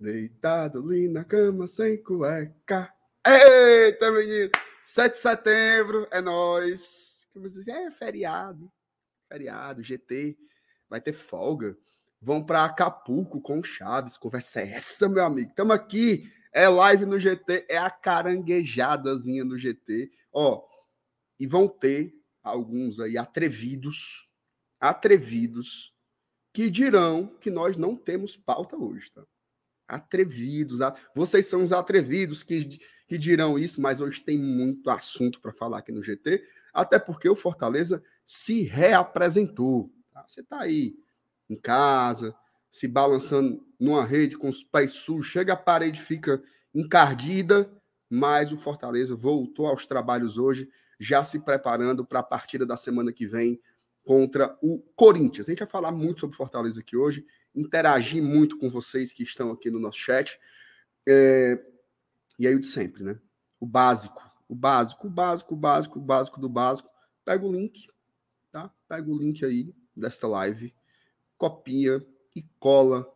deitado ali na cama sem cueca. Eita, menino! 7 de setembro, é nós. É feriado. Feriado, GT. Vai ter folga. Vão para Acapulco com o Chaves. Conversa é essa, meu amigo. Estamos aqui. É live no GT. É a caranguejadazinha no GT. Ó, e vão ter alguns aí atrevidos, atrevidos, que dirão que nós não temos pauta hoje, tá? Atrevidos. Vocês são os atrevidos que, que dirão isso, mas hoje tem muito assunto para falar aqui no GT, até porque o Fortaleza se reapresentou. Tá? Você está aí em casa, se balançando numa rede com os pés sujos, chega a parede, fica encardida, mas o Fortaleza voltou aos trabalhos hoje, já se preparando para a partida da semana que vem contra o Corinthians. A gente vai falar muito sobre Fortaleza aqui hoje, interagir muito com vocês que estão aqui no nosso chat. É... E aí o de sempre, né? O básico, o básico, o básico, o básico, o básico do básico. Pega o link, tá? Pega o link aí desta live copia e cola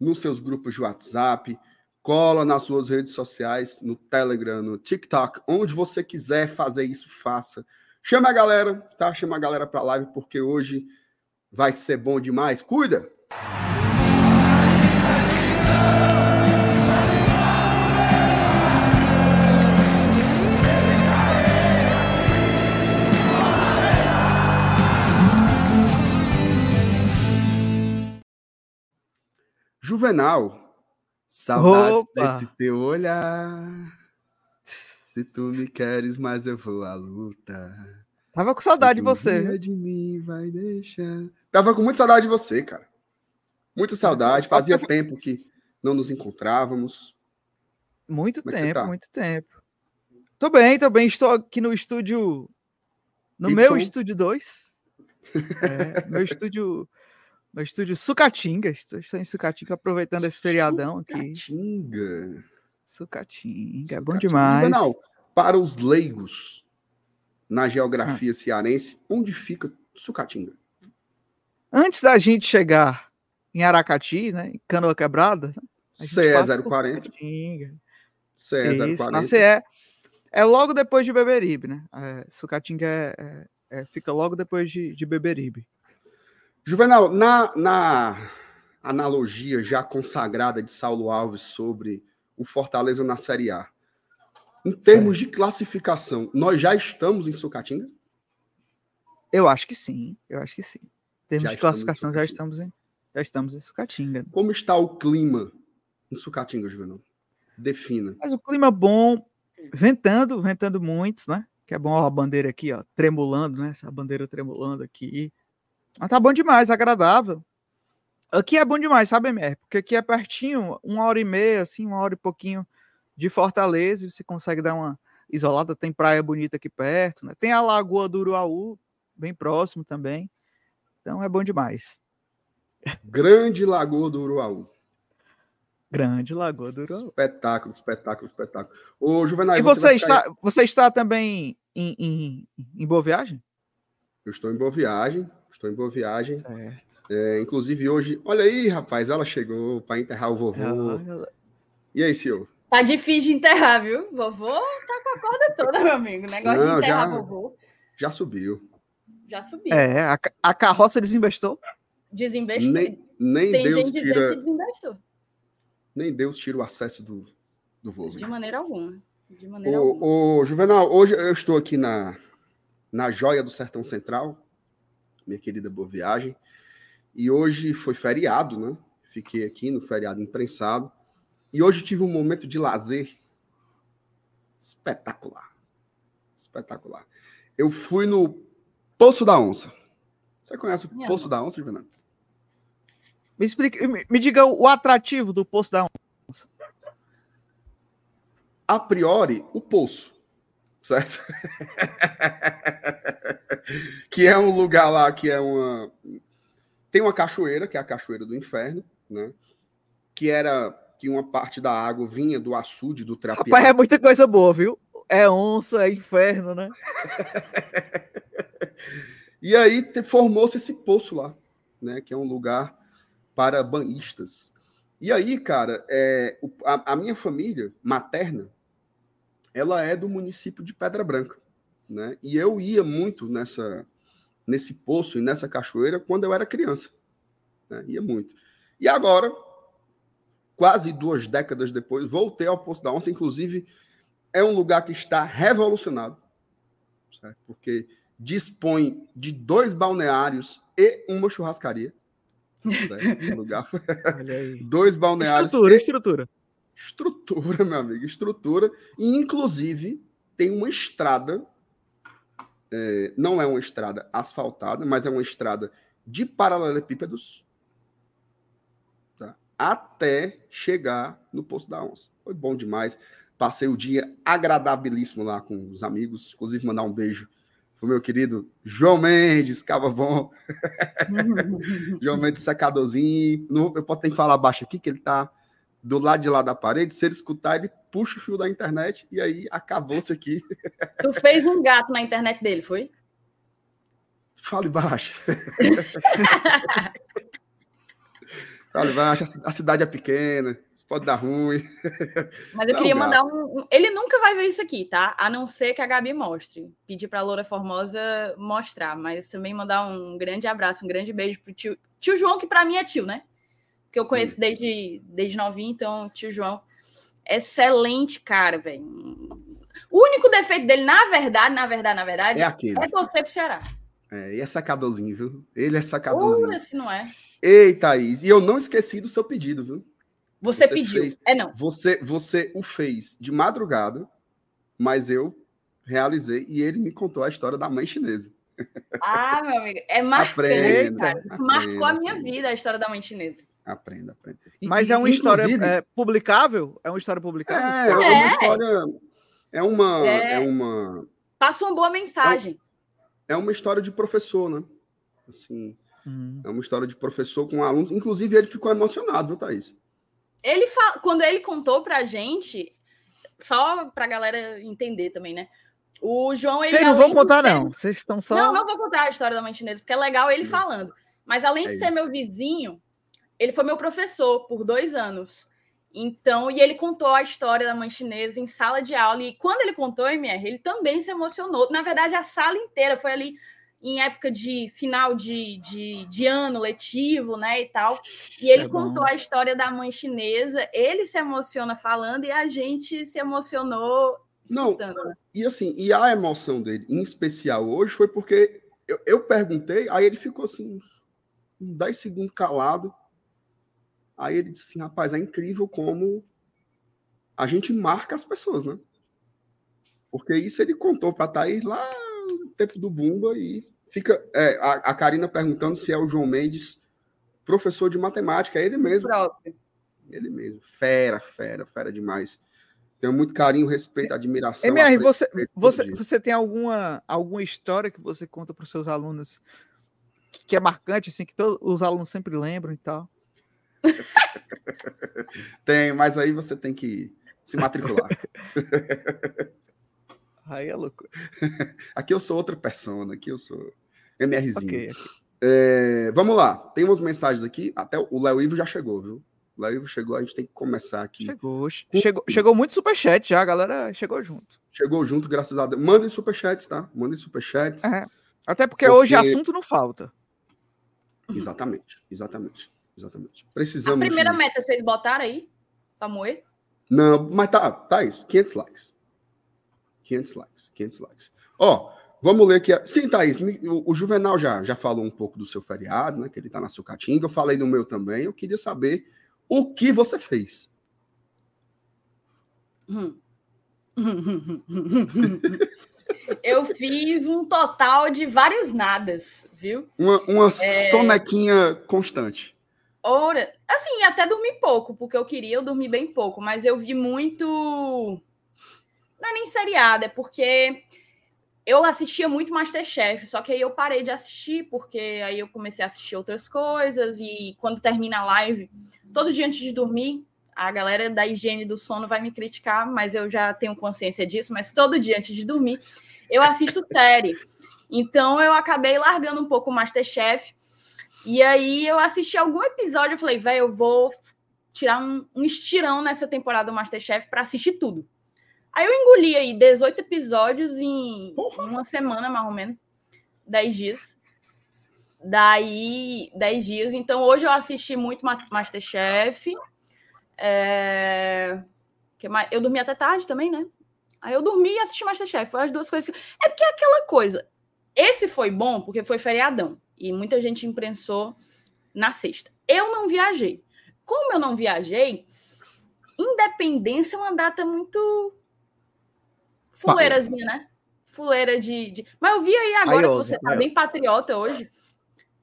nos seus grupos de WhatsApp, cola nas suas redes sociais, no Telegram, no TikTok, onde você quiser fazer isso, faça. Chama a galera, tá? Chama a galera para live porque hoje vai ser bom demais. Cuida. Juvenal, saudades Opa. desse teu olhar. Se tu me queres, mas eu vou à luta. Tava com saudade de você. De mim vai deixar. Tava com muita saudade de você, cara. Muita saudade. Fazia tempo que não nos encontrávamos. Muito Como é tempo, tá? muito tempo. Tô bem, tô bem. Estou aqui no estúdio. No y. meu estúdio 2. É, meu estúdio no estúdio Sucatinga. Estou em Sucatinga aproveitando esse feriadão aqui. Sucatinga. Sucatinga, é bom demais. Não, para os leigos na geografia ah. cearense, onde fica Sucatinga? Antes da gente chegar em Aracati, né, em Canoa Quebrada, CE 040. CE 040. CE é logo depois de Beberibe, né? É, Sucatinga é, é, é, fica logo depois de, de Beberibe. Juvenal, na, na analogia já consagrada de Saulo Alves sobre o Fortaleza na Série A, em termos certo. de classificação, nós já estamos em Sucatinga? Eu acho que sim, eu acho que sim. Em termos já de classificação, já estamos em, já estamos em Sucatinga. Como está o clima em Sucatinga, Juvenal? Defina. Mas o clima bom, ventando, ventando muito, né? Que é bom ó, a bandeira aqui, ó, tremulando, né? Essa bandeira tremulando aqui. Mas tá bom demais, agradável. Aqui é bom demais, sabe, MR? Porque aqui é pertinho, uma hora e meia, assim, uma hora e pouquinho de Fortaleza, e você consegue dar uma isolada. Tem praia bonita aqui perto, né? Tem a Lagoa do Uruaú, bem próximo também. Então é bom demais. Grande Lagoa do Uruaú. Grande Lagoa do Uruaú. Espetáculo, espetáculo, espetáculo. Ô, Juvenal, e você, você está, você está também em, em, em Boa Viagem? Eu estou em Boa Viagem, estou em Boa Viagem. É, inclusive hoje, olha aí, rapaz, ela chegou para enterrar o vovô. Ela... E aí, senhor? Tá difícil de enterrar, viu? Vovô tá com a corda toda, meu amigo. O negócio Não, de enterrar já, vovô. Já subiu. Já subiu. É, a, a carroça desinvestou? Desinvestou. Nem, nem Tem Deus gente tira. Que desinvestou. Nem Deus tira o acesso do, do voo. De maneira alguma. De maneira ô, alguma. Ô, Juvenal, hoje eu estou aqui na, na Joia do Sertão Central, minha querida Boa Viagem. E hoje foi feriado, né? Fiquei aqui no feriado imprensado. E hoje tive um momento de lazer espetacular. Espetacular. Eu fui no Poço da Onça. Você conhece o Minha Poço nossa. da Onça, Fernando? Me explique, me, me diga o atrativo do Poço da Onça. A priori, o poço certo? que é um lugar lá que é uma. Tem uma cachoeira, que é a Cachoeira do Inferno, né? Que era que uma parte da água vinha do açude, do trapiá. Rapaz, é muita coisa boa, viu? É onça, é inferno, né? e aí formou-se esse poço lá, né? Que é um lugar para banhistas. E aí, cara, é, a, a, minha família materna, ela é do município de Pedra Branca, né? E eu ia muito nessa nesse poço e nessa cachoeira quando eu era criança, né? Ia muito. E agora, quase duas décadas depois, voltei ao Poço da Onça, inclusive é um lugar que está revolucionado, certo? porque dispõe de dois balneários e uma churrascaria. Certo? lugar. dois balneários. Estrutura, e... estrutura. Estrutura, meu amigo, estrutura. E, inclusive, tem uma estrada. É, não é uma estrada asfaltada, mas é uma estrada de paralelepípedos tá? até chegar no Poço da Onça. Foi bom demais. Passei o dia agradabilíssimo lá com os amigos, inclusive mandar um beijo pro meu querido João Mendes, cava bom. João Mendes secadorzinho. eu posso ter que falar baixo aqui, que ele tá do lado de lá da parede. Se ele escutar, ele puxa o fio da internet e aí acabou-se aqui. Tu fez um gato na internet dele, foi? Fale baixo. Fale baixo, a cidade é pequena pode dar ruim. Mas eu Não, queria mandar um, um, Ele nunca vai ver isso aqui, tá? A não ser que a Gabi mostre. Pedir para a Loura Formosa mostrar. Mas também mandar um grande abraço, um grande beijo pro tio, tio João, que para mim é tio, né? Que eu conheço desde, desde novinho, então, tio João. Excelente cara, velho. O único defeito dele, na verdade, na verdade, na verdade, é, aquele. é torcer pro Ceará. É, e é sacadorzinho, viu? Ele é sacadorzinho. Ora, se não é. Ei, Thaís, e eu não esqueci do seu pedido, viu? Você, você pediu. Fez, é não. Você, você o fez de madrugada, mas eu realizei e ele me contou a história da mãe chinesa. Ah, meu amigo, é marcante. Aprenda, Marcou a minha vida a história da mãe chinesa. Aprenda, aprenda. Mas é uma história é, publicável? É uma história publicável? É, é, uma história. É uma. É, é uma. Passa uma boa mensagem. É, uma história de professor, né? Assim. Hum. É uma história de professor com alunos. Inclusive, ele ficou emocionado, viu, Thaís? Ele fala, quando ele contou pra gente, só pra galera entender também, né? O João. Vocês não vão contar, ser... não. Vocês estão só. Não, não vou contar a história da mãe chinesa, porque é legal ele hum. falando. Mas além de é ser meu vizinho, ele foi meu professor por dois anos. Então, e ele contou a história da mãe chinesa em sala de aula. E quando ele contou, MR, ele também se emocionou. Na verdade, a sala inteira foi ali em época de final de, de, de, ano letivo, né, e tal. E ele é contou a história da mãe chinesa, ele se emociona falando e a gente se emocionou escutando. Não, e assim, e a emoção dele, em especial hoje, foi porque eu, eu perguntei, aí ele ficou assim, uns 10 segundos calado. Aí ele disse assim, rapaz, é incrível como a gente marca as pessoas, né? Porque isso ele contou para Thaís lá tempo do Bumba e fica é, a, a Karina perguntando se é o João Mendes, professor de matemática, é ele mesmo. Próprio. Ele mesmo. Fera, fera, fera demais. Tenho muito carinho, respeito, admiração. MR, você, você, você tem alguma, alguma história que você conta para os seus alunos que é marcante, assim, que todos os alunos sempre lembram e tal? tem, mas aí você tem que se matricular. Aí é louco. aqui eu sou outra persona, aqui eu sou MRzinho. Okay, okay. É, vamos lá, tem umas mensagens aqui. Até o Léo Ivo já chegou, viu? O Léo Ivo chegou, a gente tem que começar aqui. Chegou, chegou, chegou muito superchat já, a galera chegou junto. Chegou junto, graças a Deus. Mandem superchats, tá? Mandem superchats. É, até porque, porque hoje assunto não falta. Exatamente, exatamente, exatamente. Precisamos. A primeira de... meta vocês botaram aí pra moer? Não, mas tá, tá isso, 500 likes. 500 likes, 500 likes. Ó, vamos ler aqui. Sim, Thaís, o, Juvenal já, já falou um pouco do seu feriado, né? Que ele tá na Sucatinga. Eu falei no meu também. Eu queria saber o que você fez. Hum. eu fiz um total de vários nadas, viu? Uma, uma é... sonequinha constante. Ora, assim, até dormi pouco, porque eu queria, eu dormi bem pouco, mas eu vi muito não é nem seriado, é porque eu assistia muito Masterchef, só que aí eu parei de assistir, porque aí eu comecei a assistir outras coisas, e quando termina a live, todo dia antes de dormir, a galera da higiene do sono vai me criticar, mas eu já tenho consciência disso, mas todo dia antes de dormir, eu assisto série. Então eu acabei largando um pouco o Masterchef. E aí eu assisti algum episódio e falei, velho, eu vou tirar um, um, estirão nessa temporada do Masterchef para assistir tudo. Aí eu engoli aí 18 episódios em, em uma semana, mais ou menos. 10 dias. Daí, 10 dias. Então, hoje eu assisti muito Masterchef. É... Eu dormi até tarde também, né? Aí eu dormi e assisti Masterchef. Foi as duas coisas. Que... É porque é aquela coisa. Esse foi bom porque foi feriadão. E muita gente imprensou na sexta. Eu não viajei. Como eu não viajei, Independência é uma data muito fuleirazinha, né? Fuleira de, de... Mas eu vi aí agora que você tá bem patriota hoje.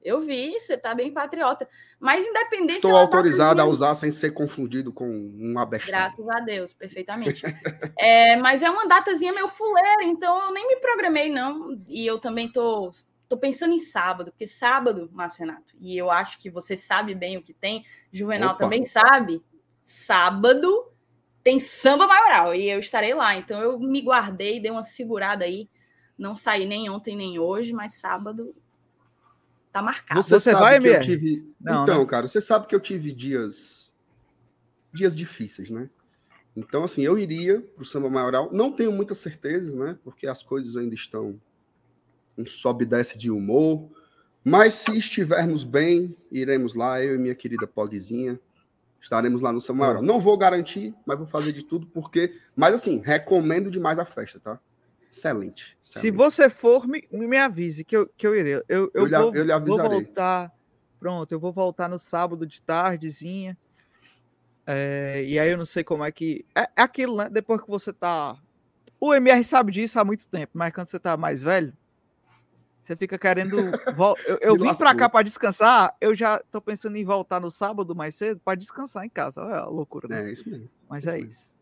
Eu vi, você tá bem patriota. Mas independência. Estou autorizado a usar sem ser confundido com um abestado. Graças a Deus, perfeitamente. é, mas é uma datazinha meio fuleira, então eu nem me programei, não. E eu também tô, tô pensando em sábado, porque sábado, Márcio Renato, e eu acho que você sabe bem o que tem, Juvenal Opa. também sabe. Sábado tem samba maioral e eu estarei lá. Então eu me guardei, dei uma segurada aí. Não saí nem ontem nem hoje, mas sábado Tá marcado. Você, você vai, que eu tive... Não, então, né? cara, você sabe que eu tive dias dias difíceis, né? Então, assim, eu iria pro samba maioral. Não tenho muita certeza, né? Porque as coisas ainda estão um sobe e desce de humor. Mas se estivermos bem, iremos lá, eu e minha querida Pogzinha. Estaremos lá no Samba Maioral. Não vou garantir, mas vou fazer de tudo, porque. Mas assim, recomendo demais a festa, tá? Excelente, excelente. Se você for, me, me avise que eu, que eu irei. Eu, eu, eu, vou, eu lhe avisarei. Vou voltar. Pronto, eu vou voltar no sábado de tardezinha. É, e aí eu não sei como é que. É, é, aquilo, né? Depois que você tá. O MR sabe disso há muito tempo, mas quando você tá mais velho, você fica querendo. Eu, eu vim pra cá para descansar, eu já tô pensando em voltar no sábado mais cedo para descansar em casa. Olha a loucura. Né? É isso mesmo. Mas é, é isso. isso.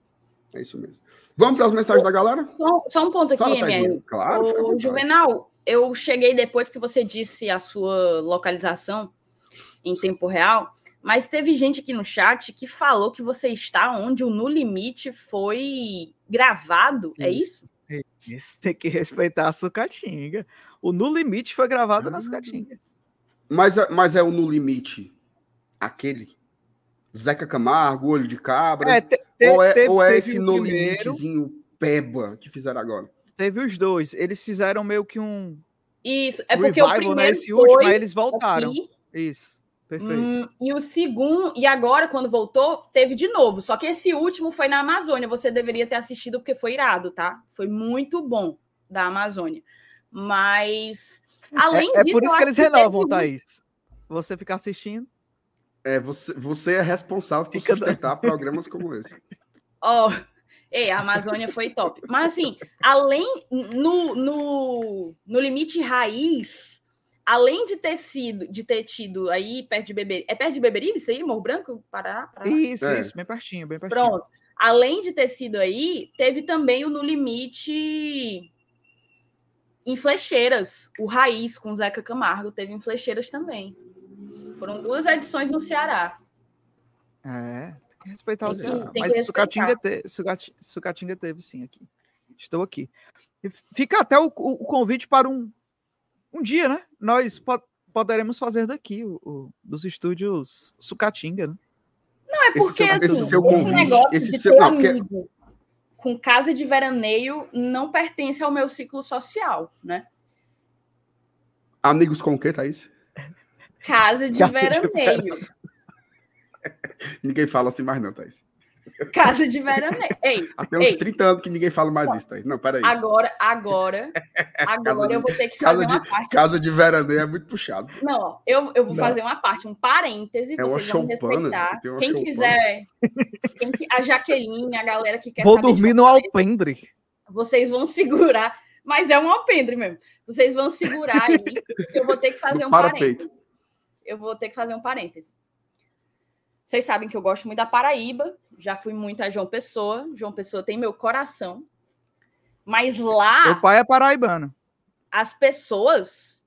É isso mesmo. Vamos para as mensagens da galera? Só, só um ponto aqui, Fala, Claro, o Juvenal, eu cheguei depois que você disse a sua localização em tempo real, mas teve gente aqui no chat que falou que você está onde o No Limite foi gravado, isso. é isso? Isso, tem que respeitar a sucatinga. O No Limite foi gravado ah, na sucatinga. Mas, é, mas é o No Limite aquele Zeca Camargo, Olho de Cabra? É, te, te, ou é, teve, ou é esse no limitezinho peba que fizeram agora? Teve os dois. Eles fizeram meio que um. Isso, é porque revival, o primeiro né? Esse último, aí eles voltaram. Aqui. Isso. Perfeito. Hum, e o segundo, e agora, quando voltou, teve de novo. Só que esse último foi na Amazônia. Você deveria ter assistido, porque foi irado, tá? Foi muito bom da Amazônia. Mas, além é, disso. É por isso que eles renovam, teve... Thaís. Você ficar assistindo. É, você, você é responsável por Fica sustentar programas como esse. Ó, oh, é, a Amazônia foi top. Mas assim, além no, no, no limite raiz, além de ter sido, de ter tido aí perto de Beberibe, é perto de Beberibe isso aí, Morro Branco, Pará? Pará? Isso, é. isso, bem pertinho, bem pertinho. Pronto. Além de ter sido aí, teve também o no limite em Flecheiras, o Raiz com Zeca Camargo, teve em Flecheiras também. Foram duas edições no Ceará. É, tem que respeitar tem o Ceará. Mas. Sucatinga, te, Sucatinga, Sucatinga teve sim aqui. Estou aqui. Fica até o, o, convite para um, um dia, né? Nós po poderemos fazer daqui, o, o, dos estúdios Sucatinga, né? Não, é porque esse, seu, esse, seu convite, esse negócio esse de seu, ter não, porque... com casa de veraneio não pertence ao meu ciclo social, né? Amigos com o que, Thaís? Casa de Casa veraneio. De ninguém fala assim mais, não, Thaís. Casa de veraneio. Ei, Até uns ei. 30 anos que ninguém fala mais isso, Thaís. Não, peraí. Agora, agora, agora eu vou ter que fazer uma de, parte. Casa de veraneio é muito puxado. Não, eu, eu vou não. fazer uma parte, um parêntese, é vocês vão respeitar. Quem quiser, quem, a Jaqueline, a galera que quer Vou dormir no alpendre. Vocês vão segurar, mas é um alpendre mesmo. Vocês vão segurar aí, eu vou ter que fazer um parêntese eu vou ter que fazer um parêntese. Vocês sabem que eu gosto muito da Paraíba, já fui muito a João Pessoa. João Pessoa tem meu coração. Mas lá. Meu pai é paraibano. As pessoas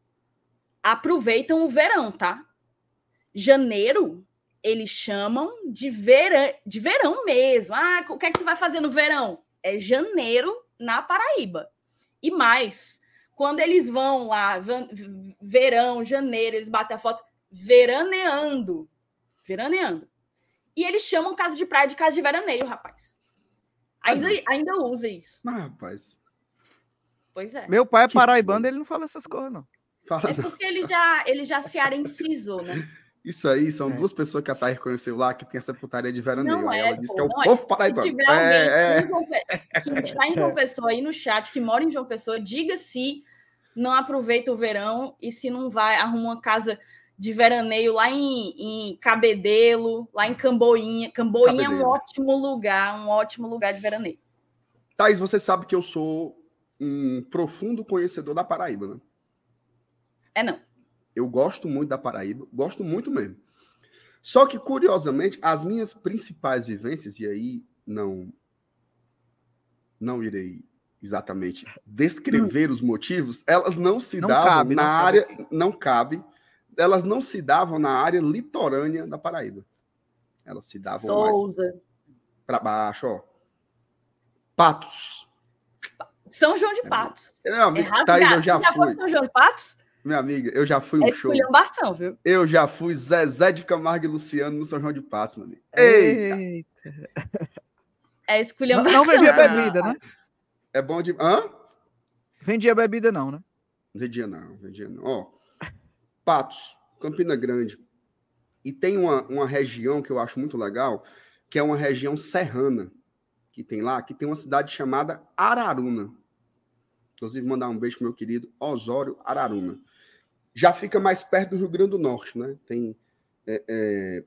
aproveitam o verão, tá? Janeiro, eles chamam de verão, de verão mesmo. Ah, o que é que tu vai fazer no verão? É janeiro na Paraíba. E mais, quando eles vão lá, verão, janeiro, eles batem a foto, veraneando. Veraneando. E eles chamam casa de praia de casa de veraneio, rapaz. Ainda, ainda usa isso. Mas, rapaz. Pois é. Meu pai é paraibano, ele não fala essas coisas, não. Fala, é porque ele já, ele já se arencizou, né? Isso aí são é. duas pessoas que a Thay conheceu lá que tem essa putaria de veraneio. Não é, ela disse que é o povo é. paraibano. Se tiver é, alguém é. que está em João Pessoa aí no chat, que mora em João Pessoa, diga se não aproveita o verão e se não vai, arruma uma casa de veraneio lá em, em Cabedelo, lá em Camboinha. Camboinha Cabedelo. é um ótimo lugar, um ótimo lugar de veraneio. Thaís, você sabe que eu sou um profundo conhecedor da Paraíba, né? É não. Eu gosto muito da Paraíba, gosto muito mesmo. Só que, curiosamente, as minhas principais vivências, e aí não, não irei exatamente descrever os motivos, elas não se não davam cabe, na não área, cabe. não cabe, elas não se davam na área litorânea da Paraíba. Elas se davam Souza. mais para baixo, ó. Patos. São João de é, Patos. Não, é Thaís, eu já, já fui. São João de Patos? Minha amiga, eu já fui um é show. É viu? Eu já fui Zezé de Camargo e Luciano no São João de Patos, meu amigo. Eita! É esculhambação. Não, não bebia bebida, né? É bom de... Hã? Vendia bebida não, né? Vendia não, vendia não. Ó, Patos, Campina Grande. E tem uma, uma região que eu acho muito legal, que é uma região serrana que tem lá, que tem uma cidade chamada Araruna. Inclusive, mandar um beijo pro meu querido Osório Araruna já fica mais perto do Rio Grande do Norte, né? Tem é, é,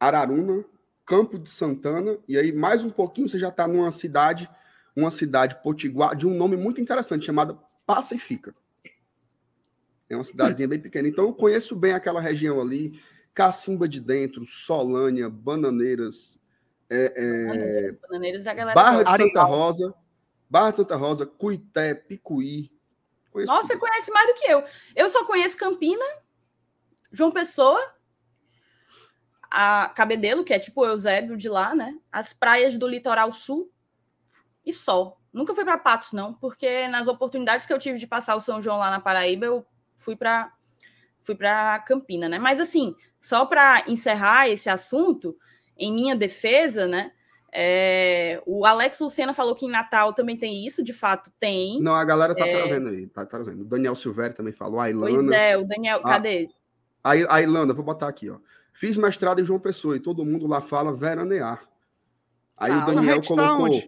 Araruna, Campo de Santana, e aí mais um pouquinho você já está numa cidade, uma cidade potiguar de um nome muito interessante, chamada Pacifica. É uma cidadezinha bem pequena. Então eu conheço bem aquela região ali, Cacimba de Dentro, Solânia, Bananeiras, é, é, Bananeiras, a galera Barra de Santa Rosa, Barra de Santa Rosa, Cuité, Picuí, Conheço Nossa, você conhece mais do que eu. Eu só conheço Campina, João Pessoa, a Cabedelo, que é tipo o Eusébio de lá, né? As praias do litoral sul e só. Nunca fui para Patos, não, porque nas oportunidades que eu tive de passar o São João lá na Paraíba, eu fui para fui para Campina, né? Mas assim, só para encerrar esse assunto, em minha defesa, né? É, o Alex Lucena falou que em Natal também tem isso, de fato tem. Não, a galera tá é... trazendo aí, tá trazendo. O Daniel Silvério também falou, a Ilana. Pois é, o Daniel, a, cadê? A, a Ilana, vou botar aqui, ó. Fiz mestrado em João Pessoa e todo mundo lá fala veranear. Aí o Daniel colocou. Tá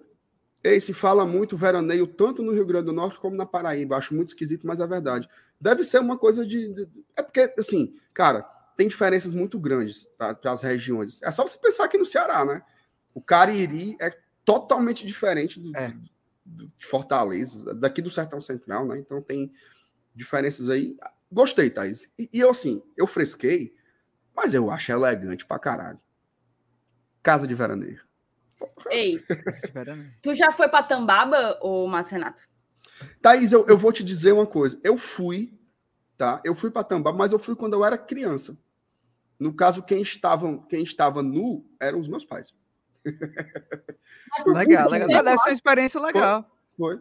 Ei, se fala muito veraneio tanto no Rio Grande do Norte como na Paraíba. Acho muito esquisito, mas é verdade. Deve ser uma coisa de. de... É porque, assim, cara, tem diferenças muito grandes para as regiões. É só você pensar aqui no Ceará, né? O Cariri é totalmente diferente do, é. do, de Fortaleza, daqui do Sertão Central, né? Então tem diferenças aí. Gostei, Thaís. E, e eu, assim, eu fresquei, mas eu acho elegante pra caralho. Casa de veraneio. Ei, tu já foi pra Tambaba, ou Márcio Renato? Thaís, eu, eu vou te dizer uma coisa. Eu fui, tá? Eu fui pra Tambaba, mas eu fui quando eu era criança. No caso, quem estava, quem estava nu eram os meus pais legal, legal. Deve essa experiência legal. Foi.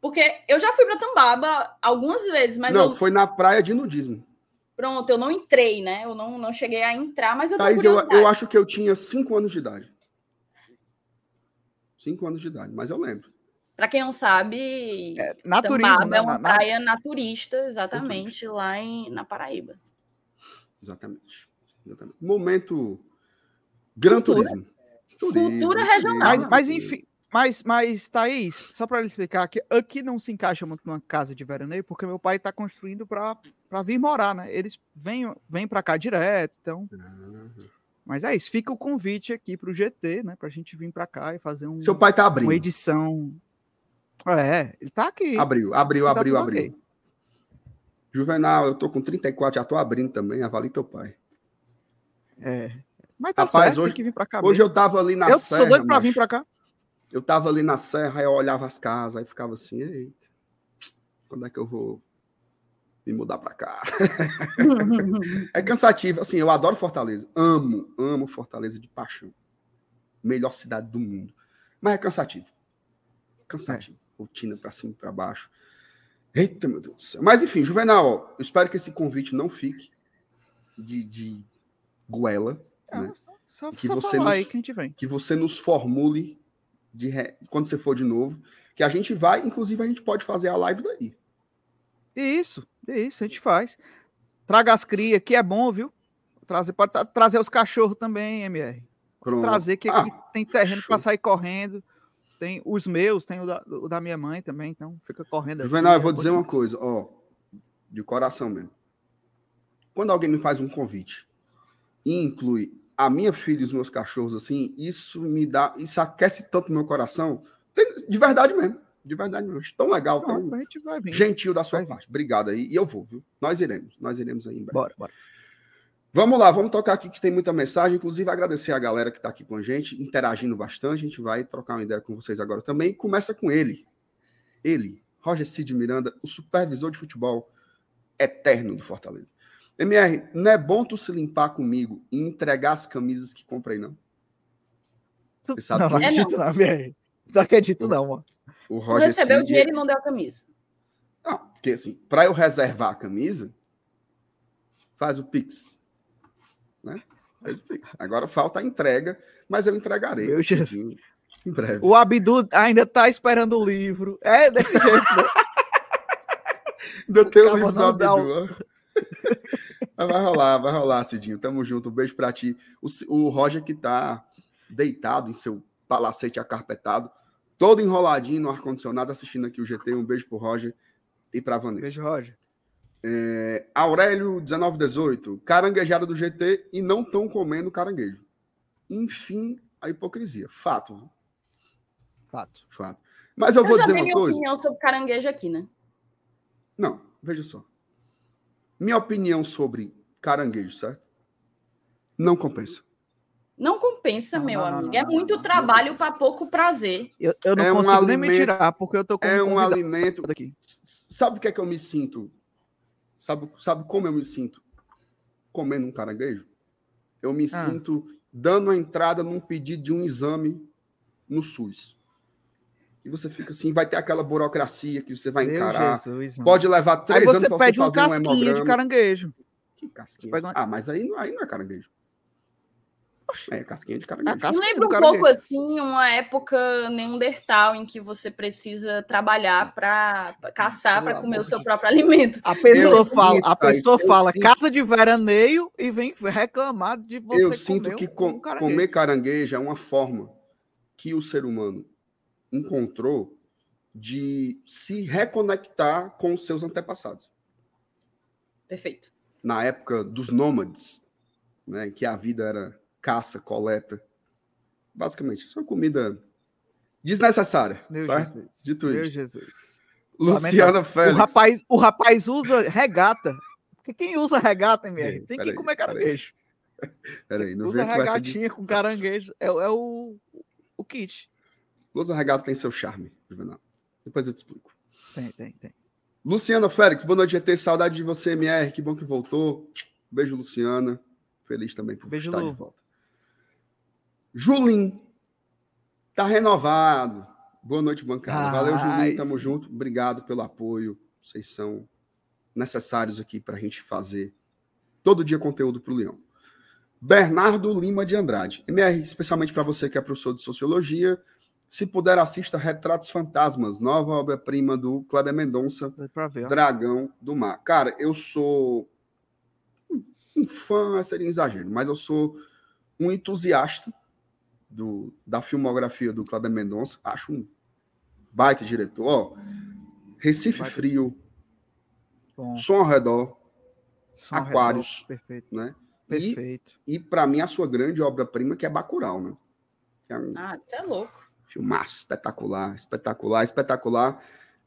Porque eu já fui para Tambaba algumas vezes, mas. Não, eu... foi na praia de nudismo. Pronto, eu não entrei, né? Eu não, não cheguei a entrar, mas eu Thaís, eu, eu acho que eu tinha cinco anos de idade. Cinco anos de idade, mas eu lembro. Para quem não sabe, é, naturismo, Tambaba né? é uma praia naturista, exatamente, lá em, na Paraíba. Exatamente. exatamente. Momento Gran Cultura. Turismo. Turismo, Cultura regional. Mas, mas enfim, mas, mas, Thaís, só para explicar que aqui não se encaixa muito numa casa de veraneio, porque meu pai está construindo para vir morar, né? Eles vêm, vêm para cá direto, então. Uhum. Mas é isso, fica o convite aqui para o GT, né? Para a gente vir para cá e fazer um, Seu pai tá abrindo. uma edição. É, ele tá aqui. Abriu, abriu, tá abriu, abriu. Okay. Juvenal, eu tô com 34, já tô abrindo também, avalie teu pai. É, mas tá Rapaz, certo, hoje, tem que vir pra cá. Hoje mesmo. eu tava ali na eu serra. Eu sou doido pra vir pra cá. Eu tava ali na serra, aí eu olhava as casas, aí ficava assim, eita, quando é que eu vou me mudar pra cá? é cansativo. Assim, eu adoro Fortaleza. Amo, amo Fortaleza de paixão. Melhor cidade do mundo. Mas é cansativo. Cansativo. É. Rotina pra cima e pra baixo. Eita, meu Deus do céu. Mas enfim, Juvenal, eu espero que esse convite não fique. de, de goela, É, né? só só, Que só você nos- aí que a gente vem. que você nos formule de re- quando você for de novo, que a gente vai, inclusive a gente pode fazer a live daí. Isso, isso, a gente faz. Traga as crias, que é bom, viu? Trazer, pode tra- trazer os cachorros também, MR. Pronto. Trazer que Ah, tem terreno para sair correndo. Tem os meus, tem o da, o da minha mãe também, então fica correndo. aqui, Juvenal, eu é vou bom dizer uma coisa, ó, de coração mesmo. Quando alguém me faz um convite e inclui a minha filha e os meus cachorros assim, isso me dá, isso aquece tanto meu coração, de verdade mesmo, de verdade mesmo. Tão legal, tão vai vir. gentil da sua parte. Obrigado aí, e eu vou, viu? Nós iremos, nós iremos aí em breve. Bora, bora. Vamos lá, vamos tocar aqui que tem muita mensagem. Inclusive, agradecer a galera que está aqui com a gente, interagindo bastante. A gente vai trocar uma ideia com vocês agora também. E começa com ele. Ele, Roger Cid Miranda, o supervisor de futebol eterno do Fortaleza. MR, não é bom tu se limpar comigo e entregar as camisas que comprei, não? Você sabe não, que não É, acredito não, MR. Não acredito não, mano. o Tu Roger recebeu o Cid... dinheiro e não deu a camisa. Não, porque assim, para eu reservar a camisa, faz o Pix. Né? O Pix. Agora falta a entrega, mas eu entregarei. Meu Jesus. Em em breve. O Abdu ainda tá esperando o livro. É desse jeito, né? Ainda tem o livro do Abdu. Mas vai rolar, vai rolar, Cidinho. Tamo junto. Um beijo pra ti. O, o Roger que tá deitado em seu palacete acarpetado, todo enroladinho no ar-condicionado, assistindo aqui o GT. Um beijo pro Roger e pra Vanessa. Beijo, Roger. É, Aurélio 1918, caranguejada do GT e não estão comendo caranguejo. Enfim, a hipocrisia. Fato, viu? Fato. fato. Mas eu vou já dizer uma minha coisa. opinião sobre caranguejo aqui, né? Não, veja só. Minha opinião sobre caranguejo, certo? Não compensa. Não compensa, Não, meu não, amigo. não, é não, muito trabalho para pouco prazer. Eu, eu não É um consigo nem me alimento- tirar, porque eu tô com É um alimento. aqui. S- Sabe o que é que eu me sinto? Sabe, sabe como eu me sinto comendo um caranguejo? Eu me Ah. sinto dando a entrada num pedido de um exame no SUS. E você fica assim, vai ter aquela burocracia que você vai Meu encarar. Jesus. Pode levar Aí três você anos para pede você fazer um casquinha de hemograma. caranguejo. Que casquinha? Uma- Ah, mas aí, não- aí não é caranguejo. É casquinha de caranguejo. Lembra um pouco assim, uma época neandertal em que você precisa trabalhar para caçar para comer o seu de próprio alimento. A pessoa Eu fala, sinto, a pessoa fala sinto- casa de veraneio e vem reclamar de você eu comer sinto que um- com- um caranguejo. comer caranguejo é uma forma que o ser humano encontrou de se reconectar com os seus antepassados. Perfeito. Na época dos nômades, né, que a vida era caça, coleta. Basicamente, isso é uma comida desnecessária, Meu certo? Jesus. Dito Meu isso. Jesus. Luciana O Félix. rapaz, o rapaz usa regata. Porque quem usa regata, MR, Ei, tem que peraí, comer caranguejo. Peraí, não usa essa de... regatinha com caranguejo. É, é o, o kit. Lusa Regata tem seu charme, Juvenal. Depois eu te explico. Tem, tem, tem. Luciana Félix, boa noite, GT. Saudade de você, MR. Que bom que voltou. Beijo, Luciana. Feliz também por Beijo, estar Lu. de volta. Julim. Tá renovado. Boa noite, bancada. Valeu, Julim. Tamo junto. Obrigado pelo apoio. Vocês são necessários aqui para a gente fazer todo dia conteúdo para o Leão. Bernardo Lima de Andrade. MR, especialmente para você que é professor de sociologia, se puder, assista Retratos Fantasmas, nova obra-prima do Kleber Mendonça, ver. Dragão do Mar. Cara, eu sou um fã, seria um exagero, mas eu sou um entusiasta do, da filmografia do Kleber Mendonça. Acho um baita diretor. Ó, Recife Baita. Frio, Bom, Som ao Redor, som ao redor, Aquários. Perfeito, né? E, perfeito. e para mim, a sua grande obra-prima, que é Bacurau, né? Que é um Ah, você é louco. filmaço espetacular, espetacular, espetacular.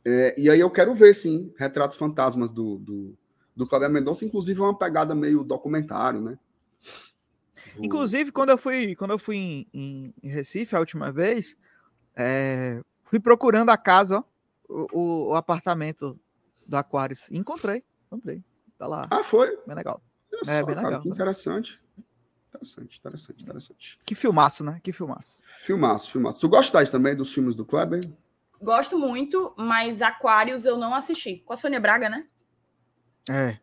É, e aí eu quero ver, sim, Retratos Fantasmas do, do, do Cláudio Mendonça, inclusive é uma pegada meio documentário, né? O- Inclusive, quando eu fui, quando eu fui em, em- em Recife a última vez, é, fui procurando a casa, ó, o, o- apartamento do Aquários. E encontrei, encontrei. Tá lá, Ah, foi? bem legal. Olha É, só, bem cara, legal, que né? interessante. Interessante, interessante, interessante. Que filmaço, né? Que filmaço. Filmaço, filmaço. Tu gostas também dos filmes do Kleber? Gosto muito, mas Aquários eu não assisti. Com a Sônia Braga, né? É.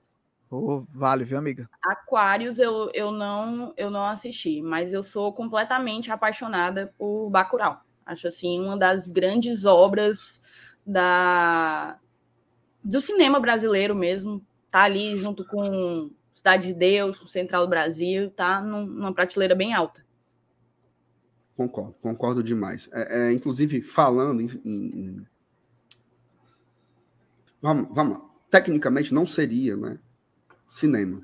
Oh, vale, viu, amiga? Aquários eu, eu, não, eu não assisti, mas eu sou completamente apaixonada por Bacurau. Acho assim uma das grandes obras da do cinema brasileiro mesmo. Tá ali junto com Cidade de Deus, com Central do Brasil, tá num, numa prateleira bem alta. Concordo, concordo demais. É, é inclusive, falando em, em... Vamos, vamos lá. Tecnicamente não seria, né? Cinema.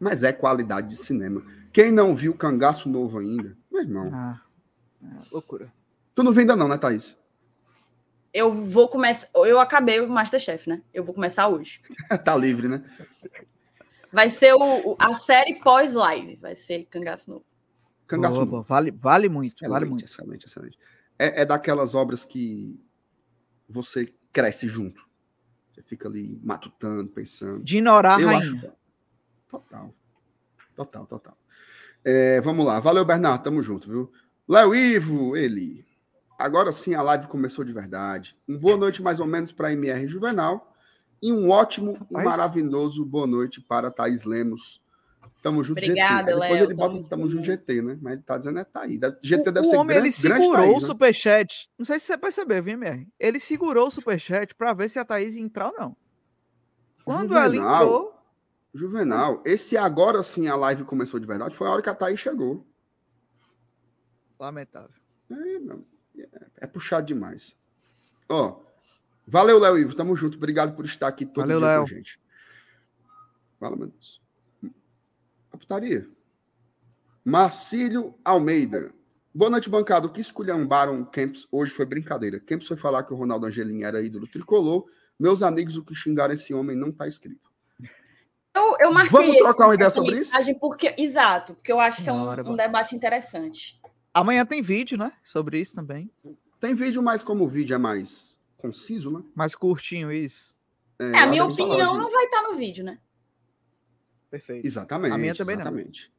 Mas é qualidade de cinema. Quem não viu Cangaço Novo ainda, meu irmão. Ah, é loucura. Tu não vê ainda não, né, Thaís? Eu vou começar. Eu acabei o Masterchef, né? Eu vou começar hoje. tá livre, né? Vai ser o, a série pós-live. Vai ser Cangaço Novo. Cangaço boa, Novo. Vale, vale muito. Excelente, vale muito. Excelente, excelente. É, é daquelas obras que você cresce junto. Fica ali matutando, pensando. De ignorar a rainha. Acho... Total. Total, total. É, vamos lá. Valeu, Bernardo. Tamo junto, viu? Léo Ivo, ele. Agora sim a live começou de verdade. Um boa noite, mais ou menos, para MR Juvenal. E um ótimo Rapaz, e maravilhoso boa noite para Thaís Lemos. Tamo junto, Obrigada, GT. Depois ele bota tamo junto GT, né? Mas ele tá dizendo é Thaís. GT deve o ser homem, grande, ele segurou Thaís, o né? superchat. Não sei se você percebeu, viu, MR? Ele segurou o superchat para ver se a Thaís ia entrar ou não. Quando Juvenal, ela entrou... Juvenal, esse agora sim a live começou de verdade, foi a hora que a Thaís chegou. Lamentável. É, não. É, é puxado demais. Ó, valeu, Léo Ivo. Tamo junto. Obrigado por estar aqui todo valeu, dia Léo. com a gente. Fala, meu Deus. A putaria. Marcílio Almeida. Boa noite, bancada. O que esculhambaram Kempis hoje foi brincadeira. Kempis foi falar que o Ronaldo Angelim era ídolo tricolor. Meus amigos, o que xingaram esse homem não tá escrito. Eu, eu marquei Vamos trocar uma ideia sobre isso? Porque, exato, porque eu acho que é um, um debate interessante. Amanhã tem vídeo, né? Sobre isso também. Tem vídeo, mas como o vídeo é mais conciso, né? Mais curtinho, isso. É, é a minha opinião não vai estar no vídeo, né? Perfeito. Exatamente. A minha também exatamente.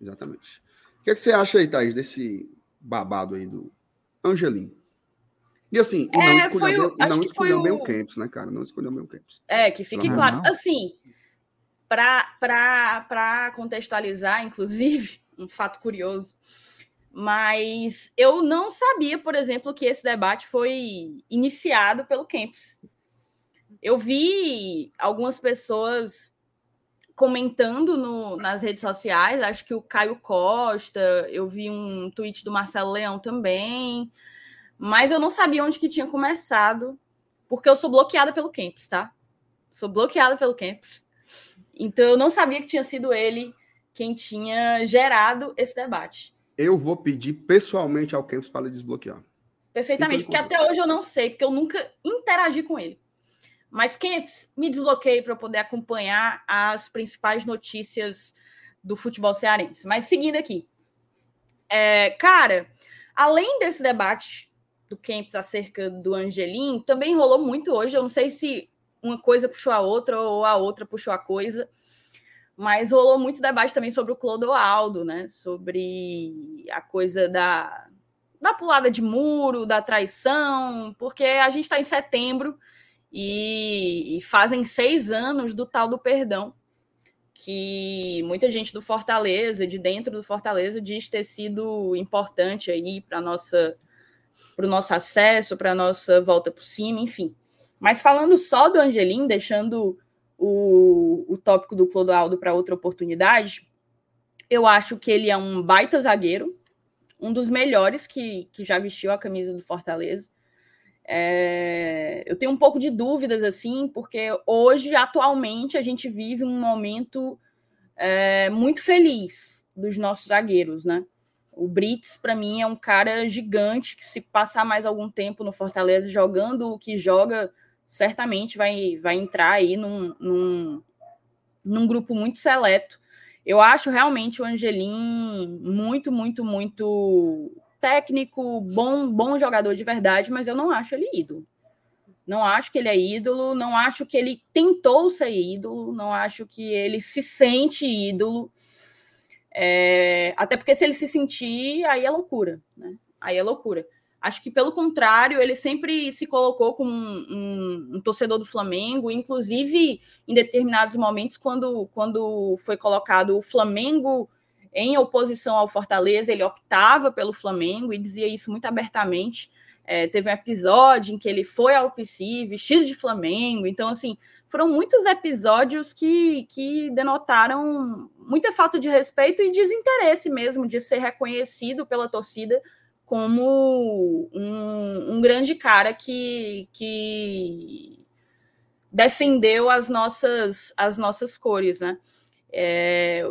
não. Exatamente. O que, é que você acha aí, Thaís, desse babado aí do Angelim? E assim, e não é, escolheu, o, bem, não escolheu bem o... Campos, né, cara? Não escolheu bem o Campos. É, que fique uhum. claro. Assim, para contextualizar, inclusive, um fato curioso, mas eu não sabia, por exemplo, que esse debate foi iniciado pelo Campos. Eu vi algumas pessoas comentando no, nas redes sociais, acho que o Caio Costa, eu vi um tweet do Marcelo Leão também, mas eu não sabia onde que tinha começado, porque eu sou bloqueada pelo Campos, tá? Sou bloqueada pelo Campos. Então eu não sabia que tinha sido ele quem tinha gerado esse debate. Eu vou pedir pessoalmente ao Campos para desbloquear. Perfeitamente, porque até hoje eu não sei, porque eu nunca interagi com ele. Mas, Campos, me desbloqueei para poder acompanhar as principais notícias do futebol cearense. Mas seguindo aqui. É, cara, além desse debate do Campos acerca do Angelim, também rolou muito hoje. Eu não sei se uma coisa puxou a outra ou a outra puxou a coisa. Mas rolou muito debate também sobre o Clodoaldo, né? Sobre a coisa da, da pulada de muro, da traição, porque a gente está em setembro e, e fazem seis anos do tal do perdão, que muita gente do Fortaleza, de dentro do Fortaleza, diz ter sido importante aí para nossa para o nosso acesso, para a nossa volta por cima, enfim. Mas falando só do Angelim, deixando o, o tópico do Clodoaldo para outra oportunidade, eu acho que ele é um baita zagueiro, um dos melhores que, que já vestiu a camisa do Fortaleza. É, eu tenho um pouco de dúvidas, assim, porque hoje, atualmente, a gente vive um momento é, muito feliz dos nossos zagueiros, né? O Brits, para mim, é um cara gigante que, se passar mais algum tempo no Fortaleza jogando o que joga, certamente vai, vai entrar aí num, num, num grupo muito seleto. Eu acho realmente o Angelim muito, muito, muito técnico, bom, bom jogador de verdade, mas eu não acho ele ídolo. Não acho que ele é ídolo, não acho que ele tentou ser ídolo, não acho que ele se sente ídolo. É, até porque se ele se sentir, aí é loucura, né? Aí é loucura. Acho que, pelo contrário, ele sempre se colocou como um, um, um, torcedor do Flamengo, inclusive em determinados momentos, quando, quando foi colocado o Flamengo em oposição ao Fortaleza, ele optava pelo Flamengo e dizia isso muito abertamente. É, teve um episódio em que ele foi ao PC vestido de Flamengo. Então, assim, foram muitos episódios que, que denotaram muita falta de respeito e desinteresse mesmo de ser reconhecido pela torcida como um, um grande cara que, que defendeu as nossas, as nossas cores, né? É,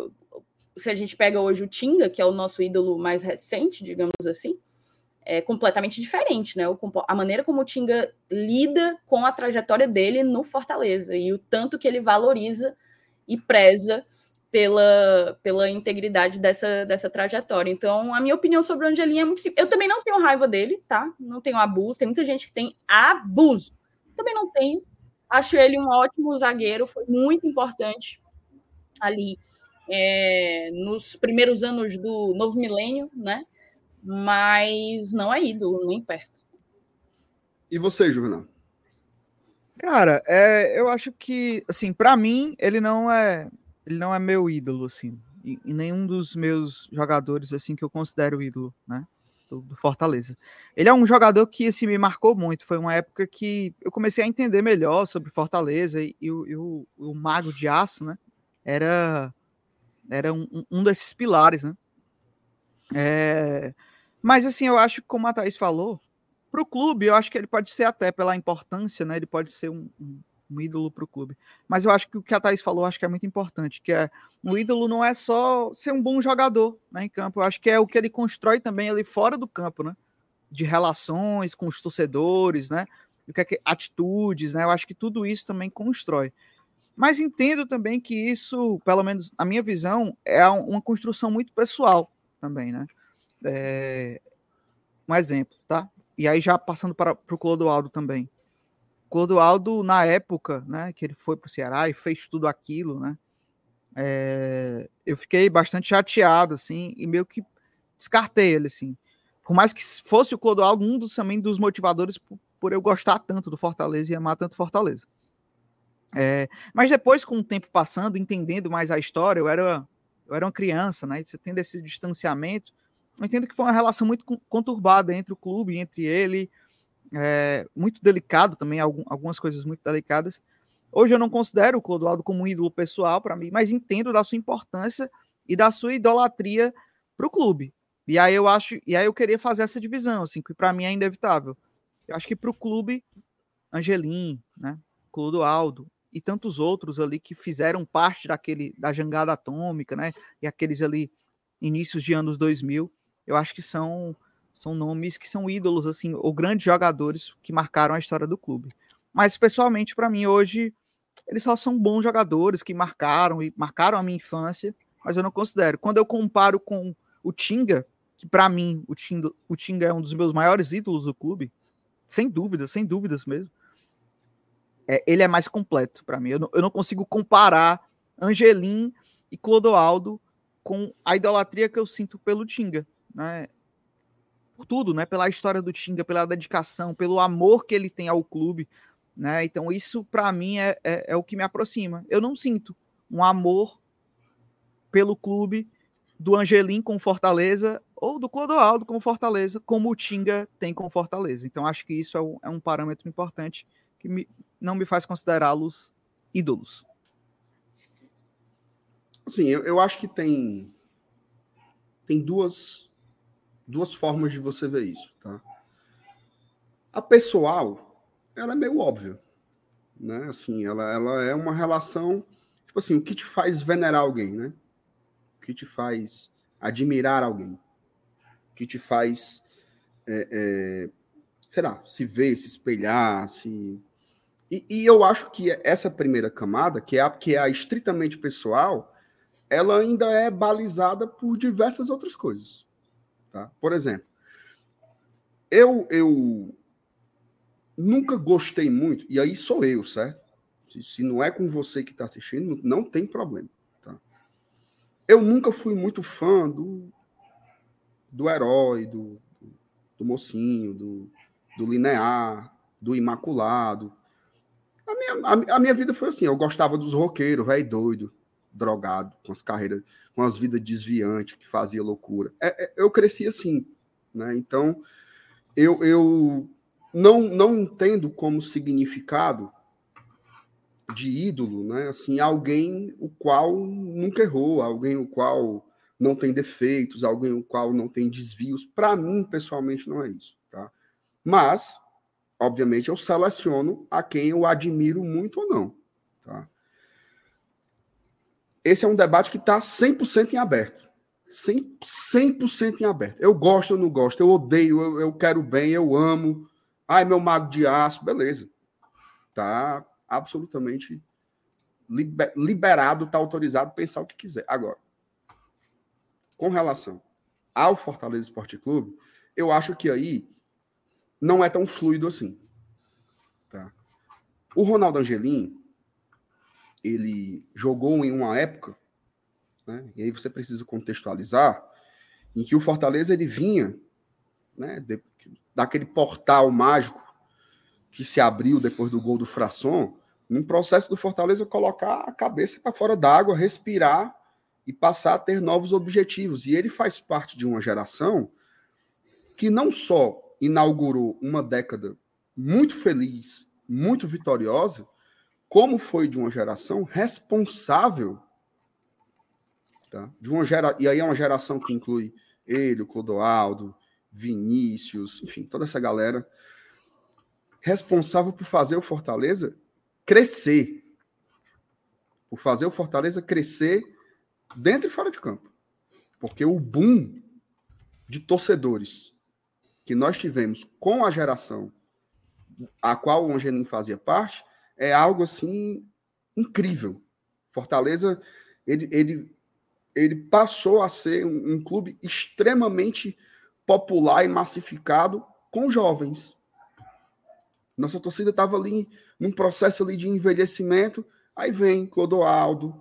se a gente pega hoje o Tinga, que é o nosso ídolo mais recente, digamos assim, é completamente diferente, né? A maneira como o Tinga lida com a trajetória dele no Fortaleza e o tanto que ele valoriza e preza pela, pela integridade dessa, dessa trajetória. Então, a minha opinião sobre o Angelinho é muito simples. Eu também não tenho raiva dele, tá? Não tenho abuso. Tem muita gente que tem abuso. Também não tenho. Acho ele um ótimo zagueiro, foi muito importante ali é, nos primeiros anos do novo milênio, né? Mas não é ídolo, nem perto. E você, Juvenal? Cara, é, eu acho que, assim, para mim, ele não é ele não é meu ídolo, assim. E, e, nenhum dos meus jogadores, assim, que eu considero ídolo, né? Do, do, Fortaleza. Ele é um jogador que, assim, me marcou muito. Foi uma época que eu comecei a entender melhor sobre Fortaleza e, e, o, e o, o, Mago de Aço, né? Era, era um, um desses pilares, né? É, mas, assim, eu acho que, como a Thaís falou, para o clube, eu acho que ele pode ser até pela importância, né? Ele pode ser um, um um ídolo para o clube. Mas eu acho que o que a Thaís falou, acho que é muito importante, que é o ídolo não é só ser um bom jogador né, em campo, eu acho que é o que ele constrói também ali fora do campo, né? De relações com os torcedores, né? O que é que, atitudes, né? Eu acho que tudo isso também constrói. Mas entendo também que isso, pelo menos na minha visão, é uma construção muito pessoal também, né? É... Um exemplo, tá? E aí já passando para, para o Clodoaldo também. Clodoaldo, na época, né, que ele foi para o Ceará e fez tudo aquilo, né, é, eu fiquei bastante chateado, assim, e meio que descartei ele, assim. Por mais que fosse o Clodoaldo um dos, também dos motivadores por, por eu gostar tanto do Fortaleza e amar tanto Fortaleza. É, mas depois, com o tempo passando, entendendo mais a história, eu era, eu era uma criança, né, você tendo esse distanciamento, eu entendo que foi uma relação muito conturbada entre o clube, entre ele, é, muito delicado também, algumas coisas muito delicadas. Hoje eu não considero o Clodoaldo como um ídolo pessoal para mim, mas entendo da sua importância e da sua idolatria para o clube. E aí eu acho, e aí eu queria fazer essa divisão, assim, que para mim é inevitável. Eu acho que para o clube, Angelim, né, Clodoaldo e tantos outros ali que fizeram parte daquele da jangada atômica, né, e aqueles ali inícios de anos 2000, eu acho que são são nomes que são ídolos, assim, ou grandes jogadores que marcaram a história do clube. Mas, pessoalmente, para mim, hoje, eles só são bons jogadores que marcaram e marcaram a minha infância, mas eu não considero. Quando eu comparo com o Tinga, que para mim o Tinga, o Tinga é um dos meus maiores ídolos do clube, sem dúvidas, sem dúvidas mesmo. É, ele é mais completo para mim. Eu não, eu não consigo comparar Angelim e Clodoaldo com a idolatria que eu sinto pelo Tinga. Né? por tudo, né? Pela história do Tinga, pela dedicação, pelo amor que ele tem ao clube, né? Então isso para mim é, é, é, o que me aproxima. Eu não sinto um amor pelo clube do Angelim com Fortaleza ou do Clodoaldo com Fortaleza, como o Tinga tem com Fortaleza. Então acho que isso é um, é um parâmetro importante que me, não me faz considerá-los ídolos. Sim, eu, eu acho que tem tem duas duas formas de você ver isso, tá? A pessoal, ela é meio óbvia, né? Assim, ela, ela é uma relação, tipo assim, o que te faz venerar alguém, né? O que te faz admirar alguém, o que te faz, é, é, sei lá, se ver, se espelhar, se... E, e, eu acho que essa primeira camada, que é a, que é a estritamente pessoal, ela ainda é balizada por diversas outras coisas. Tá? Por exemplo, eu, eu nunca gostei muito, e aí sou eu, certo? Se, se não é com você que está assistindo, não tem problema. Tá? Eu nunca fui muito fã do, do herói, do, do Mocinho, do, do Linear, do Imaculado. A minha, a minha vida foi assim, eu gostava dos roqueiros, velho doido, drogado, com as carreiras, com as vidas desviantes, que fazia loucura. É, é, eu cresci assim, né? Então, eu, eu não, não entendo como significado de ídolo, né? Assim, alguém o qual nunca errou, alguém o qual não tem defeitos, alguém o qual não tem desvios. Para mim, pessoalmente, não é isso, tá? Mas, obviamente, eu seleciono a quem eu admiro muito ou não, tá? Esse é um debate que está 100% em aberto. 100%, 100 em aberto. Eu gosto ou não gosto, eu odeio, eu, eu quero bem, eu amo. Ai, meu mago de aço, beleza. Tá absolutamente liberado, tá autorizado pensar o que quiser. Agora, com relação ao Fortaleza Esporte Clube, eu acho que aí não é tão fluido assim. Tá? O Ronaldo Angelim, ele jogou em uma época, né, e aí você precisa contextualizar, em que o Fortaleza ele vinha né, de, daquele portal mágico que se abriu depois do gol do Frasson, num processo do Fortaleza colocar a cabeça para fora d'água, respirar e passar a ter novos objetivos. E ele faz parte de uma geração que não só inaugurou uma década muito feliz, muito vitoriosa, como foi de uma geração responsável, tá? de uma gera... e aí é uma geração que inclui ele, o Clodoaldo, Vinícius, enfim, toda essa galera responsável por fazer o Fortaleza crescer. Por fazer o Fortaleza crescer dentro e fora de campo. Porque o boom de torcedores que nós tivemos com a geração a qual o Angelim fazia parte é algo assim incrível. Fortaleza ele, ele, ele passou a ser um, um clube extremamente popular e massificado com jovens. Nossa torcida estava ali num processo ali de envelhecimento, aí vem Clodoaldo,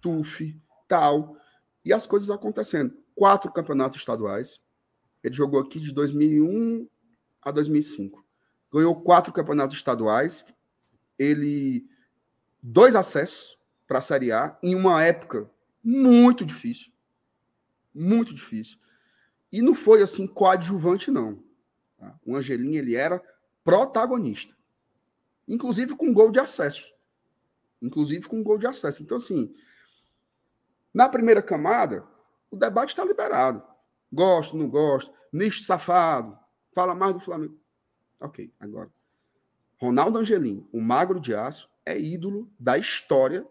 Tuf, tal, e as coisas acontecendo. Quatro campeonatos estaduais. Ele jogou aqui de 2001 a 2005. Ganhou quatro campeonatos estaduais. Ele dois acessos para a Série A em uma época muito difícil. Muito difícil. E não foi assim coadjuvante, não. Tá? O Angelim, ele era protagonista. Inclusive com gol de acesso. Inclusive com gol de acesso. Então, assim, na primeira camada, o debate está liberado. Gosto, não gosto. Nicho safado. Fala mais do Flamengo. Ok, agora. Ronaldo Angelim, o magro de aço, é ídolo da história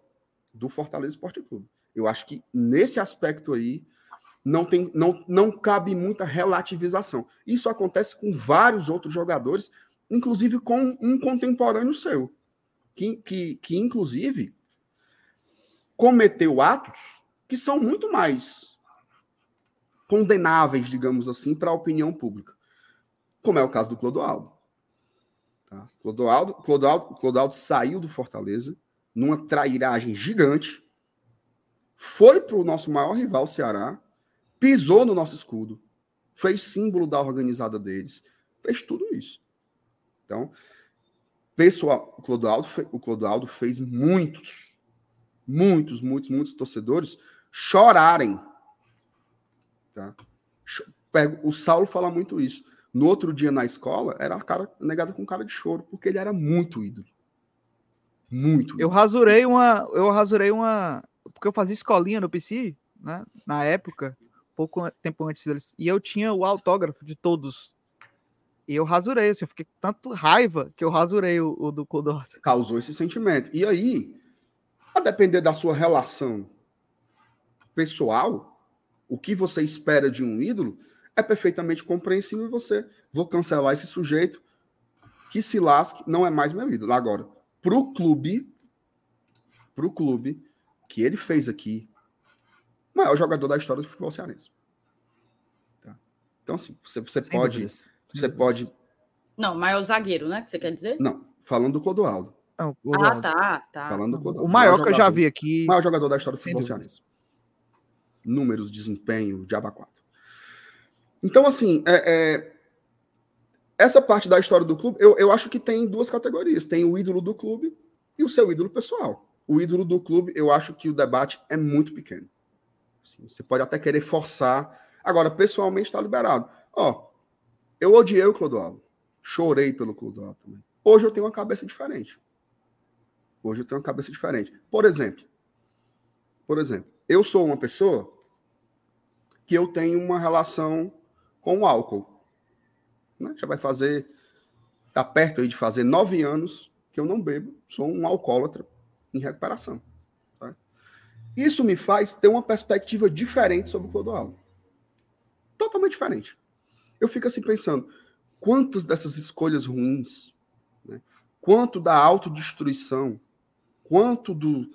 do Fortaleza Esporte Clube. Eu acho que nesse aspecto aí não, tem, não, não cabe muita relativização. Isso acontece com vários outros jogadores inclusive com um contemporâneo seu, que, que, que inclusive cometeu atos que são muito mais condenáveis, digamos assim, para a opinião pública, como é o caso do Clodoaldo. Tá? Clodoaldo, Clodoaldo, Clodoaldo saiu do Fortaleza numa trairagem gigante, foi para o nosso maior rival, Ceará, pisou no nosso escudo, fez símbolo da organizada deles, fez tudo isso. Então, pessoal, o Clodoaldo, o Clodoaldo fez muitos, muitos, muitos, muitos torcedores chorarem. Tá? O Saulo fala muito isso. No outro dia na escola, era a cara negada com cara de choro, porque ele era muito ídolo. Muito. Ídolo. Eu rasurei uma, eu rasurei uma, porque eu fazia escolinha no PC, né, na época, pouco tempo antes deles, e eu tinha o autógrafo de todos e eu rasurei, assim, eu fiquei com tanto raiva que eu rasurei o, o do Clodoaldo. Causou esse sentimento. E aí, a depender da sua relação pessoal, o que você espera de um ídolo é perfeitamente compreensível e você, vou cancelar esse sujeito, que se lasque, não é mais meu ídolo. Agora, pro clube, pro clube, que ele fez aqui, o maior jogador da história do futebol cearense. Tá? Então, assim, você, você pode... Dúvidas você pode. Não, maior zagueiro, né? Que você quer dizer? Não, falando do Clodoaldo. Não, Ah, tá, tá. Falando do Clodoaldo. O maior, maior que eu já vi aqui. O maior jogador da história do futebol cearense. Números, desempenho, de 4. Então, assim, é, é, essa parte da história do clube, eu, eu acho que tem duas categorias. Tem o ídolo do clube e o seu ídolo pessoal. O ídolo do clube, eu acho que o debate é muito pequeno. Assim, você pode até querer forçar. Agora, pessoalmente, está liberado. Ó, eu odiei o Clodoaldo. Chorei pelo Clodoaldo também. Hoje eu tenho uma cabeça diferente. Hoje eu tenho uma cabeça diferente. Por exemplo, por exemplo, eu sou uma pessoa que eu tenho uma relação com o álcool. Né? Já vai fazer, está perto aí de fazer nove anos que eu não bebo, sou um alcoólatra em recuperação. Tá? Isso me faz ter uma perspectiva diferente sobre o Clodoaldo. Totalmente diferente. Eu fico assim pensando, quantas dessas escolhas ruins, né? quanto da autodestruição, quanto do,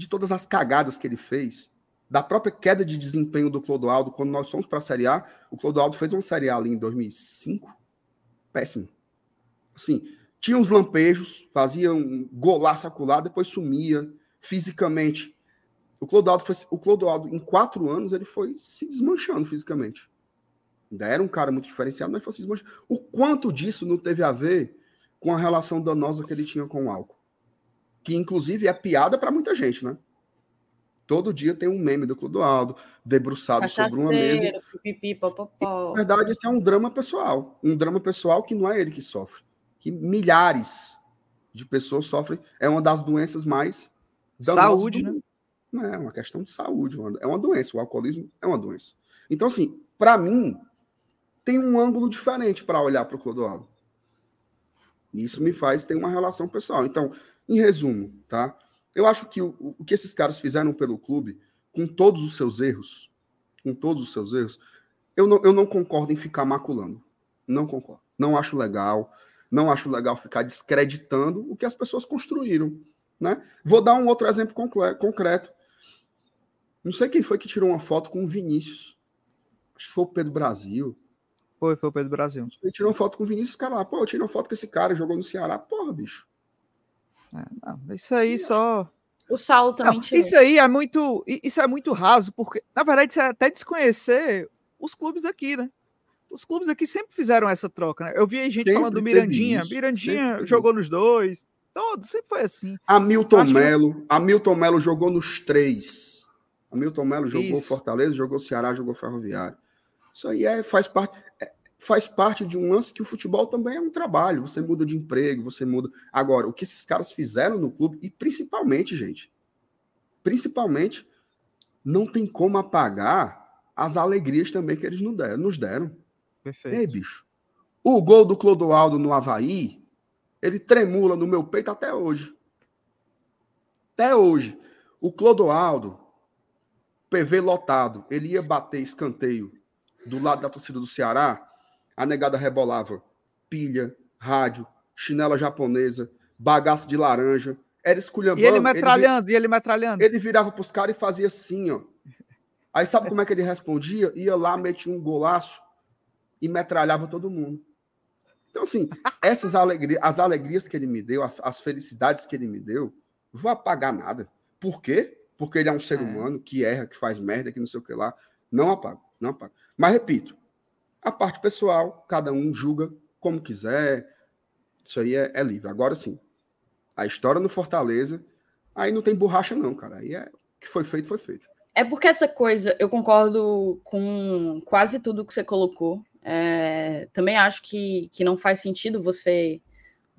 de todas as cagadas que ele fez, da própria queda de desempenho do Clodoaldo, quando nós fomos para a Série A, o Clodoaldo fez uma Série A ali em 2005, péssimo. Assim, tinha uns lampejos, fazia um golaço acular, depois sumia fisicamente. O Clodoaldo, foi, o Clodoaldo, em quatro anos, ele foi se desmanchando fisicamente. Ainda era um cara muito diferenciado, mas foi se desmanchando. O quanto disso não teve a ver com a relação danosa que ele tinha com o álcool? Que, inclusive, é piada para muita gente, né? Todo dia tem um meme do Clodoaldo debruçado sobre uma mesa. Pipi, na verdade, isso é um drama pessoal. Um drama pessoal que não é ele que sofre. Que milhares de pessoas sofrem. É uma das doenças mais. Saúde, do... né? Não é uma questão de saúde. É uma doença. O alcoolismo é uma doença. Então, assim, para mim, tem um ângulo diferente para olhar para o Clodoaldo. Isso me faz ter uma relação pessoal. Então, em resumo, tá? Eu acho que o, o que esses caras fizeram pelo clube, com todos os seus erros, com todos os seus erros, eu não, eu não concordo em ficar maculando. Não concordo. Não acho legal. Não acho legal ficar descreditando o que as pessoas construíram. Né? Vou dar um outro exemplo concreto. Não sei quem foi que tirou uma foto com o Vinícius. Acho que foi o Pedro Brasil. Foi, foi o Pedro Brasil. Ele tirou uma foto com o Vinícius, cara lá, pô, eu tirei uma foto com esse cara, jogou no Ceará. Porra, bicho. É, não, isso aí só. O Saulo também não, Isso aí é muito. Isso é muito raso, porque, na verdade, isso é até desconhecer os clubes daqui, né? Os clubes aqui sempre fizeram essa troca, né? Eu vi gente sempre falando do Mirandinha. Isso, Mirandinha jogou nos dois. Todo, sempre foi assim. Hamilton Melo. Que... Hamilton Melo jogou nos três. Hamilton Melo jogou isso. Fortaleza, jogou Ceará, jogou Ferroviário. Isso aí é, faz parte faz parte de um lance que o futebol também é um trabalho. Você muda de emprego, você muda. Agora, o que esses caras fizeram no clube, e principalmente, gente, principalmente, não tem como apagar as alegrias também que eles nos deram. Perfeito. Ei, bicho. O gol do Clodoaldo no Havaí, ele tremula no meu peito até hoje. Até hoje. O Clodoaldo, PV lotado, ele ia bater escanteio do lado da torcida do Ceará a negada rebolava pilha, rádio, chinela japonesa, bagaço de laranja. Era esculhambando. E ele metralhando, ele, e ele metralhando. Ele virava pros caras e fazia assim, ó. Aí sabe como é que ele respondia? Ia lá, metia um golaço e metralhava todo mundo. Então, assim, essas alegrias, as alegrias que ele me deu, as felicidades que ele me deu, vou apagar nada. Por quê? Porque ele é um ser é. humano que erra, que faz merda, que não sei o que lá. Não apago, não apago. Mas repito, a parte pessoal, cada um julga como quiser. Isso aí é, é livre. Agora sim, a história no Fortaleza, aí não tem borracha, não, cara. Aí é o que foi feito, foi feito. É porque essa coisa, eu concordo com quase tudo que você colocou. É, também acho que, que não faz sentido você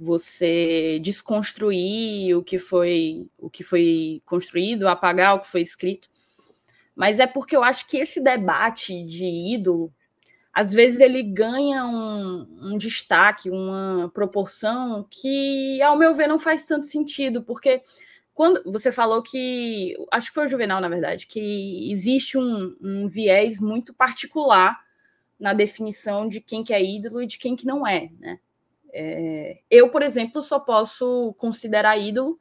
você desconstruir o que foi o que foi construído, apagar o que foi escrito. Mas é porque eu acho que esse debate de ídolo às vezes ele ganha um, um, destaque, uma proporção que, ao meu ver, não faz tanto sentido, porque quando você falou que, acho que foi o Juvenal, na verdade, que existe um, um viés muito particular na definição de quem que é ídolo e de quem que não é, né? É, eu, por exemplo, só posso considerar ídolo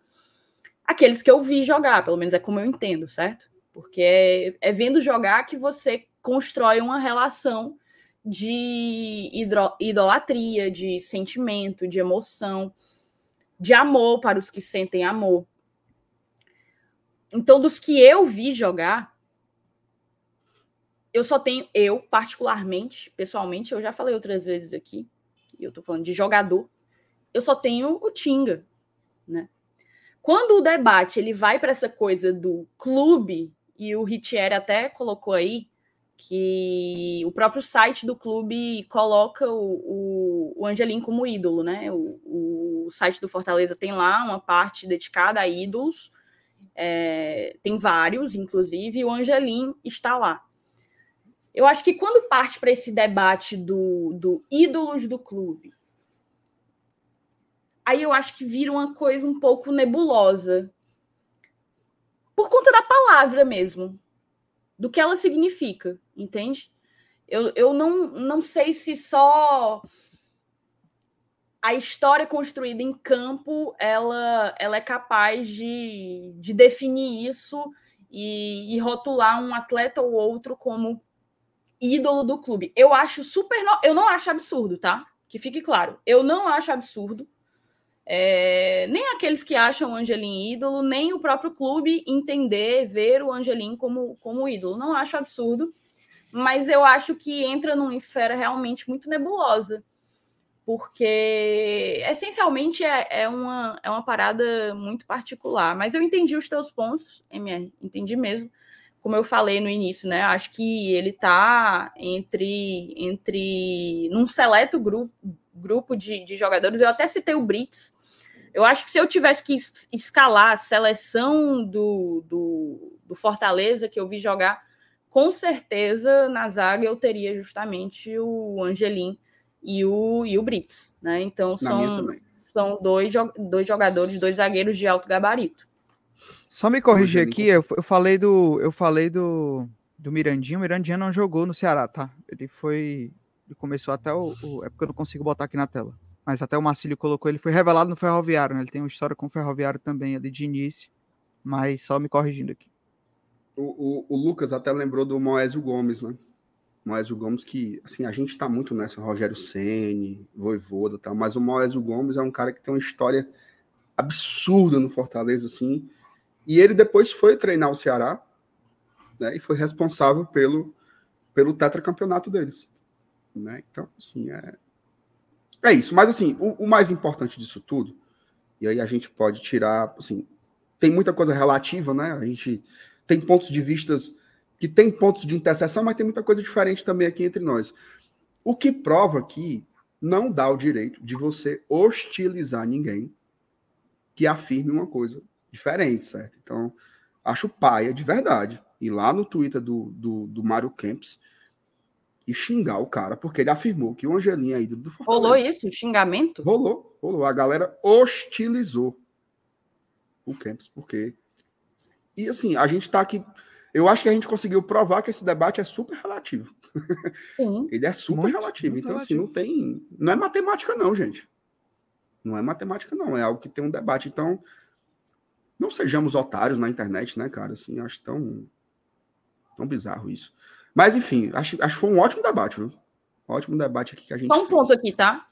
aqueles que eu vi jogar, pelo menos é como eu entendo, certo? Porque é, é vendo jogar que você constrói uma relação de idolatria, de sentimento, de emoção, de amor para os que sentem amor. Então, dos que eu vi jogar, eu só tenho, eu, particularmente, pessoalmente, eu já falei outras vezes aqui, e eu tô falando de jogador, eu só tenho o Tinga, né? Quando o debate ele vai para essa coisa do clube, e o Ritieri até colocou aí que o próprio site do clube coloca o, o, Angelim como ídolo, né? O, o site do Fortaleza tem lá uma parte dedicada a ídolos, é, tem vários, inclusive, e o Angelim está lá. Eu acho que quando parte para esse debate do, do ídolos do clube, aí eu acho que vira uma coisa um pouco nebulosa. Por conta da palavra mesmo, do que ela significa, entende? Eu, eu não, não sei se só a história construída em campo ela, ela é capaz de, de definir isso e, e rotular um atleta ou outro como ídolo do clube. Eu acho super. No... Eu não acho absurdo, tá? Que fique claro. Eu não acho absurdo. É... nem aqueles que acham o Angelim ídolo, nem o próprio clube entender, ver o Angelim como, como ídolo. Não acho absurdo, mas eu acho que entra numa esfera realmente muito nebulosa, porque essencialmente é, é, uma, é uma parada muito particular. Mas eu entendi os teus pontos, MR, entendi mesmo como eu falei no início, né? Acho que ele está entre, entre num seleto grupo, grupo de, de jogadores. Eu até citei o Brits. Eu acho que se eu tivesse que escalar a seleção do, do, do Fortaleza que eu vi jogar, com certeza na zaga eu teria justamente o Angelim e o, e o Brits, né? Então são, são dois, dois jogadores, dois zagueiros de alto gabarito. Só me corrigir aqui, eu, eu, falei do. Eu falei do, do Mirandinho. O Mirandinho não jogou no Ceará, tá? Ele foi. Ele começou até o, o. É porque eu não consigo botar aqui na tela. Mas até o Marcílio colocou, ele foi revelado no Ferroviário, né? Ele tem uma história com o Ferroviário também ali de início. Mas só me corrigindo aqui. O, o, o Lucas até lembrou do Moésio Gomes, né? Moésio Gomes, que, assim, a gente tá muito nessa, Rogério Ceni, Voivoda e tal, mas o Moésio Gomes é um cara que tem uma história absurda no Fortaleza, assim, e ele depois foi treinar o Ceará né, e foi responsável pelo, pelo tetracampeonato deles. Né? Então, assim, é, é isso. Mas, assim, o, o, mais importante disso tudo, e aí a gente pode tirar, assim, tem muita coisa relativa, né? A gente tem pontos de vistas que tem pontos de interseção, mas tem muita coisa diferente também aqui entre nós. O que prova que não dá o direito de você hostilizar ninguém que afirme uma coisa diferente, certo? Então, acho paia de verdade. Ir lá no Twitter do, do, do Mário Kempis e xingar o cara, porque ele afirmou que o Angelinho é ídolo do Fortaleza. Rolou isso, xingamento? Rolou, rolou. A galera hostilizou o Kempis, porque. E assim, a gente tá aqui. Eu acho que a gente conseguiu provar que esse debate é super relativo. Sim. ele é super muito, relativo. Muito então, assim, relativo. assim, não tem. Não é matemática, não, gente. Não é matemática, não. É algo que tem um debate. Então, não sejamos otários na internet, né, cara? Assim, acho tão, tão bizarro isso. Mas, enfim, acho, acho que foi um ótimo debate, viu? Ótimo debate aqui que a gente. Só um fez. ponto aqui, tá?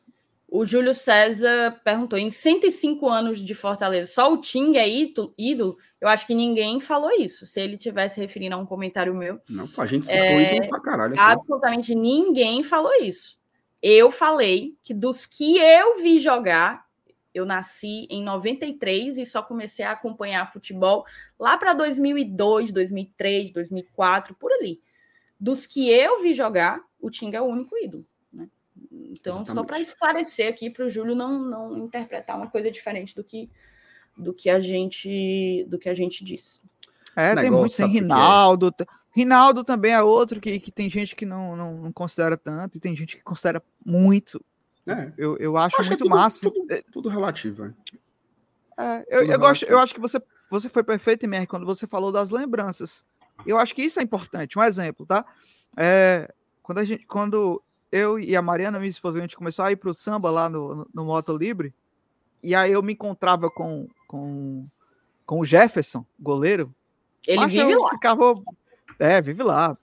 O Júlio César perguntou: em 105 anos de Fortaleza, só o Ting é ídolo? Eu acho que ninguém falou isso. Se ele tivesse referindo a um comentário meu. Não, a gente citou é, ídolo pra caralho. Absolutamente ninguém falou isso. Eu falei que dos que eu vi jogar, eu nasci em 93 e só comecei a acompanhar futebol lá para 2002, 2003, 2004, por ali. Dos que eu vi jogar, o Tinga é o único ídolo. Então, Exatamente. só para esclarecer aqui para o Júlio não, não interpretar uma coisa diferente do que do que a gente do que a gente disse. É, tem muito sem Rinaldo. Rinaldo também é outro que, que tem gente que não, não, não considera tanto e tem gente que considera muito. É. Eu, eu acho, acho muito é tudo, massa. Tudo, tudo relativo, é. é eu, eu, gosto, eu acho que você, você foi perfeito, MR, quando você falou das lembranças. Eu acho que isso é importante. Um exemplo, tá? É, quando, a gente, quando eu e a Mariana, minha esposa, a gente começou a ir pro samba lá no, no, Moto Libre, e aí eu me encontrava com, com, com o Jefferson, goleiro. Ele vive lá. Ficava, é, vive lá.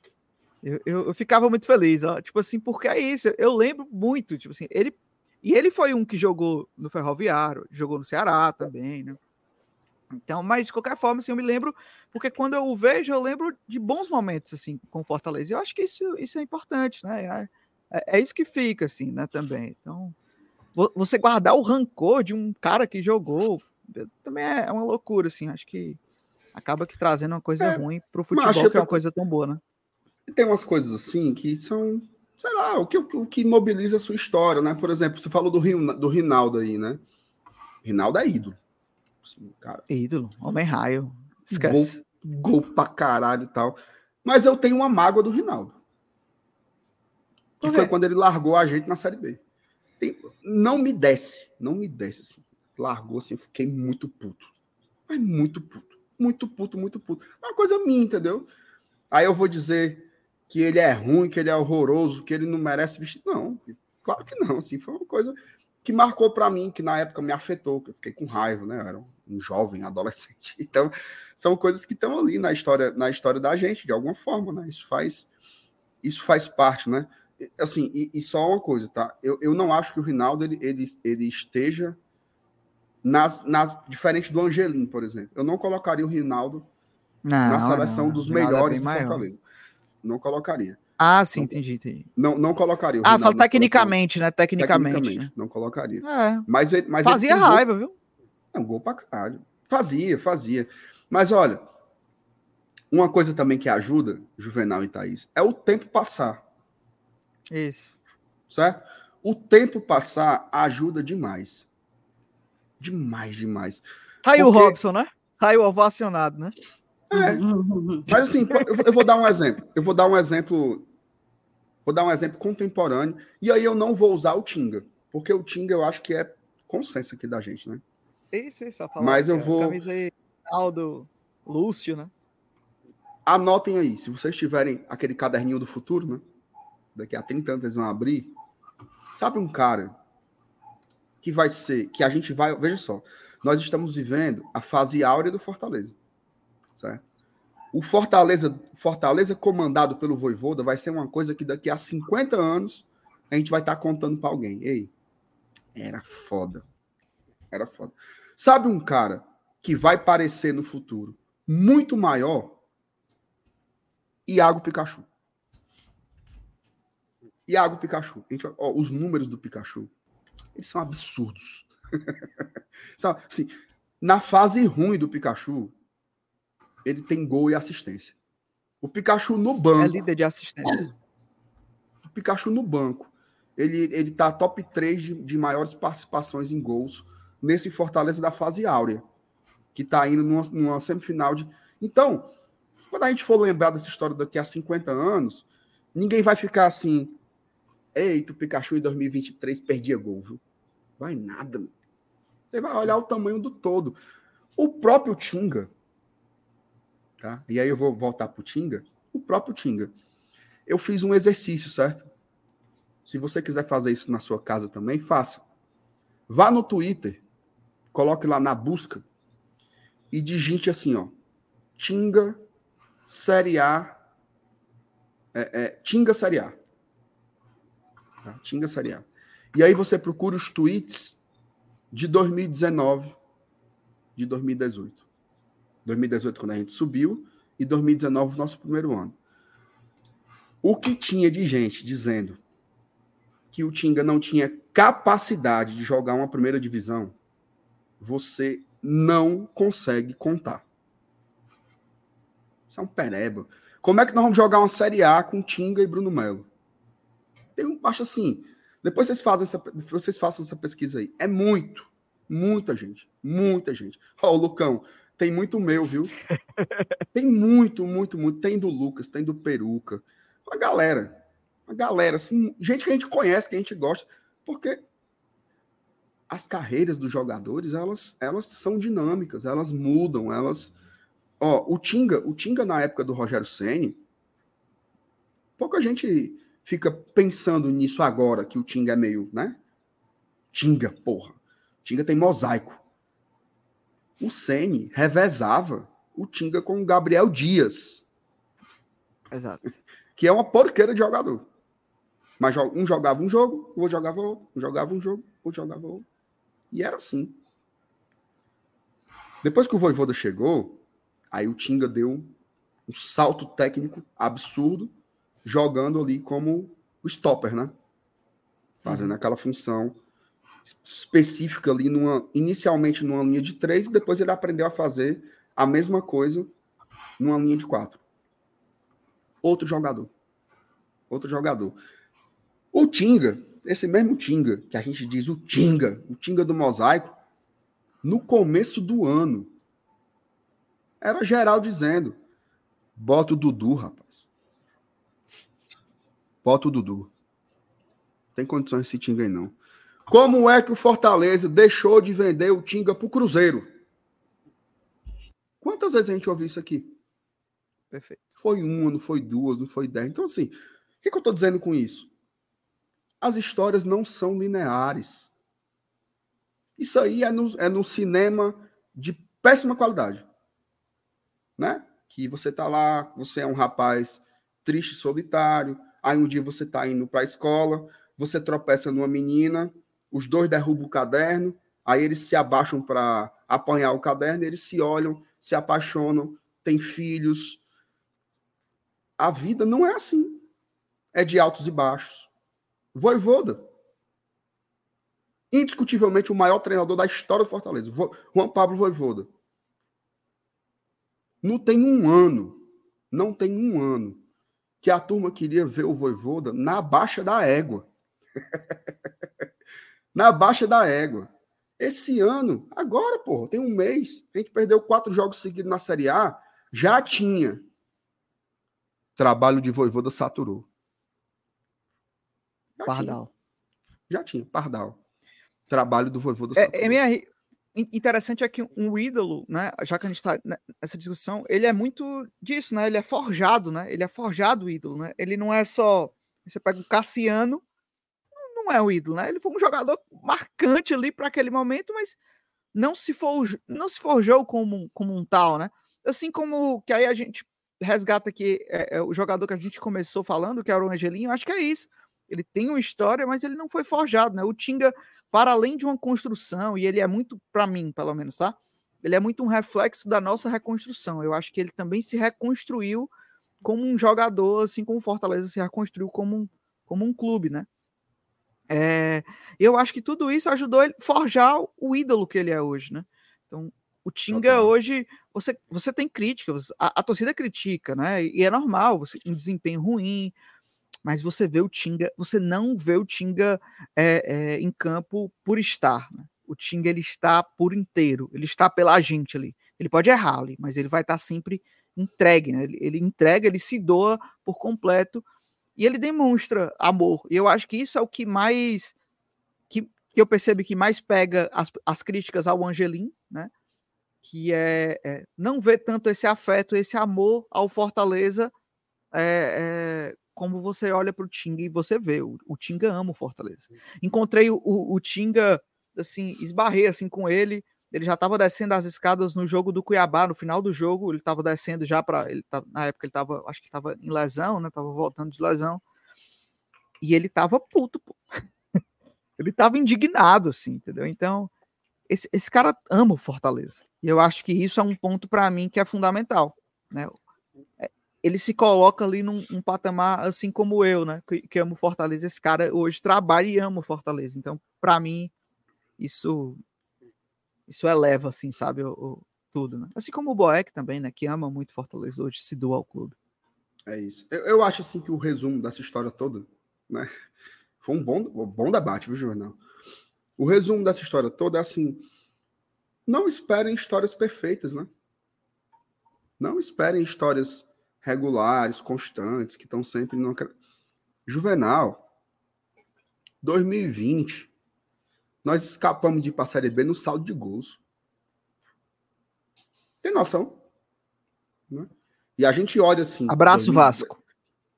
Eu, eu, eu, ficava muito feliz, ó. Tipo assim, porque é isso. Eu lembro muito, tipo assim, ele. E ele foi um que jogou no Ferroviário, jogou no Ceará também, né? Então, mas de qualquer forma, assim, eu me lembro, porque quando eu o vejo, eu lembro de bons momentos, assim, com Fortaleza. E eu acho que isso, isso é importante, né? É, é, é isso que fica, assim, né, também. Então, você guardar o rancor de um cara que jogou também é uma loucura, assim. Acho que acaba que trazendo uma coisa é, ruim pro futebol, que é uma coisa tão boa, né? Tem umas coisas assim que são, sei lá, o que, o que mobiliza a sua história, né? Por exemplo, você falou do, do Rinaldo aí, né? Rinaldo é ídolo. Assim, cara. Ídolo, homem raio. Esquece. Gol, gol pra caralho e tal. Mas eu tenho uma mágoa do Rinaldo. Que foi quando ele largou a gente na Série B. Tem, não me desce, não me desce assim. Largou assim, fiquei muito puto. Mas muito puto. Muito puto, muito puto. Uma coisa minha, entendeu? Aí eu vou dizer que ele é ruim, que ele é horroroso, que ele não merece vestir. Não, claro que não. Assim, foi uma coisa que marcou para mim, que na época me afetou, que eu fiquei com raiva, né? Eu era um jovem, adolescente. Então, são coisas que estão ali na história, na história da gente, de alguma forma, né? Isso faz, isso faz parte, né? Assim, e, e só uma coisa, tá? Eu, eu não acho que o Rinaldo ele, ele, ele esteja nas, nas diferente do Angelim, por exemplo. Eu não colocaria o Rinaldo não, na seleção não. dos é melhores é do Fortaleza. Não colocaaria. Ah, sim, entendi, entendi. Não, não colocaria. ah, fala tecnicamente, né? Tecnicamente. tecnicamente né? Não colocaria. É. Mas, ele, mas Fazia ele raiva, gol... viu? É gol pra caralho. Fazia, fazia. Mas olha, uma coisa também que ajuda, Juvenal e Thaís, é o tempo passar. Isso. Certo? O tempo passar ajuda demais. Demais, demais. Saiu Porque... o Robson, né? Saiu ovacionado, né? É. Mas assim, eu vou dar um exemplo. Eu vou dar um exemplo. Vou dar um exemplo contemporâneo. E aí eu não vou usar o Tinga. Porque o Tinga eu acho que é consenso aqui da gente, né? Isso, isso, Mas eu vou. Camisa aí, do Lúcio, né? Anotem aí, se vocês tiverem aquele caderninho do futuro, né? Daqui a 30 anos eles vão abrir. Sabe um cara que vai ser, que a gente vai, veja só, nós estamos vivendo a fase áurea do Fortaleza. Certo? O Fortaleza, Fortaleza comandado pelo Voivoda vai ser uma coisa que daqui a 50 anos a gente vai estar tá contando para alguém. Ei, era foda. Era foda. Sabe um cara que vai parecer no futuro muito maior? Iago Pikachu. Iago Pikachu. A gente ó, os números do Pikachu, eles são absurdos. Sabe, assim, na fase ruim do Pikachu, ele tem gol e assistência. O Pikachu no banco. É líder de assistência. O Pikachu no banco. Ele, ele tá top 3 de, de maiores participações em gols nesse Fortaleza da fase áurea, que tá indo numa, numa semifinal de. Então, quando a gente for lembrar dessa história daqui a 50 anos, ninguém vai ficar assim. Eita, o Pikachu em 2023 perdia gol, viu? Vai nada. Você vai olhar o tamanho do todo. O próprio Tinga, tá? E aí eu vou voltar para o Tinga. O próprio Tinga. Eu fiz um exercício, certo? Se você quiser fazer isso na sua casa também, faça. Vá no Twitter, coloque lá na busca e digite assim, ó. Tinga Série A. É, é, Tinga Série A. Tá? Tinga A. E aí você procura os tweets de 2019, de 2018. 2018, quando a gente subiu, e 2019, nosso primeiro ano. O que tinha de gente dizendo que o Tinga não tinha capacidade de jogar uma primeira divisão, você não consegue contar. Isso é um pereba. Como é que nós vamos jogar uma Série A com Tinga e Bruno Melo? Tem um, acho assim, depois vocês fazem essa, vocês façam essa pesquisa aí. É muito, muita gente, muita gente. Ó, o Lucão, tem muito meu, viu? Tem muito, muito, muito. Tem do Lucas, tem do Peruca. Uma galera. Uma galera, assim, gente que a gente conhece, que a gente gosta. Porque as carreiras dos jogadores, elas, elas são dinâmicas, elas mudam, elas. Ó, o Tinga, o Tinga na época do Rogério Ceni, pouca gente fica pensando nisso agora, que o Tinga é meio, né? Tinga, porra. Tinga tem mosaico o Ceni revezava o Tinga com o Gabriel Dias. Exato. Que é uma porqueira de jogador. Mas um jogava um jogo, o outro jogava outro, um jogava um jogo, o outro jogava outro. E era assim. Depois que o Voivoda chegou, aí o Tinga deu um salto técnico absurdo, jogando ali como o stopper, né? Fazendo uhum. aquela função específica ali, numa, inicialmente numa linha de três, e depois ele aprendeu a fazer a mesma coisa numa linha de quatro. Outro jogador. Outro jogador. O Tinga, esse mesmo Tinga, que a gente diz o Tinga, o Tinga do mosaico, no começo do ano, era geral dizendo: bota o Dudu, rapaz. Bota o Dudu. Tem condições esse Tinga aí, não. Como é que o Fortaleza deixou de vender o Tinga para o Cruzeiro? Quantas vezes a gente ouviu isso aqui? Perfeito. Foi uma, não foi duas, não foi dez. Então, assim, o que, que eu estou dizendo com isso? As histórias não são lineares. Isso aí é no, é no cinema de péssima qualidade. Né? Que você tá lá, você é um rapaz triste, solitário, aí um dia você tá indo para a escola, você tropeça numa menina, os dois derrubam o caderno, aí eles se abaixam para apanhar o caderno, eles se olham, se apaixonam, têm filhos. A vida não é assim. É de altos e baixos. Voivoda. Indiscutivelmente o maior treinador da história do Fortaleza. Juan Pablo Voivoda. Não tem um ano, não tem um ano que a turma queria ver o Voivoda na baixa da égua. na baixa da égua. Esse ano, agora, pô, tem um mês, a gente perdeu quatro jogos seguidos na Série A, já tinha. Trabalho de Voivoda saturou. Já Pardal. Tinha. Já tinha, Pardal. Trabalho do Voivoda saturou. É, MR, interessante é que um ídolo, né, já que a gente está nessa discussão, ele é muito disso, né? Ele é forjado, né? Ele é forjado o ídolo, né? Ele não é só você pega o Cassiano, não é um ídolo, né? Ele foi um jogador marcante ali para aquele momento, mas não se forjou, não se forjou como, como um tal, né? Assim como que aí a gente resgata aqui é, é, o jogador que a gente começou falando, que era o Angelinho, acho que é isso. Ele tem uma história, mas ele não foi forjado, né? O Tinga, para além de uma construção, e ele é muito, para mim, pelo menos, tá? Ele é muito um reflexo da nossa reconstrução. Eu acho que ele também se reconstruiu como um jogador, assim como o Fortaleza se reconstruiu como um, como um clube, né? É, eu acho que tudo isso ajudou ele a forjar o ídolo que ele é hoje, né? Então, o Tinga hoje, você, você tem críticas, a, a, torcida critica, né? E é normal, você, um desempenho ruim, mas você vê o Tinga, você não vê o Tinga é, é, em campo por estar, né? O Tinga ele está por inteiro, ele está pela gente ali. Ele pode errar ali, mas ele vai estar sempre entregue, né? Ele, ele entrega, ele se doa por completo e ele demonstra amor. E eu acho que isso é o que mais. que, que eu percebo que mais pega as, as críticas ao Angelim, né? Que é, é, não ver tanto esse afeto, esse amor ao Fortaleza, é, é, como você olha para o Tinga e você vê. O, o Tinga ama o Fortaleza. Encontrei o, o, o Tinga, assim, esbarrei assim com ele ele já estava descendo as escadas no jogo do Cuiabá, no final do jogo, ele estava descendo já para ele tava, na época ele estava, acho que estava em lesão, né? Tava voltando de lesão. E ele estava puto, pô. ele estava indignado assim, entendeu? Então, esse, esse cara ama o Fortaleza. E eu acho que isso é um ponto para mim que é fundamental, né? É, ele se coloca ali num, num patamar assim como eu, né? Que, que amo Fortaleza. Esse cara hoje trabalha e ama o Fortaleza. Então, para mim, isso isso eleva, assim, sabe, o, o, tudo, né? Assim como o Boeck também, né, que ama muito Fortaleza hoje, se doa ao clube. É isso. Eu, eu acho, assim, que o resumo dessa história toda, né, foi um bom, um bom debate, viu, Jornal? O resumo dessa história toda é assim, não esperem histórias perfeitas, né? Não esperem histórias regulares, constantes, que estão sempre no... Juvenal, 2020, nós escapamos de ir para a Série B no saldo de gols. Tem noção? Né? E a gente olha assim. Abraço, 2000, Vasco.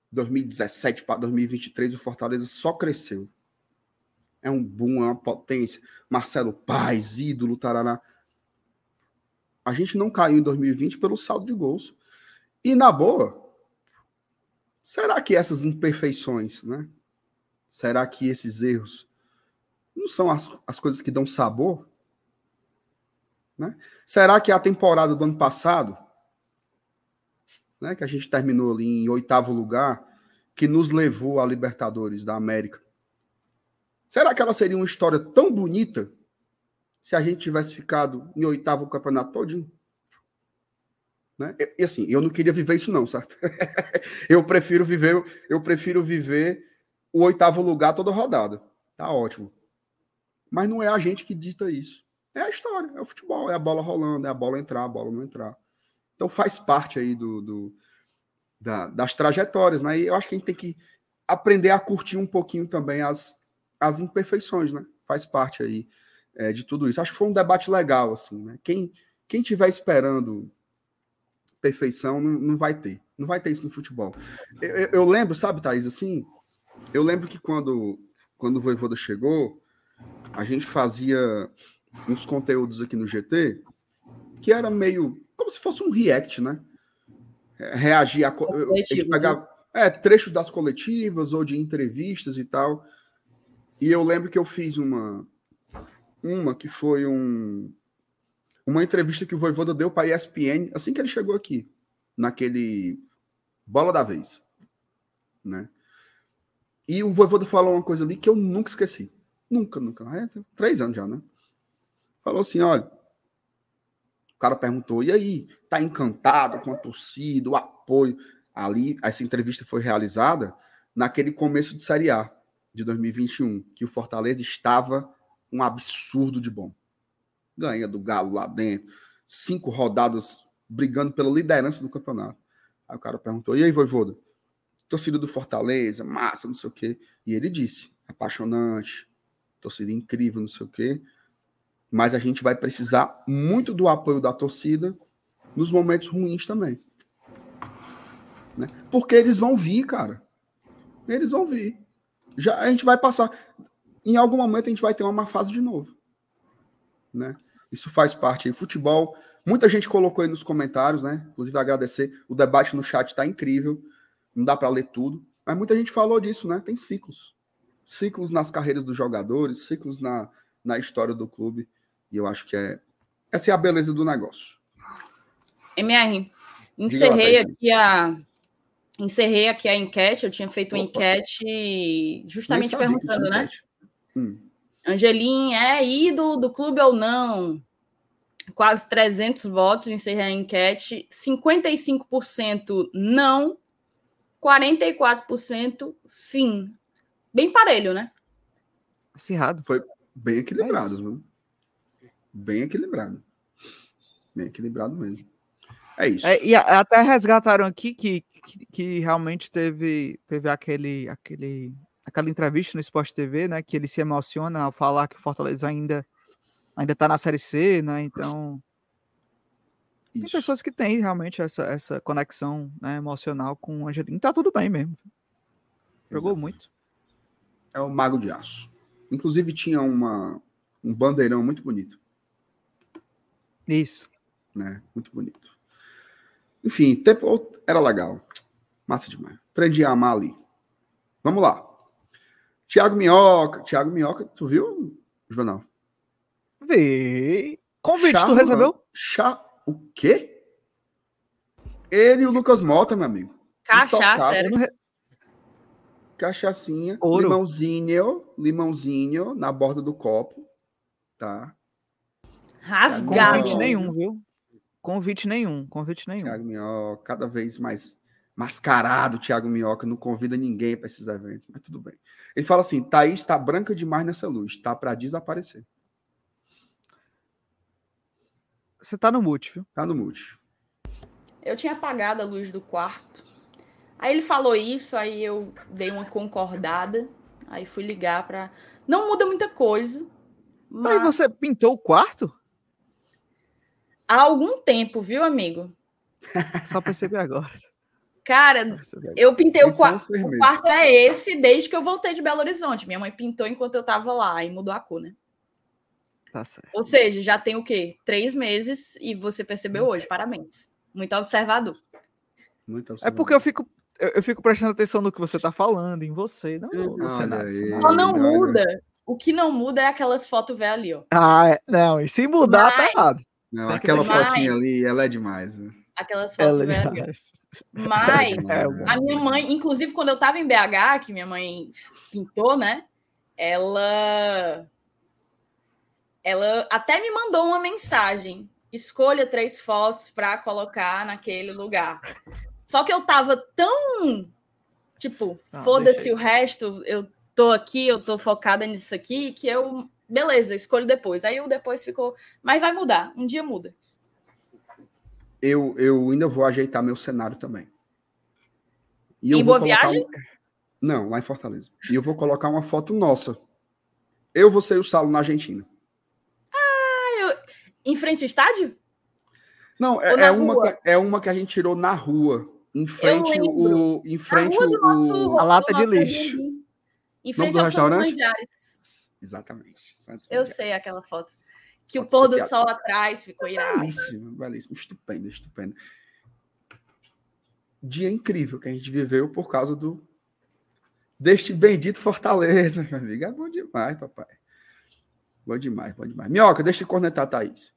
2017 para 2023, o Fortaleza só cresceu. É um boom, é uma potência. Marcelo Paz, ídolo, tarará. A gente não caiu em 2020 pelo saldo de gols. E na boa, será que essas imperfeições, né? Será que esses erros não são as, as coisas que dão sabor? Né? Será que a temporada do ano passado, né, que a gente terminou ali em oitavo lugar, que nos levou à Libertadores da América, Será que ela seria uma história tão bonita se a gente tivesse ficado em oitavo campeonato todinho? Né? E assim, eu não queria viver isso não, certo? eu prefiro viver, eu prefiro viver o oitavo lugar toda rodada. Tá ótimo. Mas não é a gente que dita isso. É a história, é o futebol, é a bola rolando, é a bola entrar, a bola não entrar. Então faz parte aí do, do da, das trajetórias, né? E eu acho que a gente tem que aprender a curtir um pouquinho também as, as imperfeições, né? Faz parte aí é, de tudo isso. Acho que foi um debate legal, assim, né? Quem, quem tiver esperando perfeição não, não vai ter. Não vai ter isso no futebol. Eu, eu, eu lembro, sabe, Thaís, assim, eu lembro que quando, quando o Voivoda chegou, a gente fazia uns conteúdos aqui no GT que era meio como se fosse um react, né? Reagir a, a gente pegava né? é, trechos das coletivas ou de entrevistas e tal. E eu lembro que eu fiz uma uma que foi um uma entrevista que o Voivoda deu para a ESPN assim que ele chegou aqui, naquele bola da vez, né? E o Voivoda falou uma coisa ali que eu nunca esqueci. Nunca, nunca. É, três anos já, né? Falou assim: olha. O cara perguntou: e aí? Tá encantado com a torcida, o apoio? Ali, essa entrevista foi realizada naquele começo de Série A de 2021, que o Fortaleza estava um absurdo de bom. Ganha do Galo lá dentro, cinco rodadas brigando pela liderança do campeonato. Aí o cara perguntou: e aí, Voivoda? Torcida do Fortaleza, massa, não sei o quê. E ele disse: apaixonante, torcida incrível, não sei o quê. Mas a gente vai precisar muito do apoio da torcida nos momentos ruins também. Né? Porque eles vão vir, cara. Eles vão vir. Já a gente vai passar. Em algum momento a gente vai ter uma má fase de novo. Né? Isso faz parte. Futebol, muita gente colocou aí nos comentários, né? Inclusive agradecer. O debate no chat está incrível. Não dá para ler tudo. Mas muita gente falou disso, né? Tem ciclos ciclos nas carreiras dos jogadores, ciclos na, na história do clube. E eu acho que é essa é a beleza do negócio. MR, encerrei aqui a encerrei aqui a enquete, eu tinha feito uma Opa. enquete justamente perguntando, né? Hum. Angelim é ídolo do clube ou não? Quase 300 votos, encerrei a enquete. 55% não, 44% sim bem parelho, né? Acirrado. Foi bem equilibrado, é viu? Bem equilibrado. Bem equilibrado mesmo. É isso. É, e até resgataram aqui que, que, que, realmente teve, teve aquele, aquele, aquela entrevista no Sport TV, né? Que ele se emociona ao falar que o Fortaleza ainda ainda tá na Série C, né? Então. Isso. Tem pessoas que têm realmente essa, essa conexão né, emocional com o Angelino. Tá tudo bem mesmo. Jogou Exato. muito é o Mago de Aço. Inclusive tinha uma, um bandeirão muito bonito. Isso. Né? Muito bonito. Enfim, tempo era legal. Massa demais. Aprendi a amar ali. Vamos lá. Tiago Minhoca. Tiago Minhoca, tu viu, Juvenal? Vi. Convite, Chá, tu recebeu? Chá. O quê? Ele e o Lucas Mota, meu amigo. Cachaça, era cachaçinha, Ouro. limãozinho, limãozinho na borda do copo, tá? Rasgado. Convite nenhum, viu? Convite nenhum, convite nenhum. Tiago Minhoca, cada vez mais mascarado, Tiago Minhoca, não convida ninguém para esses eventos, mas tudo bem. Ele fala assim: Thaís está branca demais nessa luz, tá para desaparecer. Você tá no mute, viu? Tá no mute. Eu tinha apagado a luz do quarto. Aí ele falou isso, aí eu dei uma concordada, aí fui ligar para. Não muda muita coisa. Mas... Aí você pintou o quarto? Há algum tempo, viu, amigo? Só percebi agora. Cara, eu pintei o quarto. O quarto é esse desde que eu voltei de Belo Horizonte. Minha mãe pintou enquanto eu tava lá e mudou a cor, né? Tá certo. Ou seja, já tem o quê? Três meses e você percebeu hoje. Parabéns. Muito observador. Muito observador. É porque eu fico eu, eu, fico prestando atenção no que você tá falando, em você, não no cenário. Só não muda. O que não muda é aquelas fotos velhas ali, ó. Ah, é. não, e se mudar, tá Mas... tá errado. Não, aquela fotinha ali, ela é demais. Né? Aquelas fotos é velhas. Mas é a minha mãe, inclusive quando eu tava em BH, que minha mãe pintou, né? ela ela até me mandou uma mensagem. Escolha três fotos para colocar naquele lugar. Só que eu tava tão tipo, foda-se o resto, eu tô aqui, eu tô focada nisso aqui, que eu beleza, escolho depois. Aí o depois ficou, mas vai mudar, um dia muda. Eu, eu ainda vou ajeitar meu cenário também. E em Boa Viagem? Um... Não, lá em Fortaleza. E eu vou colocar uma foto nossa. Eu vou ser o Salo na Argentina. Ah, eu... em frente ao estádio? Não, é, é uma, que, é uma que a gente tirou na rua. Em frente o. Em frente o, nosso, a lata de lixo. Em frente ao restaurante? Exatamente. Santos eu sei aquela foto. Que o pôr do sol atrás ficou irado. Belíssimo, belíssimo. Estupendo, estupendo. Dia incrível que a gente viveu por causa do deste bendito Fortaleza, meu amigo. É bom demais, papai. Bom demais, bom demais. Minhoca, deixa eu cornetar, Thaís.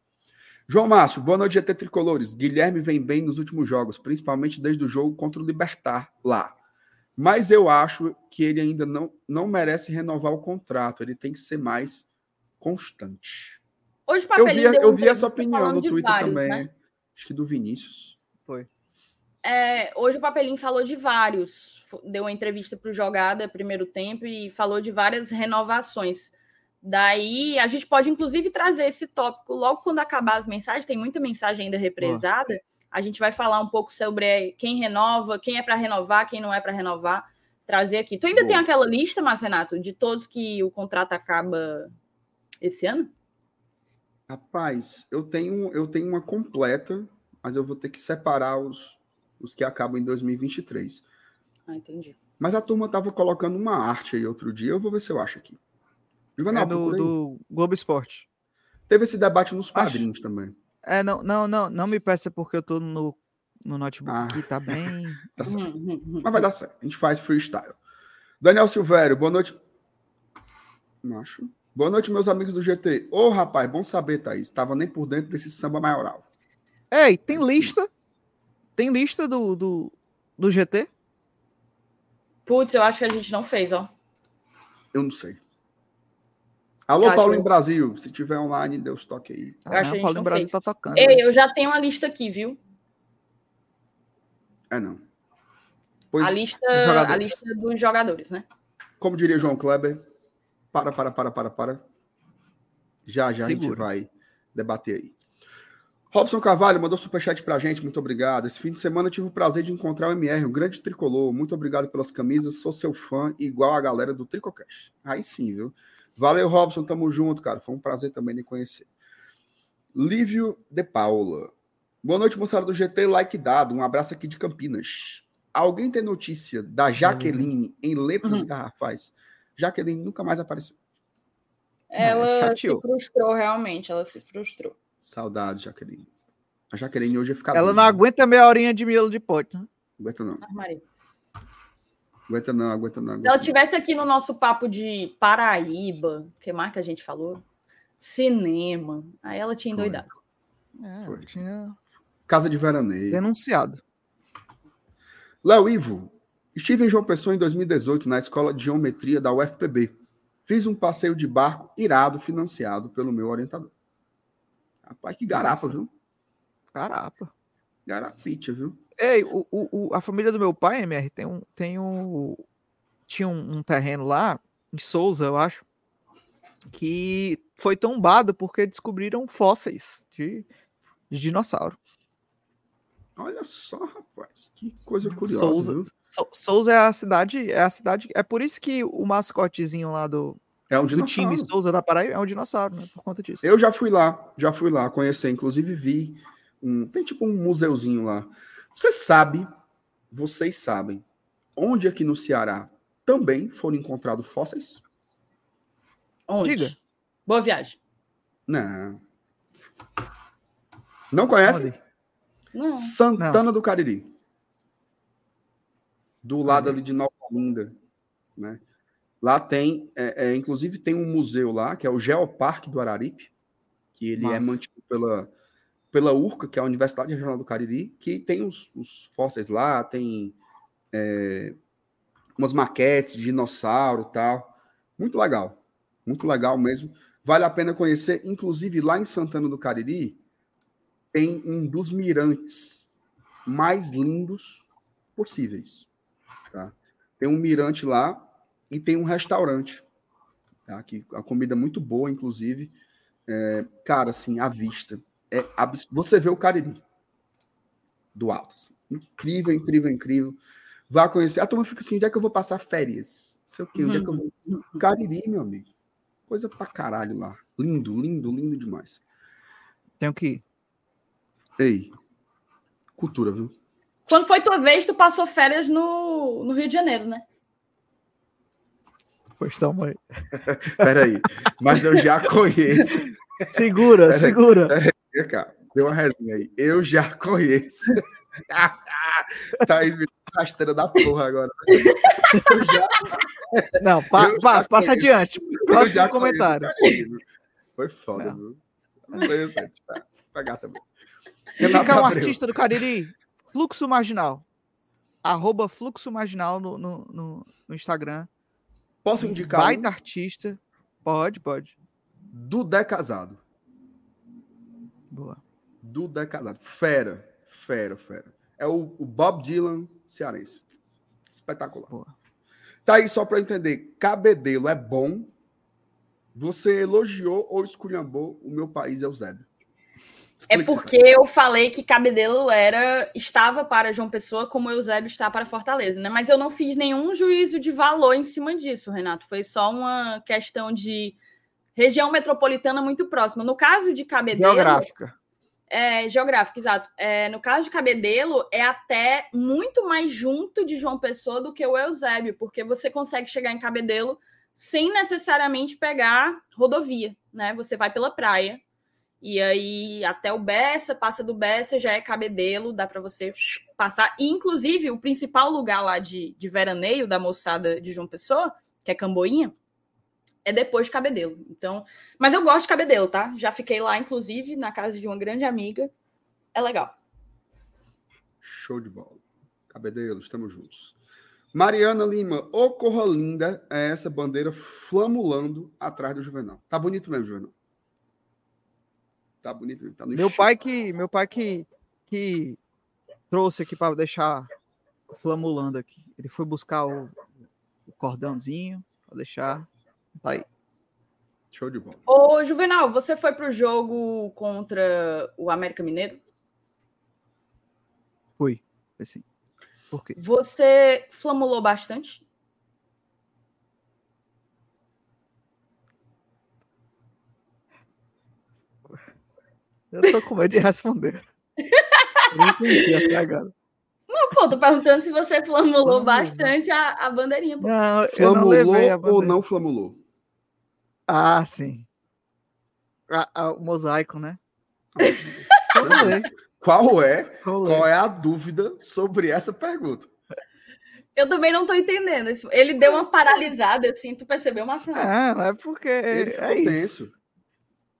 João Márcio, boa noite, GT Tricolores. Guilherme vem bem nos últimos jogos, principalmente desde o jogo contra o Libertar, lá. Mas eu acho que ele ainda não, não merece renovar o contrato. Ele tem que ser mais constante. Hoje o eu vi, eu vi essa opinião no Twitter vários, também. Né? Acho que do Vinícius. Foi. É, hoje o Papelinho falou de vários. Deu uma entrevista para o Jogada primeiro tempo e falou de várias renovações. Daí a gente pode, inclusive, trazer esse tópico logo quando acabar as mensagens. Tem muita mensagem ainda represada. A gente vai falar um pouco sobre quem renova, quem é para renovar, quem não é para renovar. Trazer aqui. Tu ainda Boa. tem aquela lista, mas Renato, de todos que o contrato acaba esse ano? Rapaz, eu tenho, eu tenho uma completa, mas eu vou ter que separar os, os que acabam em 2023. Ah, entendi. Mas a turma tava colocando uma arte aí outro dia, eu vou ver se eu acho aqui. É do, do Globo Esporte. Teve esse debate nos padrinhos Acho... também. É, não, não, não, não me peça porque eu tô no, no notebook ah, aqui, tá bem. tá certo. Mas vai dar certo. A gente faz freestyle. Daniel Silvério, boa noite. Macho. Boa noite, meus amigos do GT. Ô, oh, rapaz, bom saber, Thaís. Tava nem por dentro desse samba maioral. Ei, tem lista? Tem lista do, do, do GT? Putz, eu acho que a gente não fez, ó. Eu não sei. Alô, eu Paulo em Brasil. Se tiver online, dê os toque aí. Eu acho ah, que Paulo em Brasil fez. tá tocando. Ei, né? eu já tenho uma lista aqui, viu? É, não. Pois, a, lista, a lista dos jogadores, né? Como diria João Kleber, para, para, para, para, para. Já, já Segura. a gente vai debater aí. Robson Carvalho mandou superchat pra gente, muito obrigado. Esse fim de semana eu tive o prazer de encontrar o MR, um grande tricolor. Muito obrigado pelas camisas, sou seu fã, igual a galera do Tricocast. Aí sim, viu? Valeu, Robson, tamo junto, cara. Foi um prazer também de conhecer. Lívio de Paula. Boa noite, moçada do GT, like dado. Um abraço aqui de Campinas. Alguém tem notícia da Jaqueline uhum. em letras uhum. garrafais? Jaqueline nunca mais apareceu. Ela é, se frustrou, realmente. Ela se frustrou. Saudade, Jaqueline. A Jaqueline hoje ia ficar. Ela não aguenta meia horinha de miolo de pote, né? Aguenta não. Maria. Aguenta não, aguenta não. Aguenta Se ela tivesse aqui no nosso papo de Paraíba, que mais que a gente falou? Cinema. Aí ela tinha endoidado. É, Foi. tinha. Casa de veraneio. Denunciado. Léo Ivo. Estive em João Pessoa em 2018 na escola de geometria da UFPB. Fiz um passeio de barco irado financiado pelo meu orientador. Rapaz, que garapa, Nossa. viu? Garapa. Garapite, viu? Ei, o, o, a família do meu pai, MR, tem um. Tem um tinha um, um terreno lá, em Souza, eu acho, que foi tombado porque descobriram fósseis de, de dinossauro. Olha só, rapaz, que coisa curiosa. Souza, Souza é a cidade, é a cidade, é por isso que o mascotezinho lá do, é um do time Souza da Paraíba é um dinossauro, né? Por conta disso. Eu já fui lá, já fui lá conhecer, inclusive vi um, tem tipo um museuzinho lá. Você sabe, vocês sabem, onde aqui no Ceará também foram encontrados fósseis? Onde? Diga. Boa viagem. Não. Não conhece? Não. Santana Não. do Cariri. Do lado ali de Nova Olinda, né? Lá tem, é, é, inclusive tem um museu lá, que é o Geoparque do Araripe, que ele é Nossa. é mantido pela, pela URCA, que é a Universidade Regional do Cariri, que tem os, os fósseis lá, tem é, umas maquetes de dinossauro e tal. Muito legal. Muito legal mesmo. Vale a pena conhecer. Inclusive, lá em Santana do Cariri, tem um dos mirantes mais lindos possíveis. Tá? Tem um mirante lá e tem um restaurante. Tá? Que a comida é muito boa, inclusive. É, cara, assim, a vista. É abs... Você vê o Cariri do alto. Assim. Incrível, incrível, incrível. Vá conhecer. A turma fica assim: onde é que eu vou passar férias? Não sei o quê, onde é que eu vou. Cariri, meu amigo. Coisa pra caralho lá. Lindo, lindo, lindo demais. Tenho que ir. Ei, cultura, viu? Quando foi tua vez, tu passou férias no, no Rio de Janeiro, né? Pois tá, mãe. Peraí, mas eu já conheço. Segura, Peraí, segura. Peraí, cara, deu uma resinha aí. Eu já conheço. Thaís me rasteira da porra agora. Eu já, Não, pa- Eu já passa, passa adiante. Próximo já comentário. viu? Foi foda, Não. viu? Interessante. Tá, pegar também. É um artista do Cariri? Fluxo Marginal. Arroba Fluxo Marginal no, no, no- no Instagram. Posso indicar Baita um? artista. Pode, pode. Dudé Casado. Boa. Dudé Casado. Fera. Fera, fera. É o, o Bob Dylan cearense. Espetacular. Boa. Tá aí só para entender. Cabedelo é bom. Você elogiou ou esculhambou o meu país, Eusébio? É porque eu falei que Cabedelo era estava para João Pessoa como o Eusébio está para Fortaleza, né? Mas eu não fiz nenhum juízo de valor em cima disso, Renato. Foi só uma questão de região metropolitana muito próxima. No caso de Cabedelo, Geográfica. é geográfico, exato. É, no caso de Cabedelo, é até muito mais junto de João Pessoa do que o Eusébio, porque você consegue chegar em Cabedelo sem necessariamente pegar rodovia, né? Você vai pela praia. E aí, até o Bessa, passa do Bessa, já é Cabedelo, dá para você passar. E, inclusive, o principal lugar lá de, de veraneio da moçada de João Pessoa, que é Camboinha, é depois de Cabedelo. Então, mas eu gosto de Cabedelo, tá? Já fiquei lá, inclusive, na casa de uma grande amiga. É legal. Show de bola. Cabedelo, estamos juntos. Mariana Lima, ô corra linda é essa bandeira flamulando atrás do Juvenal. Tá bonito mesmo, Juvenal. Tá bonito. Tá no Meu pai que, meu pai que, que trouxe aqui para deixar flamulando aqui. Ele foi buscar o, o cordãozinho para deixar. Tá aí. Show de bola. Ô, Juvenal, você foi pro jogo contra o América Mineiro? Fui. Assim. Por quê? Você flamulou bastante? Eu tô com medo de responder. Não entendi até agora. Não, pô, tô perguntando se você flamulou Flamulou. bastante a, a bandeirinha. pô. Não, eu não Flamulou levei a ou bandeira. não flamulou? Ah, sim. Ah, ah, o mosaico, né? Qual é, qual é a dúvida sobre essa pergunta? Eu também não tô entendendo. Ele deu uma paralisada, assim, tu percebeu, Marcelo? É, não é porque Ele ficou é isso.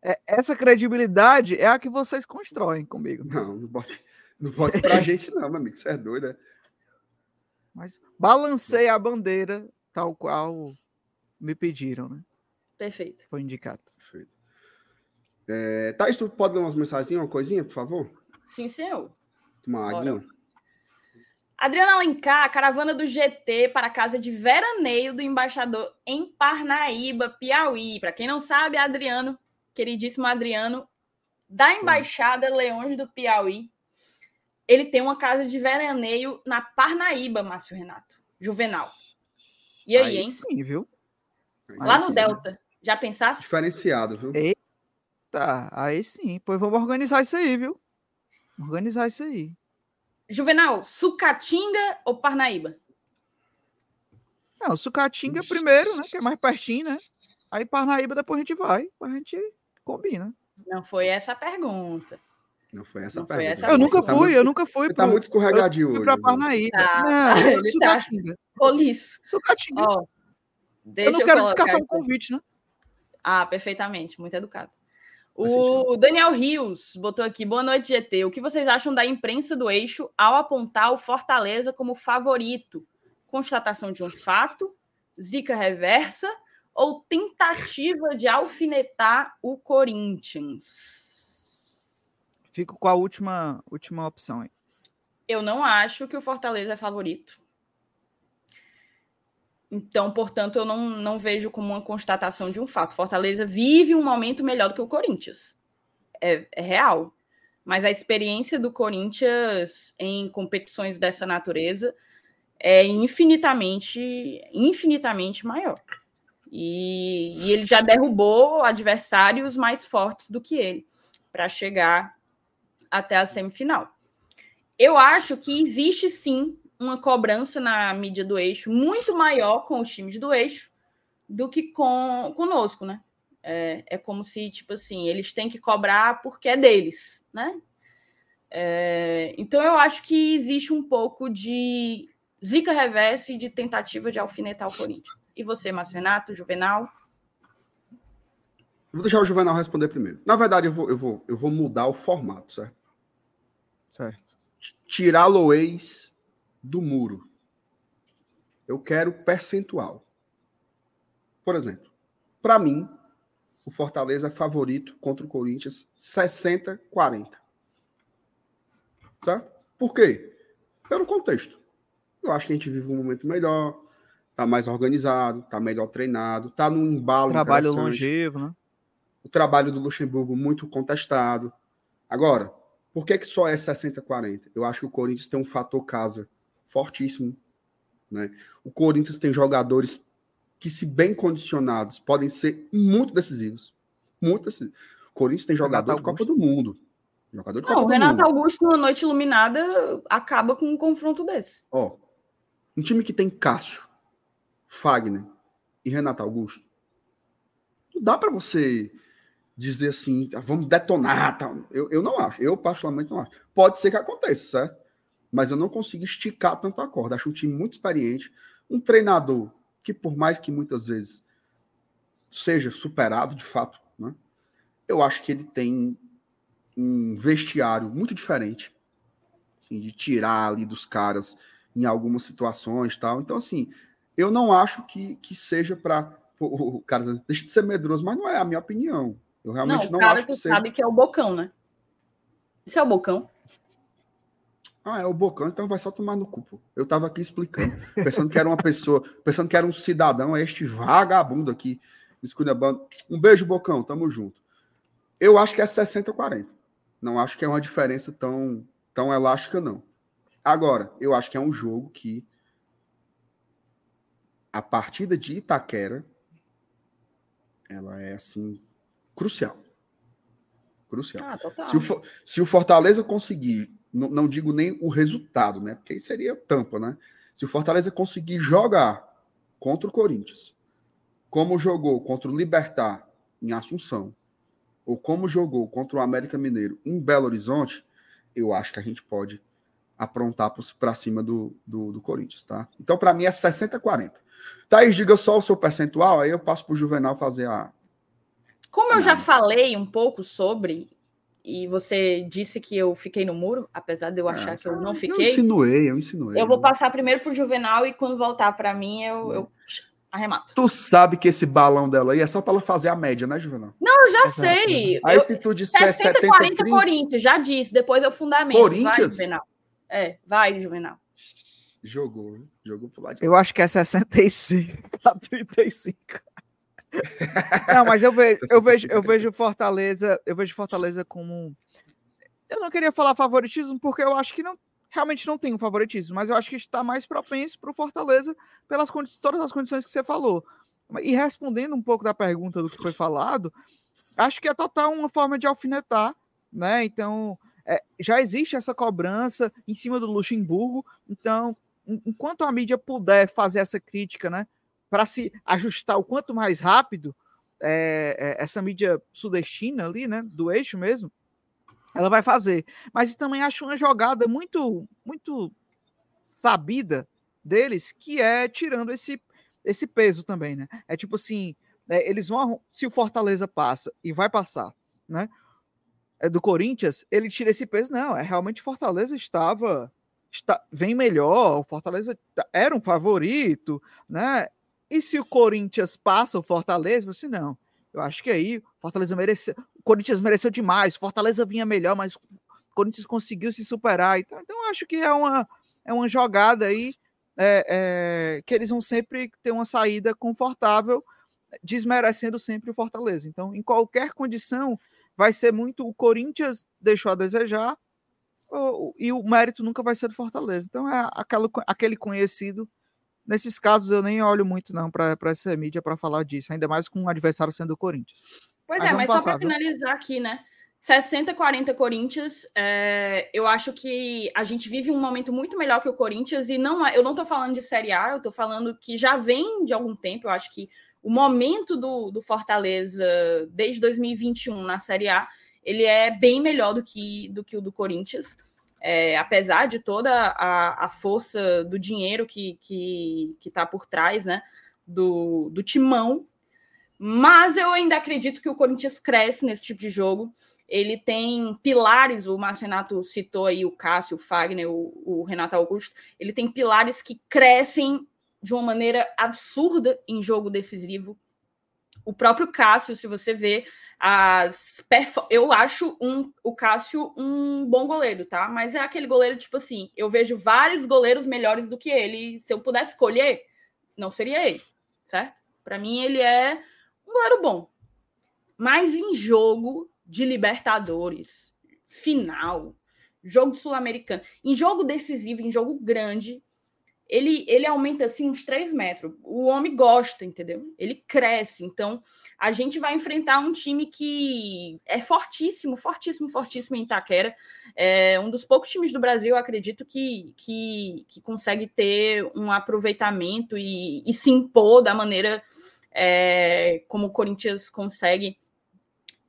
É, essa credibilidade é a que vocês constroem comigo. Não, não bote, não bote pra gente, não, meu amigo. Você é doido, né? Mas balancei a bandeira tal qual me pediram, né? Perfeito. Foi indicado. Perfeito. É, Thaís, tu pode ler umas mensagens, uma coisinha, por favor? Sim, senhor. Uma aguinha? Adriana Alencar, caravana do GT para a casa de veraneio do embaixador em Parnaíba, Piauí. Para quem não sabe, Adriano, queridíssimo Adriano, da Embaixada Leões do Piauí, ele tem uma casa de veraneio na Parnaíba, Márcio Renato. Juvenal. E aí, hein? sim, viu? Lá aí no sim. Delta. Já pensasse? Diferenciado, viu? Tá, aí sim. Pois vamos organizar isso aí, viu? Organizar isso aí. Juvenal, Sucatinga ou Parnaíba? Não, Sucatinga primeiro, né? Que é mais pertinho, né? Aí Parnaíba depois a gente vai. A gente combina. Não foi essa a pergunta. Não foi essa Não foi pergunta. essa Eu nunca tá fui, muito- eu nunca fui Você tá muito escorregadio fui hoje. pra viu? Parnaíba. Tá, Não, ele tá- Sucatinga. Sucatinga. Ó, eu não quero colocar descartar um aqui. convite, né? Ah, perfeitamente, muito educado. O Daniel Rios botou aqui: boa noite, GT. O que vocês acham da imprensa do eixo ao apontar o Fortaleza como favorito? Constatação de um fato, zica reversa ou tentativa de alfinetar o Corinthians? Fico com a última, última opção aí. Eu não acho que o Fortaleza é favorito. Então, portanto, eu não, não vejo como uma constatação de um fato. Fortaleza vive um momento melhor do que o Corinthians. É, é real. Mas a experiência do Corinthians em competições dessa natureza é infinitamente, infinitamente maior. E, e ele já derrubou adversários mais fortes do que ele para chegar até a semifinal. Eu acho que existe sim uma cobrança na mídia do eixo muito maior com os times do eixo do que com conosco, né? É, é como se, tipo assim, eles têm que cobrar porque é deles, né? É, então eu acho que existe um pouco de zica reverso e de tentativa de alfinetar o Corinthians. E você, Márcio Renato, Juvenal? Vou deixar o Juvenal responder primeiro. Na verdade, eu vou, eu vou, eu vou mudar o formato, certo? Certo. Tirar Loeis do muro. Eu quero percentual. Por exemplo, para mim, o Fortaleza é favorito contra o Corinthians 60-40. Tá? Por quê? Pelo contexto. Eu acho que a gente vive um momento melhor, tá mais organizado, tá melhor treinado, tá num embalo Trabalho longevo, né? O trabalho do Luxemburgo muito contestado. Agora, por que, que só é 60-40? Eu acho que o Corinthians tem um fator casa fortíssimo. Né? O Corinthians tem jogadores que, se bem condicionados, podem ser muito decisivos. Muito decisivos. O Corinthians tem jogador de Copa do Mundo. Jogador de Não, Copa o Renato Augusto, numa noite iluminada, acaba com um confronto desse. Ó, um time que tem Cássio, Fagner e Renato Augusto, não dá para você dizer assim, tá, vamos detonar. Tá? Eu, eu não acho. Eu, particularmente, não acho. Pode ser que aconteça, certo? mas eu não consigo esticar tanto a corda. Acho um time muito experiente, um treinador que, por mais que muitas vezes seja superado de fato, né, eu acho que ele tem um vestiário muito diferente, assim, de tirar ali dos caras em algumas situações tal. Então, assim, eu não acho que, que seja para o cara deixa de ser medroso, mas não é a minha opinião. Eu realmente não, não cara acho que, que seja. sabe que é o Bocão, né? Isso é o Bocão. Ah, é o Bocão, então vai só tomar no cu. Pô. Eu tava aqui explicando, pensando que era uma pessoa, pensando que era um cidadão, é este vagabundo aqui, esculhambando. Um beijo, Bocão, tamo junto. Eu acho que é 60-40. Não acho que é uma diferença tão, tão elástica, não. Agora, eu acho que é um jogo que a partida de Itaquera ela é assim crucial. Crucial. Ah, se, o, se o Fortaleza conseguir não, não digo nem o resultado, né? Porque aí seria tampa, né? Se o Fortaleza conseguir jogar contra o Corinthians, como jogou contra o Libertar em Assunção, ou como jogou contra o América Mineiro em Belo Horizonte, eu acho que a gente pode aprontar para cima do, do, do, Corinthians, tá? Então, para mim, é 60-40. Thaís, diga só o seu percentual, aí eu passo para o Juvenal fazer a. Como eu já falei um pouco sobre, e você disse que eu fiquei no muro, apesar de eu achar é, que eu não fiquei. Eu insinuei, eu insinuei. Eu vou passar primeiro para o Juvenal e quando voltar para mim eu, eu, arremato. Tu sabe que esse balão dela aí é só para ela fazer a média, né, Juvenal? Não, eu já Exato. sei. Aí eu, se tu disser 60, 70, 40 30... Corinthians, já disse, depois eu fundamento. Corinthians? Vai, Juvenal. É, vai, Juvenal. Jogou, jogou pro lado de Eu acho que é 65 a 35. Não, mas eu vejo, eu vejo, eu vejo Fortaleza, eu vejo Fortaleza como eu não queria falar favoritismo porque eu acho que não realmente não tem um favoritismo, mas eu acho que está mais propenso para o Fortaleza pelas todas as condições que você falou. E respondendo um pouco da pergunta do que foi falado, acho que é total uma forma de alfinetar, né? Então, é, já existe essa cobrança em cima do Luxemburgo, então, enquanto a mídia puder fazer essa crítica, né? para se ajustar o quanto mais rápido, é, é, essa mídia sudestina ali, né, do eixo mesmo, ela vai fazer. Mas também acho uma jogada muito, muito sabida deles, que é tirando esse, esse peso também, né? É tipo assim, é, eles vão, se o Fortaleza passa e vai passar, né? É do Corinthians, ele tira esse peso, não, é realmente Fortaleza estava está, vem melhor, o Fortaleza era um favorito, né? E se o Corinthians passa o Fortaleza, você não. Eu acho que aí o Fortaleza mereceu. O Corinthians mereceu demais. Fortaleza vinha melhor, mas o Corinthians conseguiu se superar. Então, então acho que é uma, é uma jogada aí é, é, que eles vão sempre ter uma saída confortável, desmerecendo sempre o Fortaleza. Então, em qualquer condição, vai ser muito. O Corinthians deixou a desejar e o mérito nunca vai ser do Fortaleza. Então, é aquela, aquele conhecido Nesses casos, eu nem olho muito não para essa mídia para falar disso, ainda mais com o adversário sendo o Corinthians. Pois mas é, mas passar, só para finalizar aqui, né? 60 40 Corinthians, é, eu acho que a gente vive um momento muito melhor que o Corinthians, e não é, eu não estou falando de Série A, eu estou falando que já vem de algum tempo, eu acho que o momento do, do Fortaleza desde 2021 na Série A, ele é bem melhor do que, do que o do Corinthians é, apesar de toda a, a, força do dinheiro que está que, que tá por trás né, do, do timão, mas eu ainda acredito que o Corinthians cresce nesse tipo de jogo. Ele tem pilares, o Marcenato citou aí o Cássio, o Fagner, o, o Renato Augusto. Ele tem pilares que crescem de uma maneira absurda em jogo decisivo. O próprio Cássio, se você vê, as eu acho um, o Cássio um bom goleiro, tá? Mas é aquele goleiro tipo assim, eu vejo vários goleiros melhores do que ele. Se eu pudesse escolher, não seria ele, certo? Para mim ele é um goleiro bom. Mas em jogo de Libertadores, final, jogo sul-americano, em jogo decisivo, em jogo grande, ele, ele aumenta assim uns 3 metros. O homem gosta, entendeu? Ele cresce. Então, a gente vai enfrentar um time que é fortíssimo, fortíssimo, fortíssimo em Itaquera. É um dos poucos times do Brasil, eu acredito, que, que, que consegue ter um aproveitamento e, e se impor da maneira é, como o Corinthians consegue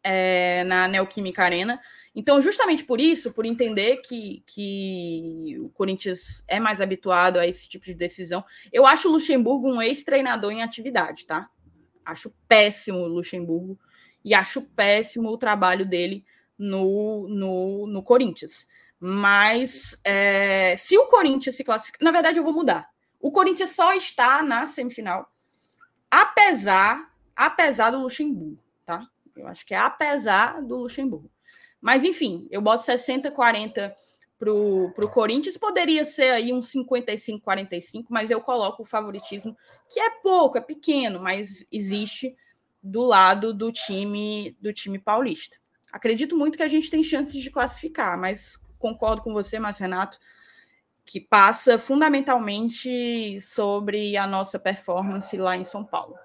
é, na Neoquímica Arena. Então, justamente por isso, por entender que, que o Corinthians é mais habituado a esse tipo de decisão, eu acho o Luxemburgo um ex-treinador em atividade, tá? Acho péssimo o Luxemburgo e acho péssimo o trabalho dele no, no, no Corinthians. Mas é, se o Corinthians se classificar. Na verdade, eu vou mudar. O Corinthians só está na semifinal, apesar, apesar do Luxemburgo, tá? Eu acho que é apesar do Luxemburgo. Mas, enfim, eu boto 60, 40 para o Corinthians. Poderia ser aí um 55, 45, mas eu coloco o favoritismo, que é pouco, é pequeno, mas existe do lado do time do time paulista. Acredito muito que a gente tem chances de classificar, mas concordo com você, Márcio Renato, que passa fundamentalmente sobre a nossa performance lá em São Paulo.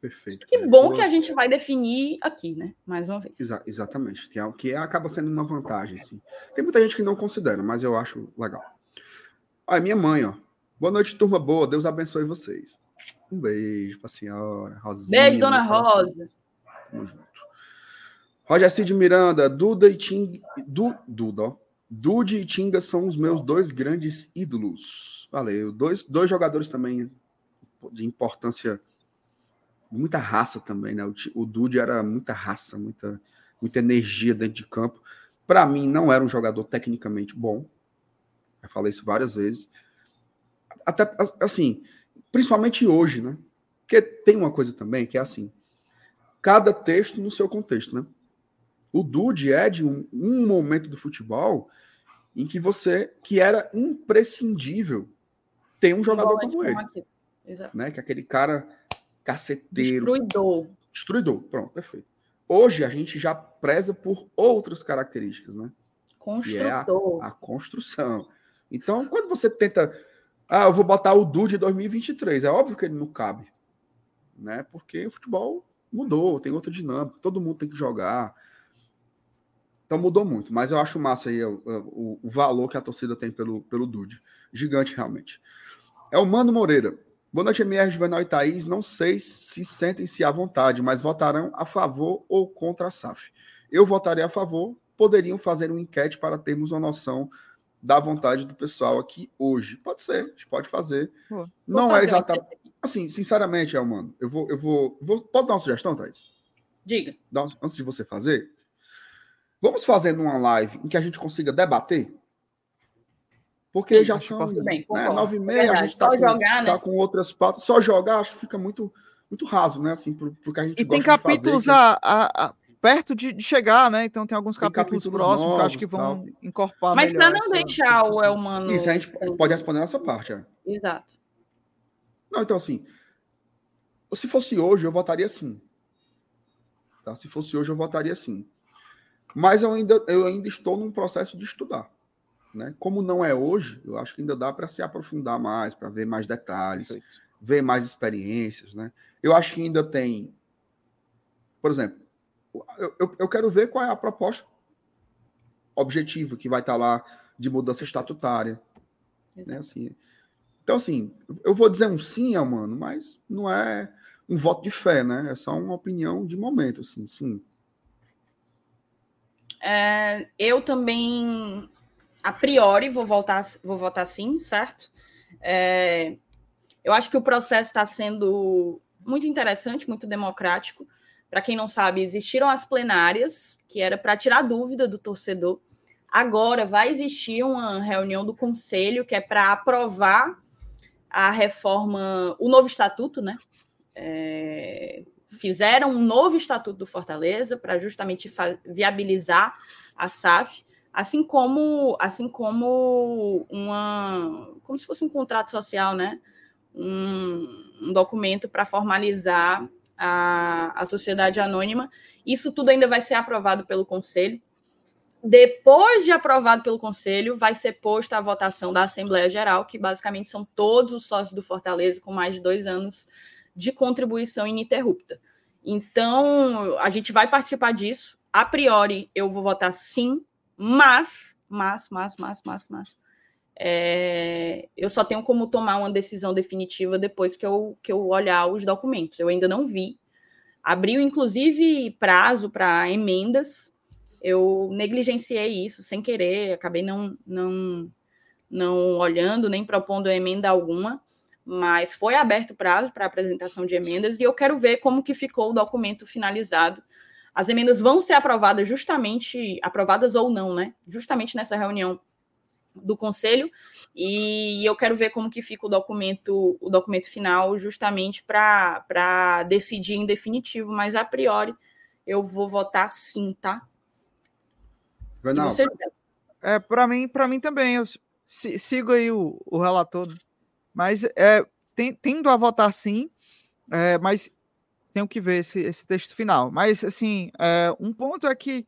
Perfeito. Que bom que a gente vai definir aqui, né? Mais uma vez. Exa exatamente. Que, é, que acaba sendo uma vantagem, sim. Tem muita gente que não considera, mas eu acho legal. Olha, minha mãe, ó. Boa noite, turma boa. Deus abençoe vocês. Um beijo pra senhora. Rosinha, beijo, dona Rosa. Tamo junto. Roger Cid Miranda, Duda e Ting. Du, Duda, ó. Dude e Tinga são os meus dois grandes ídolos. Valeu. Dois, dois jogadores também de importância muita raça também, né? O, o Dude era muita raça, muita, muita energia dentro de campo. Para mim, não era um jogador tecnicamente bom. Já falei isso várias vezes. Até assim, principalmente hoje, né? Porque tem uma coisa também que é assim: cada texto no seu contexto, né? O Dude é de um, um momento do futebol em que você que era imprescindível ter um jogador como ele. Né? Que aquele cara caceteiro. Destruidor. Destruidor, pronto, perfeito. Hoje a gente já preza por outras características, né? Construtor. É a, a, construção. Então, quando você tenta. Ah, eu vou botar o Du de 2023, é óbvio que ele não cabe. Né? Porque o futebol mudou, tem outra dinâmica, todo mundo tem que jogar. Então mudou muito, mas eu acho massa aí o, o, o valor que a torcida tem pelo, pelo Dude. Gigante, realmente. É o Mano Moreira. Boa noite, MR Juvenal e Thaís. Não sei se sentem-se à vontade, mas votarão a favor ou contra a SAF. Eu votarei a favor. Poderiam fazer uma enquete para termos uma noção da vontade do pessoal aqui hoje. Pode ser, a gente pode fazer. Pô, não é exatamente. Assim, sinceramente, Elmano, eu vou, eu vou, vou. Posso dar uma sugestão, Thaís? Diga. Antes de você fazer, vamos fazer numa live em que a gente consiga debater Porque Sim, já são bem, né, nove e meia, é a gente está com, jogar, tá né? com outras pautas. Só jogar, acho que fica muito, muito raso, né? Assim, pro, pro que a gente E tem capítulos fazer, a, a, a, perto de, de, chegar, né? Então tem alguns tem capítulos, capítulos próximos novos, que eu acho que vão tal. incorporar. Mas para não deixar o Elmano. Isso, a gente pode responder nessa parte. É. Exato. Não, então assim. Se fosse hoje, eu votaria sim. Tá? Se fosse hoje, eu votaria sim. Mas eu ainda, eu ainda estou num processo de estudar. Né? Como não é hoje, eu acho que ainda dá para se aprofundar mais, para ver mais detalhes, Perfeito. ver mais experiências. Né? Eu acho que ainda tem. Por exemplo, eu, eu, eu quero ver qual é a proposta objetiva que vai estar lá de mudança estatutária. Né? Assim, então, assim, eu vou dizer um sim, mano, mas não é um voto de fé, né? É só uma opinião de momento, assim, sim. É, eu também, a priori, vou votar, vou votar sim, certo? É, eu acho que o processo está sendo muito interessante, muito democrático. Para quem não sabe, existiram as plenárias, que era para tirar dúvida do torcedor. Agora vai existir uma reunião do conselho que é para aprovar a reforma, o novo estatuto, né? É, fizeram um novo estatuto do Fortaleza para justamente viabilizar a SAF, assim como assim como uma como se fosse um contrato social, né? Um, um documento para formalizar a, a sociedade anônima. Isso tudo ainda vai ser aprovado pelo Conselho. Depois de aprovado pelo Conselho, vai ser posta a votação da Assembleia Geral, que basicamente são todos os sócios do Fortaleza com mais de dois anos de contribuição ininterrupta. Então, a gente vai participar disso. A priori, eu vou votar sim, mas, mas, mas, mas, mas, mas, é, eu só tenho como tomar uma decisão definitiva depois que eu, que eu olhar os documentos. Eu ainda não vi. Abriu, inclusive, prazo para emendas. Eu negligenciei isso sem querer, acabei não, não, não olhando nem propondo emenda alguma, mas foi aberto prazo para apresentação de emendas e eu quero ver como que ficou o documento finalizado. As emendas vão ser aprovadas justamente, aprovadas ou não, né? Justamente nessa reunião do conselho e eu quero ver como que fica o documento, o documento final, justamente para decidir em definitivo, mas a priori eu vou votar sim, tá? Não. Você... É, para mim, para mim também, eu sigo aí o, o relator, mas é, tem, tendo a votar sim, é, mas tenho que ver esse, esse texto final. Mas assim, é, um ponto é que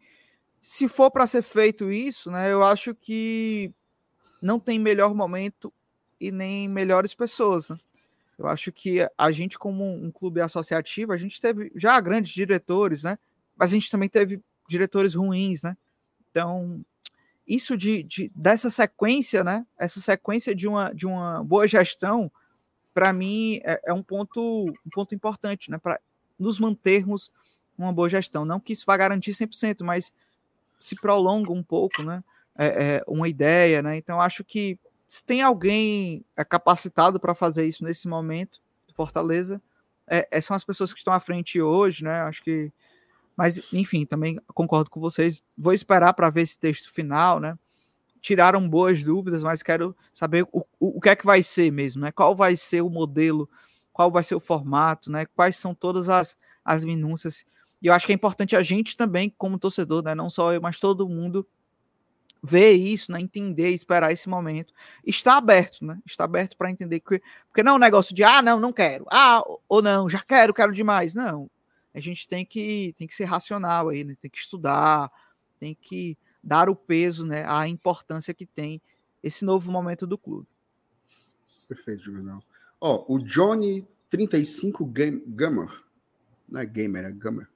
se for para ser feito isso, né, eu acho que não tem melhor momento e nem melhores pessoas. Né? Eu acho que a gente, como um clube associativo, a gente teve já grandes diretores, né? Mas a gente também teve diretores ruins, né? Então, isso de, de dessa sequência, né? Essa sequência de uma, de uma boa gestão, para mim, é, é, um ponto um ponto importante, né? Para nos mantermos uma boa gestão. Não que isso vá garantir 100%, mas se prolonga um pouco, né? é, é, uma ideia, né? Então acho que se tem alguém é, capacitado para fazer isso nesse momento, Fortaleza, é, é, são as pessoas que estão à frente hoje, né? Acho que, mas enfim, também concordo com vocês. Vou esperar para ver esse texto final, né? Tiraram boas dúvidas, mas quero saber o, o, o que é que vai ser mesmo, né? Qual vai ser o modelo, qual vai ser o formato, né? Quais são todas as, as minúcias. E eu acho que é importante a gente também, como torcedor, né? Não só eu, mas todo mundo ver isso, né, entender, esperar esse momento, está aberto, né? Está aberto para entender que porque não é um negócio de ah, não, não quero. Ah, ou não, já quero, quero demais. Não. A gente tem que tem que ser racional aí, né? Tem que estudar, tem que dar o peso, né, à importância que tem esse novo momento do clube. Perfeito, Juvenal. Ó, o Johnny 35 game, Gamer, não é gamer, é gamer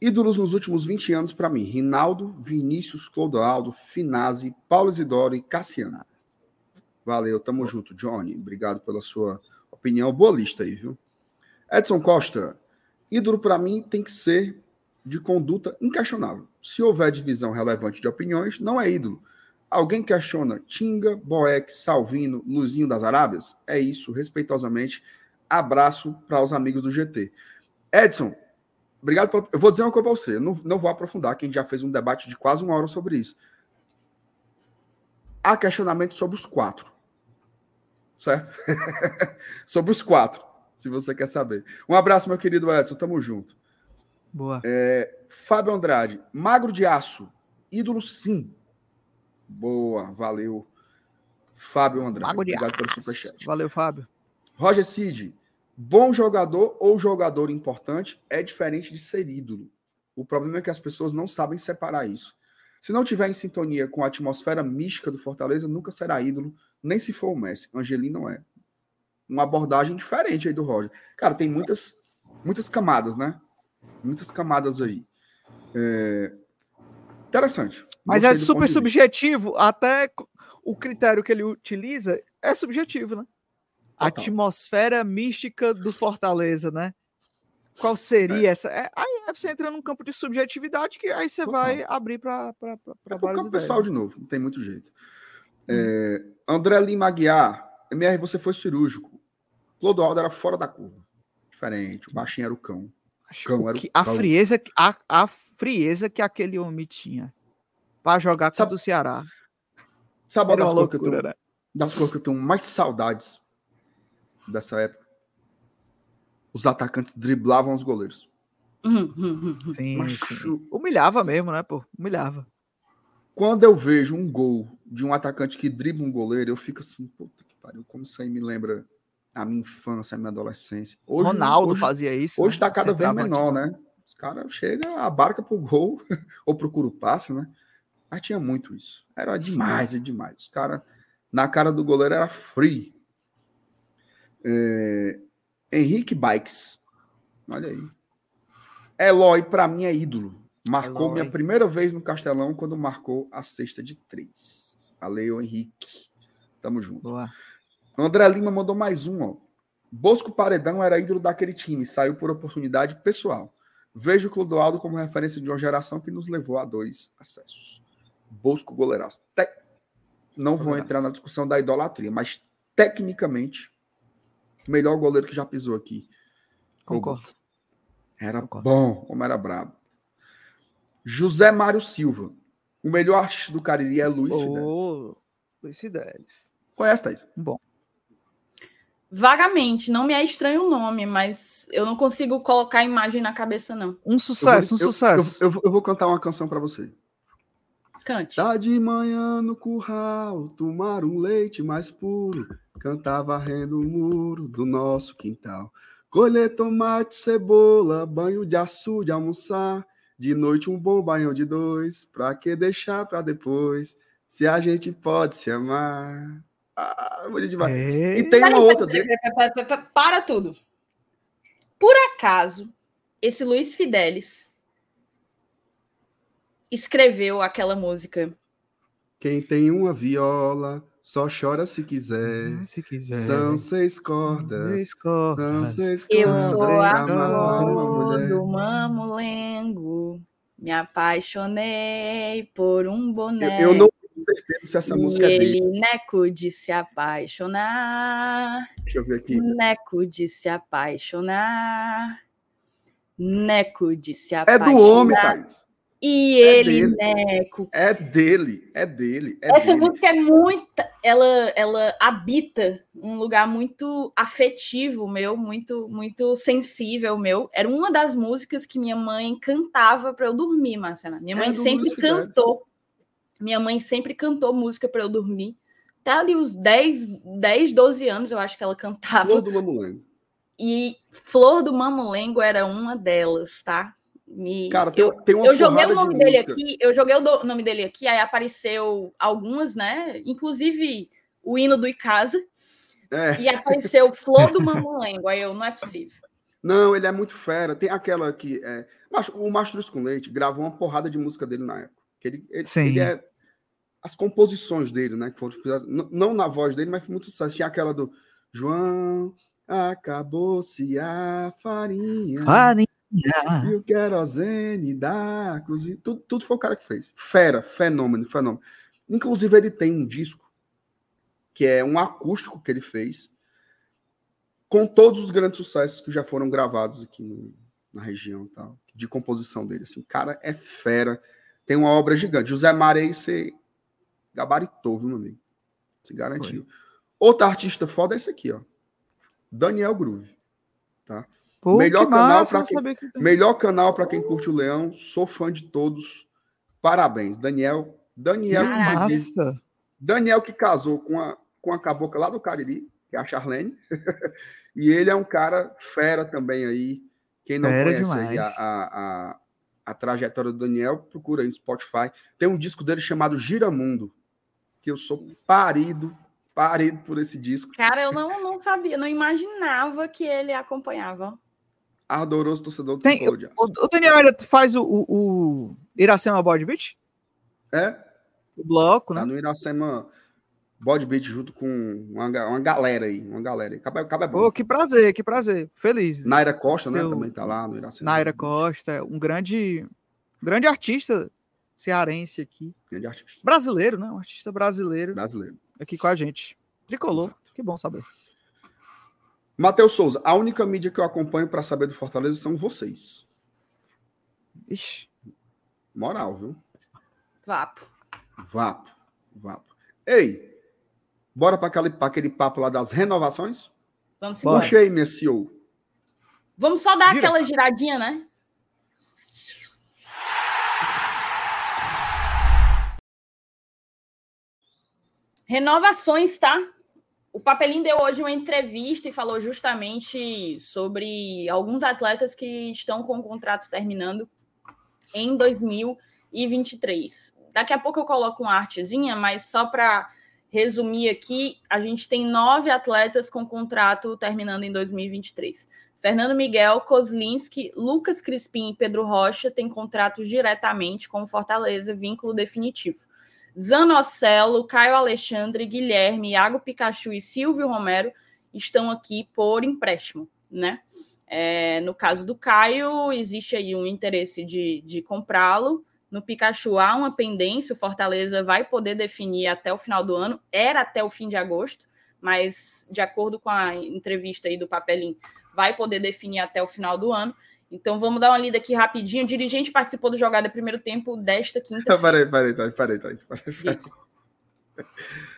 Ídolos nos últimos 20 anos para mim: Rinaldo, Vinícius, Clodoaldo, Finazzi, Paulo Isidoro e Cassiano. Valeu, tamo junto, Johnny. Obrigado pela sua opinião. Boa lista aí, viu? Edson Costa. Ídolo para mim tem que ser de conduta inquestionável. Se houver divisão relevante de opiniões, não é ídolo. Alguém questiona Tinga, Boeck, Salvino, Luzinho das Arábias? É isso, respeitosamente. Abraço para os amigos do GT. Edson, Obrigado. Eu vou dizer uma coisa para você. Eu não, não vou aprofundar, que a gente já fez um debate de quase uma hora sobre isso. há questionamento sobre os quatro. Certo? sobre os quatro, se você quer saber. Um abraço, meu querido Edson. Tamo junto. Boa. É, Fábio Andrade, magro de aço, ídolo sim. Boa, valeu. Fábio de obrigado pelo superchat. Valeu, Fábio. Roger Cid, bom jogador ou jogador importante é diferente de ser ídolo. O problema é que as pessoas não sabem separar isso. Se não tiver em sintonia com a atmosfera mística do Fortaleza, nunca será ídolo, nem se for o Messi. Angeli não é. Uma abordagem diferente aí do Roger. Cara, tem muitas, muitas camadas, né? Muitas camadas aí. É... Interessante. Mas Gostei é super subjetivo, até o critério que ele utiliza é subjetivo, né? A Total. atmosfera mística do Fortaleza, né? Qual seria essa? É, aí você entra num campo de subjetividade que aí você Total. vai abrir para É pro várias campo pessoal de novo, não tem muito jeito. É, André Lima Aguiar, MR, você foi cirúrgico. Clodoaldo era fora da curva. Diferente, o baixinho era o cão. Acho Cão, o era o que- a, cão. frieza, a, a frieza que aquele homem tinha para jogar Sabe- contra o Ceará. Sabe Era das coisas, que eu tenho, né? das coisas que eu tenho mais saudades dessa época? Os atacantes driblavam os goleiros. Uhum, uhum, uhum. Sim, sim. Humilhava mesmo, né, pô? Humilhava. Quando eu vejo um gol de um atacante que dribla um goleiro, eu fico assim, puta que pariu, como isso aí me lembra a minha infância, a minha adolescência. Hoje, Ronaldo hoje, fazia isso. Hoje né? tá cada vez Centroavante. menor, né? Os caras chegam, abarca pro gol ou procura o passe, né? Mas tinha muito isso. Era demais, é demais. Os caras, na cara do goleiro, era free. É, Henrique Bikes. Olha aí. Eloy, pra mim, é ídolo. Marcou Eloy. minha primeira vez no Castelão quando marcou a sexta de três. Valeu, Henrique. Tamo junto. Boa. André Lima mandou mais um, ó. Bosco Paredão era ídolo daquele time, saiu por oportunidade pessoal. Vejo o Clodoaldo como referência de uma geração que nos levou a dois acessos. Bosco goleiraço. Te- Não vou entrar na discussão da idolatria, mas tecnicamente, o melhor goleiro que já pisou aqui. Concordo. Era Concordo. bom, como era brabo. José Mário Silva. O melhor artista do Cariri é Luiz Fidelis. Ô, Luiz Fidelis. Conhece, Thaís? Bom. Vagamente, não me é estranho o nome, mas eu não consigo colocar a imagem na cabeça, não. Um sucesso, Eu vou- um sucesso. Eu, eu- eu vou cantar uma canção pra você. Cante. Tá de manhã no curral, tomar um leite mais puro, cantar varrendo o muro do nosso quintal. Colher tomate, cebola, banho de açude, almoçar. De noite um bom banho de dois, pra que deixar pra depois? Se a gente pode se amar. Ah, bonito demais. É. E tem uma Peraí, outra peraí, peraí, Para tudo. Por acaso, esse Luiz Fidelis escreveu aquela música. Quem tem uma viola, só chora se quiser. Se quiser. São seis cordas. Seis São cordas. seis Eu cordas sou pra a flor do mamulengo. Me apaixonei por um boné. Eu, eu não tenho certeza se essa e música é dele. ele, Neco, de se apaixonar. Deixa eu ver aqui. Neco de se apaixonar. Neco de se É apaixonar. do homem, Thaís. E É ele, dele. Neco. É dele. É dele. É Essa dele. música é muito. Ela, ela habita um lugar muito afetivo meu, muito, muito sensível meu. Era uma das músicas que minha mãe cantava para eu dormir, Marcela. Minha É mãe do sempre Fidelis. cantou. Minha mãe sempre cantou música para eu dormir. Até ali os 10, 10, 12 anos eu acho que ela cantava. Flor do Mamulengo. E Flor do Mamulengo era uma delas, tá? Me- Cara, tem, eu, tem uma eu joguei o nome de dele música. aqui, eu joguei o do- nome dele aqui, aí apareceu algumas, né? Inclusive o hino do Icasa, É. e apareceu Flor do Mamulengo. Aí eu, não é possível. Não, ele é muito fera. Tem aquela que. É... O Mastruz com Leite gravou uma porrada de música dele na época. Que ele, ele, Sim. ele é. As composições dele, né? Que foram não na voz dele, mas foi muito sucesso. Tinha aquela do João, acabou-se a farinha. Farinha. E o querosene da cozinha. Tudo, tudo foi o cara que fez. Fera, fenômeno, fenômeno. Inclusive, ele tem um disco que é um acústico que ele fez com todos os grandes sucessos que já foram gravados aqui no- na região tal, de composição dele. Assim, o cara é fera. Tem uma obra gigante. José Marei, você Gabaritou, viu, meu amigo? Se garantiu. Foi. Outro artista foda é esse aqui, ó. Daniel Groove. Tá? Pô, melhor, canal pra quem, melhor canal para quem curte o Leão. Sou fã de todos. Parabéns, Daniel. Daniel, que, Daniel que casou com a, com a cabocla lá do Cariri, que é a Charlene. e ele é um cara fera também aí. Quem não fera conhece aí a, a, a, a, trajetória do Daniel, procura aí no Spotify. Tem um disco dele chamado Giramundo, que eu sou parido parido por esse disco. Cara, eu não, não sabia, não imaginava que ele acompanhava. Ardoroso torcedor do Tem, o, o, Daniel ainda faz o, o, o Iracema Body Beat? É. O bloco, tá né? no Iracema Body Beat junto com uma, uma galera aí, uma galera aí. Acaba, acaba é bom. Oh, que prazer, que prazer. Feliz. Naira Costa, né? Também tá lá no Iracema. Naira Costa, um grande, grande artista cearense aqui. Grande artista. Brasileiro, né? Um artista brasileiro. Brasileiro aqui com a gente. Tricolor, Exato. que bom saber. Matheus Souza, a única mídia que eu acompanho para saber do Fortaleza são vocês. Ixi. Moral, viu? Vapo. Vapo. Vapo. Ei, bora para aquele, aquele papo lá das renovações? Vamos embora. Puxei, minha CEO. Vamos só dar Gira. aquela giradinha, né? Renovações, tá? O Papelinho deu hoje uma entrevista e falou justamente sobre alguns atletas que estão com o contrato terminando em 2023. Daqui a pouco eu coloco uma artezinha, mas só para resumir aqui, a gente tem nove atletas com contrato terminando em 2023. Fernando Miguel, Kozlinski, Lucas Crispim e Pedro Rocha têm contratos diretamente com o Fortaleza, vínculo definitivo. Zanocelo, Caio Alexandre, Guilherme, Iago Pikachu e Silvio Romero estão aqui por empréstimo, né? É, no caso do Caio, existe aí um interesse de, de comprá-lo. No Pikachu há uma pendência, o Fortaleza vai poder definir até o final do ano, era até o fim de agosto, mas de acordo com a entrevista aí do Papelim, vai poder definir até o final do ano. Então vamos dar uma lida aqui rapidinho. O dirigente participou do jogada primeiro tempo desta quinta. Parei, parei, parei, parei, parei,